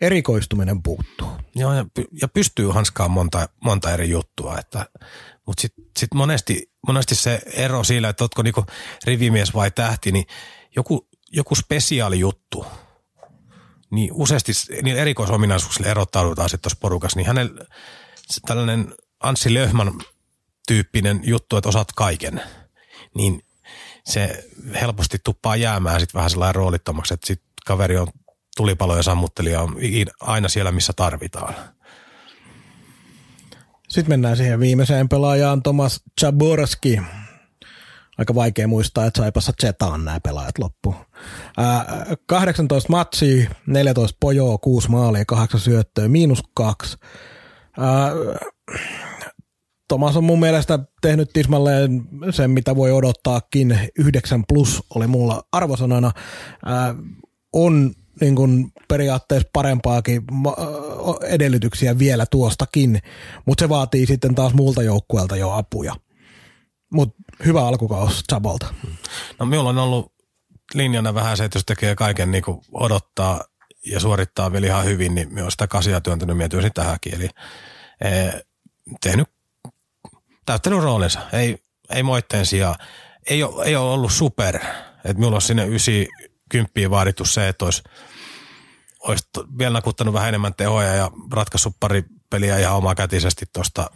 erikoistuminen puuttuu. Joo, ja, ja pystyy hanskaan monta, monta eri juttua, että, mutta sitten sit monesti, monesti se ero siinä, että ootko niinku rivimies vai tähti, niin joku, joku spesiaali juttu, niin useasti niin erikoisominaisuuksille erottaudutaan sitten tuossa porukassa, niin hänellä tällainen Anssi Löhman tyyppinen juttu, että osaat kaiken, niin se helposti tuppaa jäämään sitten vähän sellainen roolittomaksi, että sitten kaveri on tulipalo ja sammuttelija on aina siellä, missä tarvitaan. Sitten mennään siihen viimeiseen pelaajaan, Tomas Chaborski. Aika vaikea muistaa, että Saipassa Zetaan nämä pelaajat loppu. 18 matsia, 14 pojoa, 6 maalia, 8 syöttöä, miinus 2. Tomas on mun mielestä tehnyt tismalleen sen, mitä voi odottaakin. 9 plus oli mulla arvosanana. Ää, on niin kuin periaatteessa parempaakin edellytyksiä vielä tuostakin, mutta se vaatii sitten taas muulta joukkueelta jo apuja. Mutta hyvä alkukaus Chabolta. No minulla on ollut linjana vähän se, että jos tekee kaiken niin kuin odottaa ja suorittaa vielä ihan hyvin, niin minä olen sitä kasia työntänyt miettiä tähänkin. Eli ee, tehnyt täyttänyt roolinsa. Ei, ei moitteen sijaan. Ei ole, ei ole ollut super. Että minulla on sinne 90 vaadittu se, että olisi, olisi vielä nakuttanut vähän enemmän tehoja ja ratkaissut pari peliä ihan omakätisesti tuosta.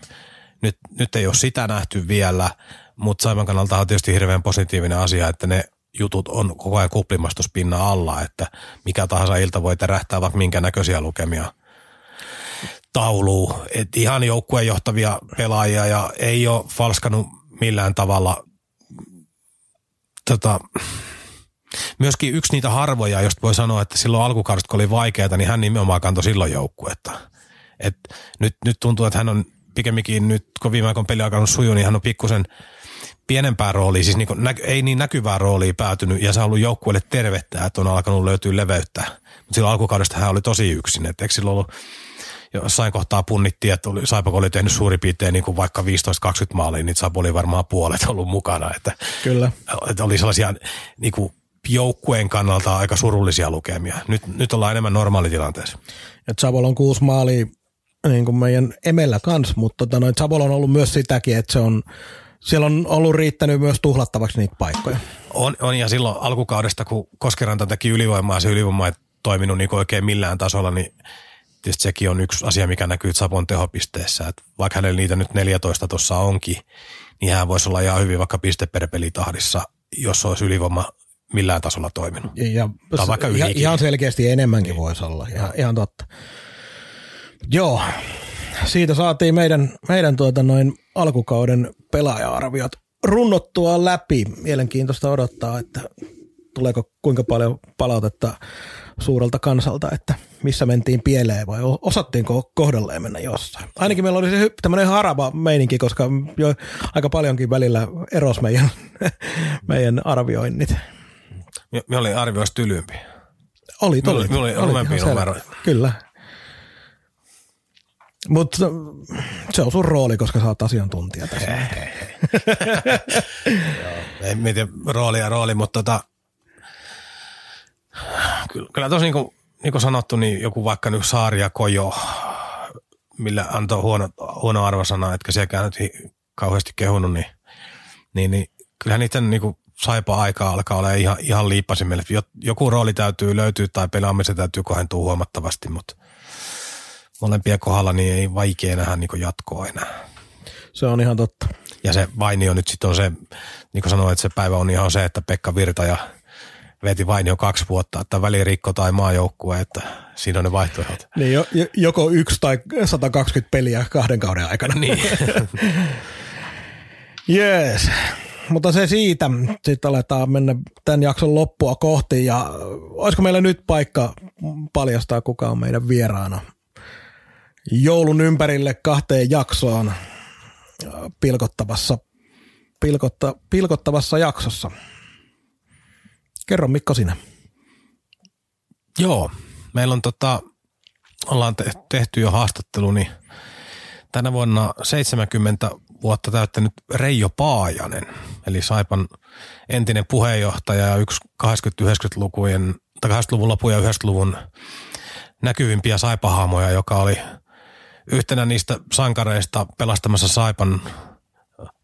Nyt, nyt ei ole sitä nähty vielä, mutta Saiman kannalta on tietysti hirveän positiivinen asia, että ne jutut on koko ajan kuplimastospinnan alla, että mikä tahansa ilta voi terähtää vaikka minkä näköisiä lukemia – tauluun. Et ihan joukkueen johtavia pelaajia ja ei ole falskanut millään tavalla. Tota, myöskin yksi niitä harvoja, josta voi sanoa, että silloin alkukaudesta, kun oli vaikeaa, niin hän nimenomaan kantoi silloin joukkuetta. Et nyt, nyt tuntuu, että hän on pikemminkin nyt, kun viime aikoina peli alkanut sujua, niin hän on pikkusen pienempää roolia, siis niin nä, ei niin näkyvää roolia päätynyt ja se on ollut joukkueelle tervettä, että on alkanut löytyä leveyttä. Mutta silloin alkukaudesta hän oli tosi yksin, että eikö silloin ollut jossain kohtaa punnittiin, että oli, Saipako oli tehnyt suurin piirtein niin kuin vaikka 15-20 maalia, niin Sapo oli varmaan puolet ollut mukana. Että, Kyllä. Että oli sellaisia niin kuin joukkueen kannalta aika surullisia lukemia. Nyt, nyt ollaan enemmän normaalitilanteessa. Ja Sabol on kuusi maalia niin kuin meidän emellä kanssa, mutta tota, noin on ollut myös sitäkin, että se on, siellä on ollut riittänyt myös tuhlattavaksi niitä paikkoja. On, on ja silloin alkukaudesta, kun Koskeranta teki ylivoimaa, se ylivoima ei toiminut niin oikein millään tasolla, niin tietysti sekin on yksi asia, mikä näkyy Sapon tehopisteessä, että vaikka hänellä niitä nyt 14 tuossa onkin, niin hän voisi olla ihan hyvin vaikka piste per pelitahdissa, jos olisi ylivoima millään tasolla toiminut. Ja, tai vaikka ihan, ihan selkeästi enemmänkin niin. voisi olla, ihan, ihan totta. Joo, siitä saatiin meidän, meidän tuota noin alkukauden pelaaja-arviot runnottua läpi. Mielenkiintoista odottaa, että tuleeko kuinka paljon palautetta suurelta kansalta, että missä mentiin pieleen vai osattiinko kohdalleen mennä jossain. Ainakin meillä oli se tämmöinen haraba meininki, koska jo aika paljonkin välillä eros meidän, [laughs] meidän arvioinnit. Me oli arvioista tylympi. Oli, tuli. Me oli, oli, oli numero. Kyllä. Mutta se on sun rooli, koska sä oot asiantuntija tässä. Ei tiedä rooli ja rooli, mutta tota, kyllä, kyllä tosi niin kuin, niin kuin sanottu, niin joku vaikka nyt Saari ja Kojo, millä antoi huono, huono arvosana, etkä sielläkään nyt hi- kauheasti kehunut, niin, niin, niin kyllähän niiden niin kuin saipa aikaa alkaa olla ihan, ihan liippasimelle. Joku rooli täytyy löytyä tai pelaamisen täytyy kohentua huomattavasti, mutta molempien kohdalla niin ei vaikea nähdä niin jatkoa enää. Se on ihan totta. Ja se Vainio nyt sitten on se, niin kuin sanoin, että se päivä on ihan se, että Pekka Virta ja veti Vainio kaksi vuotta, että välirikko tai maajoukkue, että siinä on ne vaihtoehdot. Niin jo, joko yksi tai 120 peliä kahden kauden aikana. Niin. [laughs] Jees. Mutta se siitä. Sitten aletaan mennä tämän jakson loppua kohti ja olisiko meillä nyt paikka paljastaa, kuka on meidän vieraana joulun ympärille kahteen jaksoon pilkottavassa, pilkotta, pilkottavassa jaksossa. Kerro Mikko sinä. Joo, meillä on tota, ollaan tehty jo haastattelu, niin tänä vuonna 70 vuotta täyttänyt Reijo Paajanen, eli Saipan entinen puheenjohtaja ja yksi 80-90-lukujen, tai 80-luvun lopun ja 90-luvun näkyvimpiä saipahaamoja, joka oli yhtenä niistä sankareista pelastamassa Saipan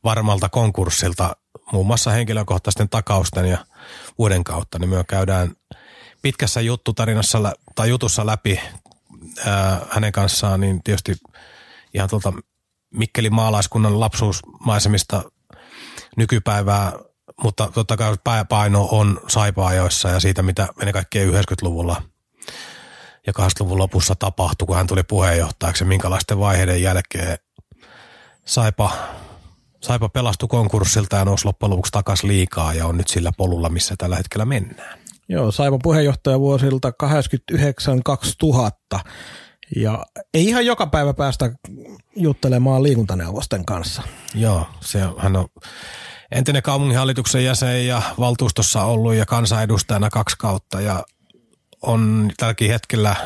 varmalta konkurssilta muun muassa henkilökohtaisten takausten ja uuden kautta, niin me käydään pitkässä juttutarinassa tai jutussa läpi ää, hänen kanssaan, niin tietysti ihan tuolta Mikkelin maalaiskunnan lapsuusmaisemista nykypäivää, mutta totta kai pääpaino on saipaajoissa ja siitä, mitä ennen kaikkea 90-luvulla ja 80-luvun lopussa tapahtui, kun hän tuli puheenjohtajaksi minkälaisten vaiheiden jälkeen Saipa, Saipa pelastui konkurssilta ja nousi loppujen lopuksi takaisin liikaa ja on nyt sillä polulla, missä tällä hetkellä mennään. Joo, Saipa puheenjohtaja vuosilta 89-2000 ja ei ihan joka päivä päästä juttelemaan liikuntaneuvosten kanssa. Joo, se, hän on entinen kaupunginhallituksen jäsen ja valtuustossa ollut ja kansanedustajana kaksi kautta ja on tälläkin hetkellä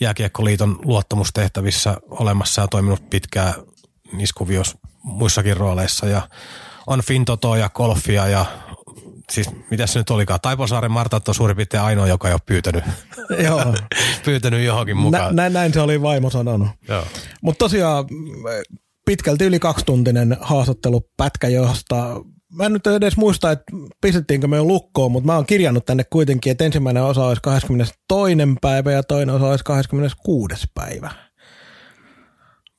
Jääkiekkoliiton luottamustehtävissä olemassa ja toiminut pitkään niissä muissakin rooleissa ja on Fintotoa ja golfia ja siis mitä se nyt olikaan, Taiposaaren Marta on suurin piirtein ainoa, joka ei ole pyytänyt, [laughs] Joo. [laughs] pyytänyt johonkin mukaan. Nä, näin, näin se oli vaimo sanonut. Mutta tosiaan pitkälti yli kaksituntinen haastattelupätkä, josta mä en nyt edes muista, että pistettiinkö me jo lukkoon, mutta mä oon kirjannut tänne kuitenkin, että ensimmäinen osa olisi 22. päivä ja toinen osa olisi 26. päivä.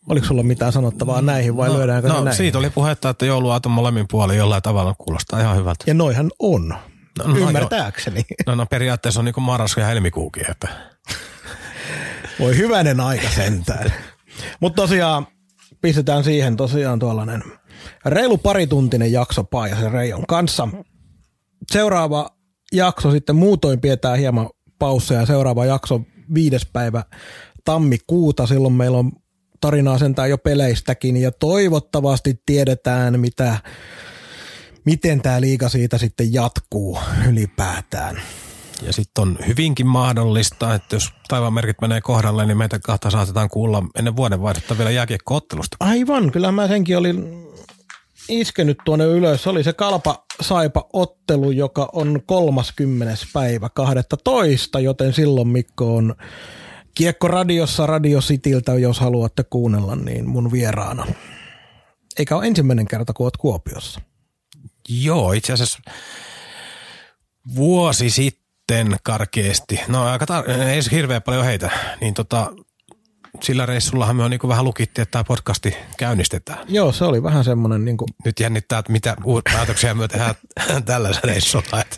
Oliko sulla mitään sanottavaa näihin vai no, lyödäänkö no, näihin? siitä oli puhetta, että jouluaaton molemmin puolin jollain tavalla kuulostaa ihan hyvältä. Ja noihan on, No, no, ymmärtääkseni. No, no periaatteessa on niin kuin marras ja helmikuukin, että [laughs] Voi hyvänen aika sentään. Mutta tosiaan pistetään siihen tosiaan tuollainen reilu parituntinen jakso Paajasen Reijon kanssa. Seuraava jakso sitten muutoin pidetään hieman pausseja. Seuraava jakso viides päivä tammikuuta. Silloin meillä on tarinaa sentään jo peleistäkin ja toivottavasti tiedetään, mitä, miten tämä liiga siitä sitten jatkuu ylipäätään. Ja sitten on hyvinkin mahdollista, että jos taivaan merkit menee kohdalle, niin meitä kahta saatetaan kuulla ennen vuoden vaihdetta vielä jääkiekkoottelusta. Aivan, kyllä mä senkin olin iskenyt tuonne ylös. Se oli se Kalpa Saipa ottelu, joka on 30. päivä 12, joten silloin Mikko on Kiekko radiossa Radio Cityltä, jos haluatte kuunnella, niin mun vieraana. Eikä ole ensimmäinen kerta, kun oot Kuopiossa. Joo, itse asiassa vuosi sitten karkeasti, no aika tar- ei se hirveän paljon heitä, niin tota, sillä reissullahan me on niin vähän lukittiin, että tämä podcasti käynnistetään. Joo, se oli vähän semmoinen niin kuin... Nyt jännittää, että mitä päätöksiä me tehdään [laughs] tällä reissulla. Että.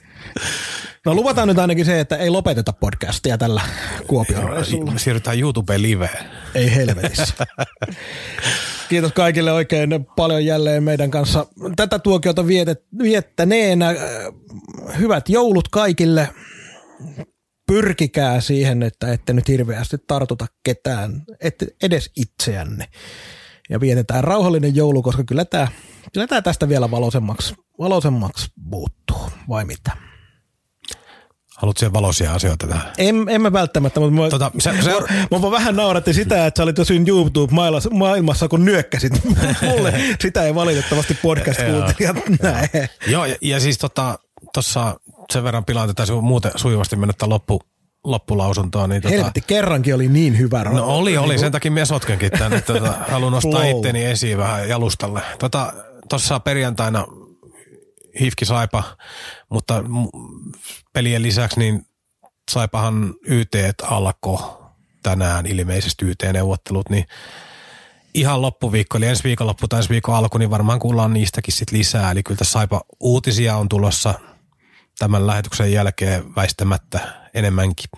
No luvataan nyt ainakin se, että ei lopeteta podcastia tällä Kuopion reissulla. Me siirrytään YouTubeen liveen. Ei helvetissä. [laughs] Kiitos kaikille oikein paljon jälleen meidän kanssa tätä tuokiota vietet, viettäneenä. Hyvät joulut kaikille. Pyrkikää siihen, että ette nyt hirveästi tartuta ketään, ette edes itseänne. Ja vietetään rauhallinen joulu, koska kyllä tämä, kyllä tämä tästä vielä valoisemmaksi, valoisemmaksi muuttuu, vai mitä? Haluatko siellä valoisia asioita tähän? En, en mä välttämättä, mutta mä, Tota, se- se- mä, mä vähän nauratti sitä, että sä olit jo siinä YouTube-maailmassa, kun nyökkäsit [laughs] mulle. Sitä ei valitettavasti podcast-kuuntelijat näe. Joo, ja, ja siis tota, sen verran pilatetaan se muuten sujuvasti mennyt tämän loppu, loppulausuntoa. Niin tota, Helvetti, kerrankin oli niin hyvä. No oli, oli. niinku- Sen takia minä sotkenkin tänne. Tota, haluan nostaa Flow. itteni esiin vähän jalustalle. Tuossa tota, perjantaina Hifki Saipa, mutta pelien lisäksi niin Saipahan YT alkoi tänään ilmeisesti YT-neuvottelut, niin ihan loppuviikko, eli ensi viikon loppu tai ensi viikon alku, niin varmaan kuullaan niistäkin sit lisää. Eli kyllä tässä Saipa uutisia on tulossa tämän lähetyksen jälkeen väistämättä enemmänkin.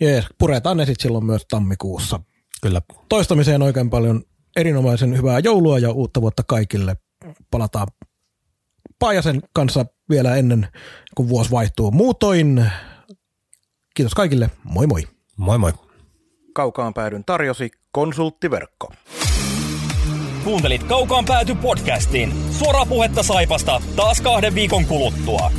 Jees, puretaan ne sitten silloin myös tammikuussa. Kyllä. Toistamiseen oikein paljon erinomaisen hyvää joulua ja uutta vuotta kaikille. Palataan Paajasen kanssa vielä ennen kuin vuosi vaihtuu. Muutoin, kiitos kaikille, moi moi. Moi moi. Kaukaan päädyn tarjosi konsulttiverkko. Kuuntelit Kaukaan pääty podcastin. Suoraa puhetta Saipasta taas kahden viikon kuluttua.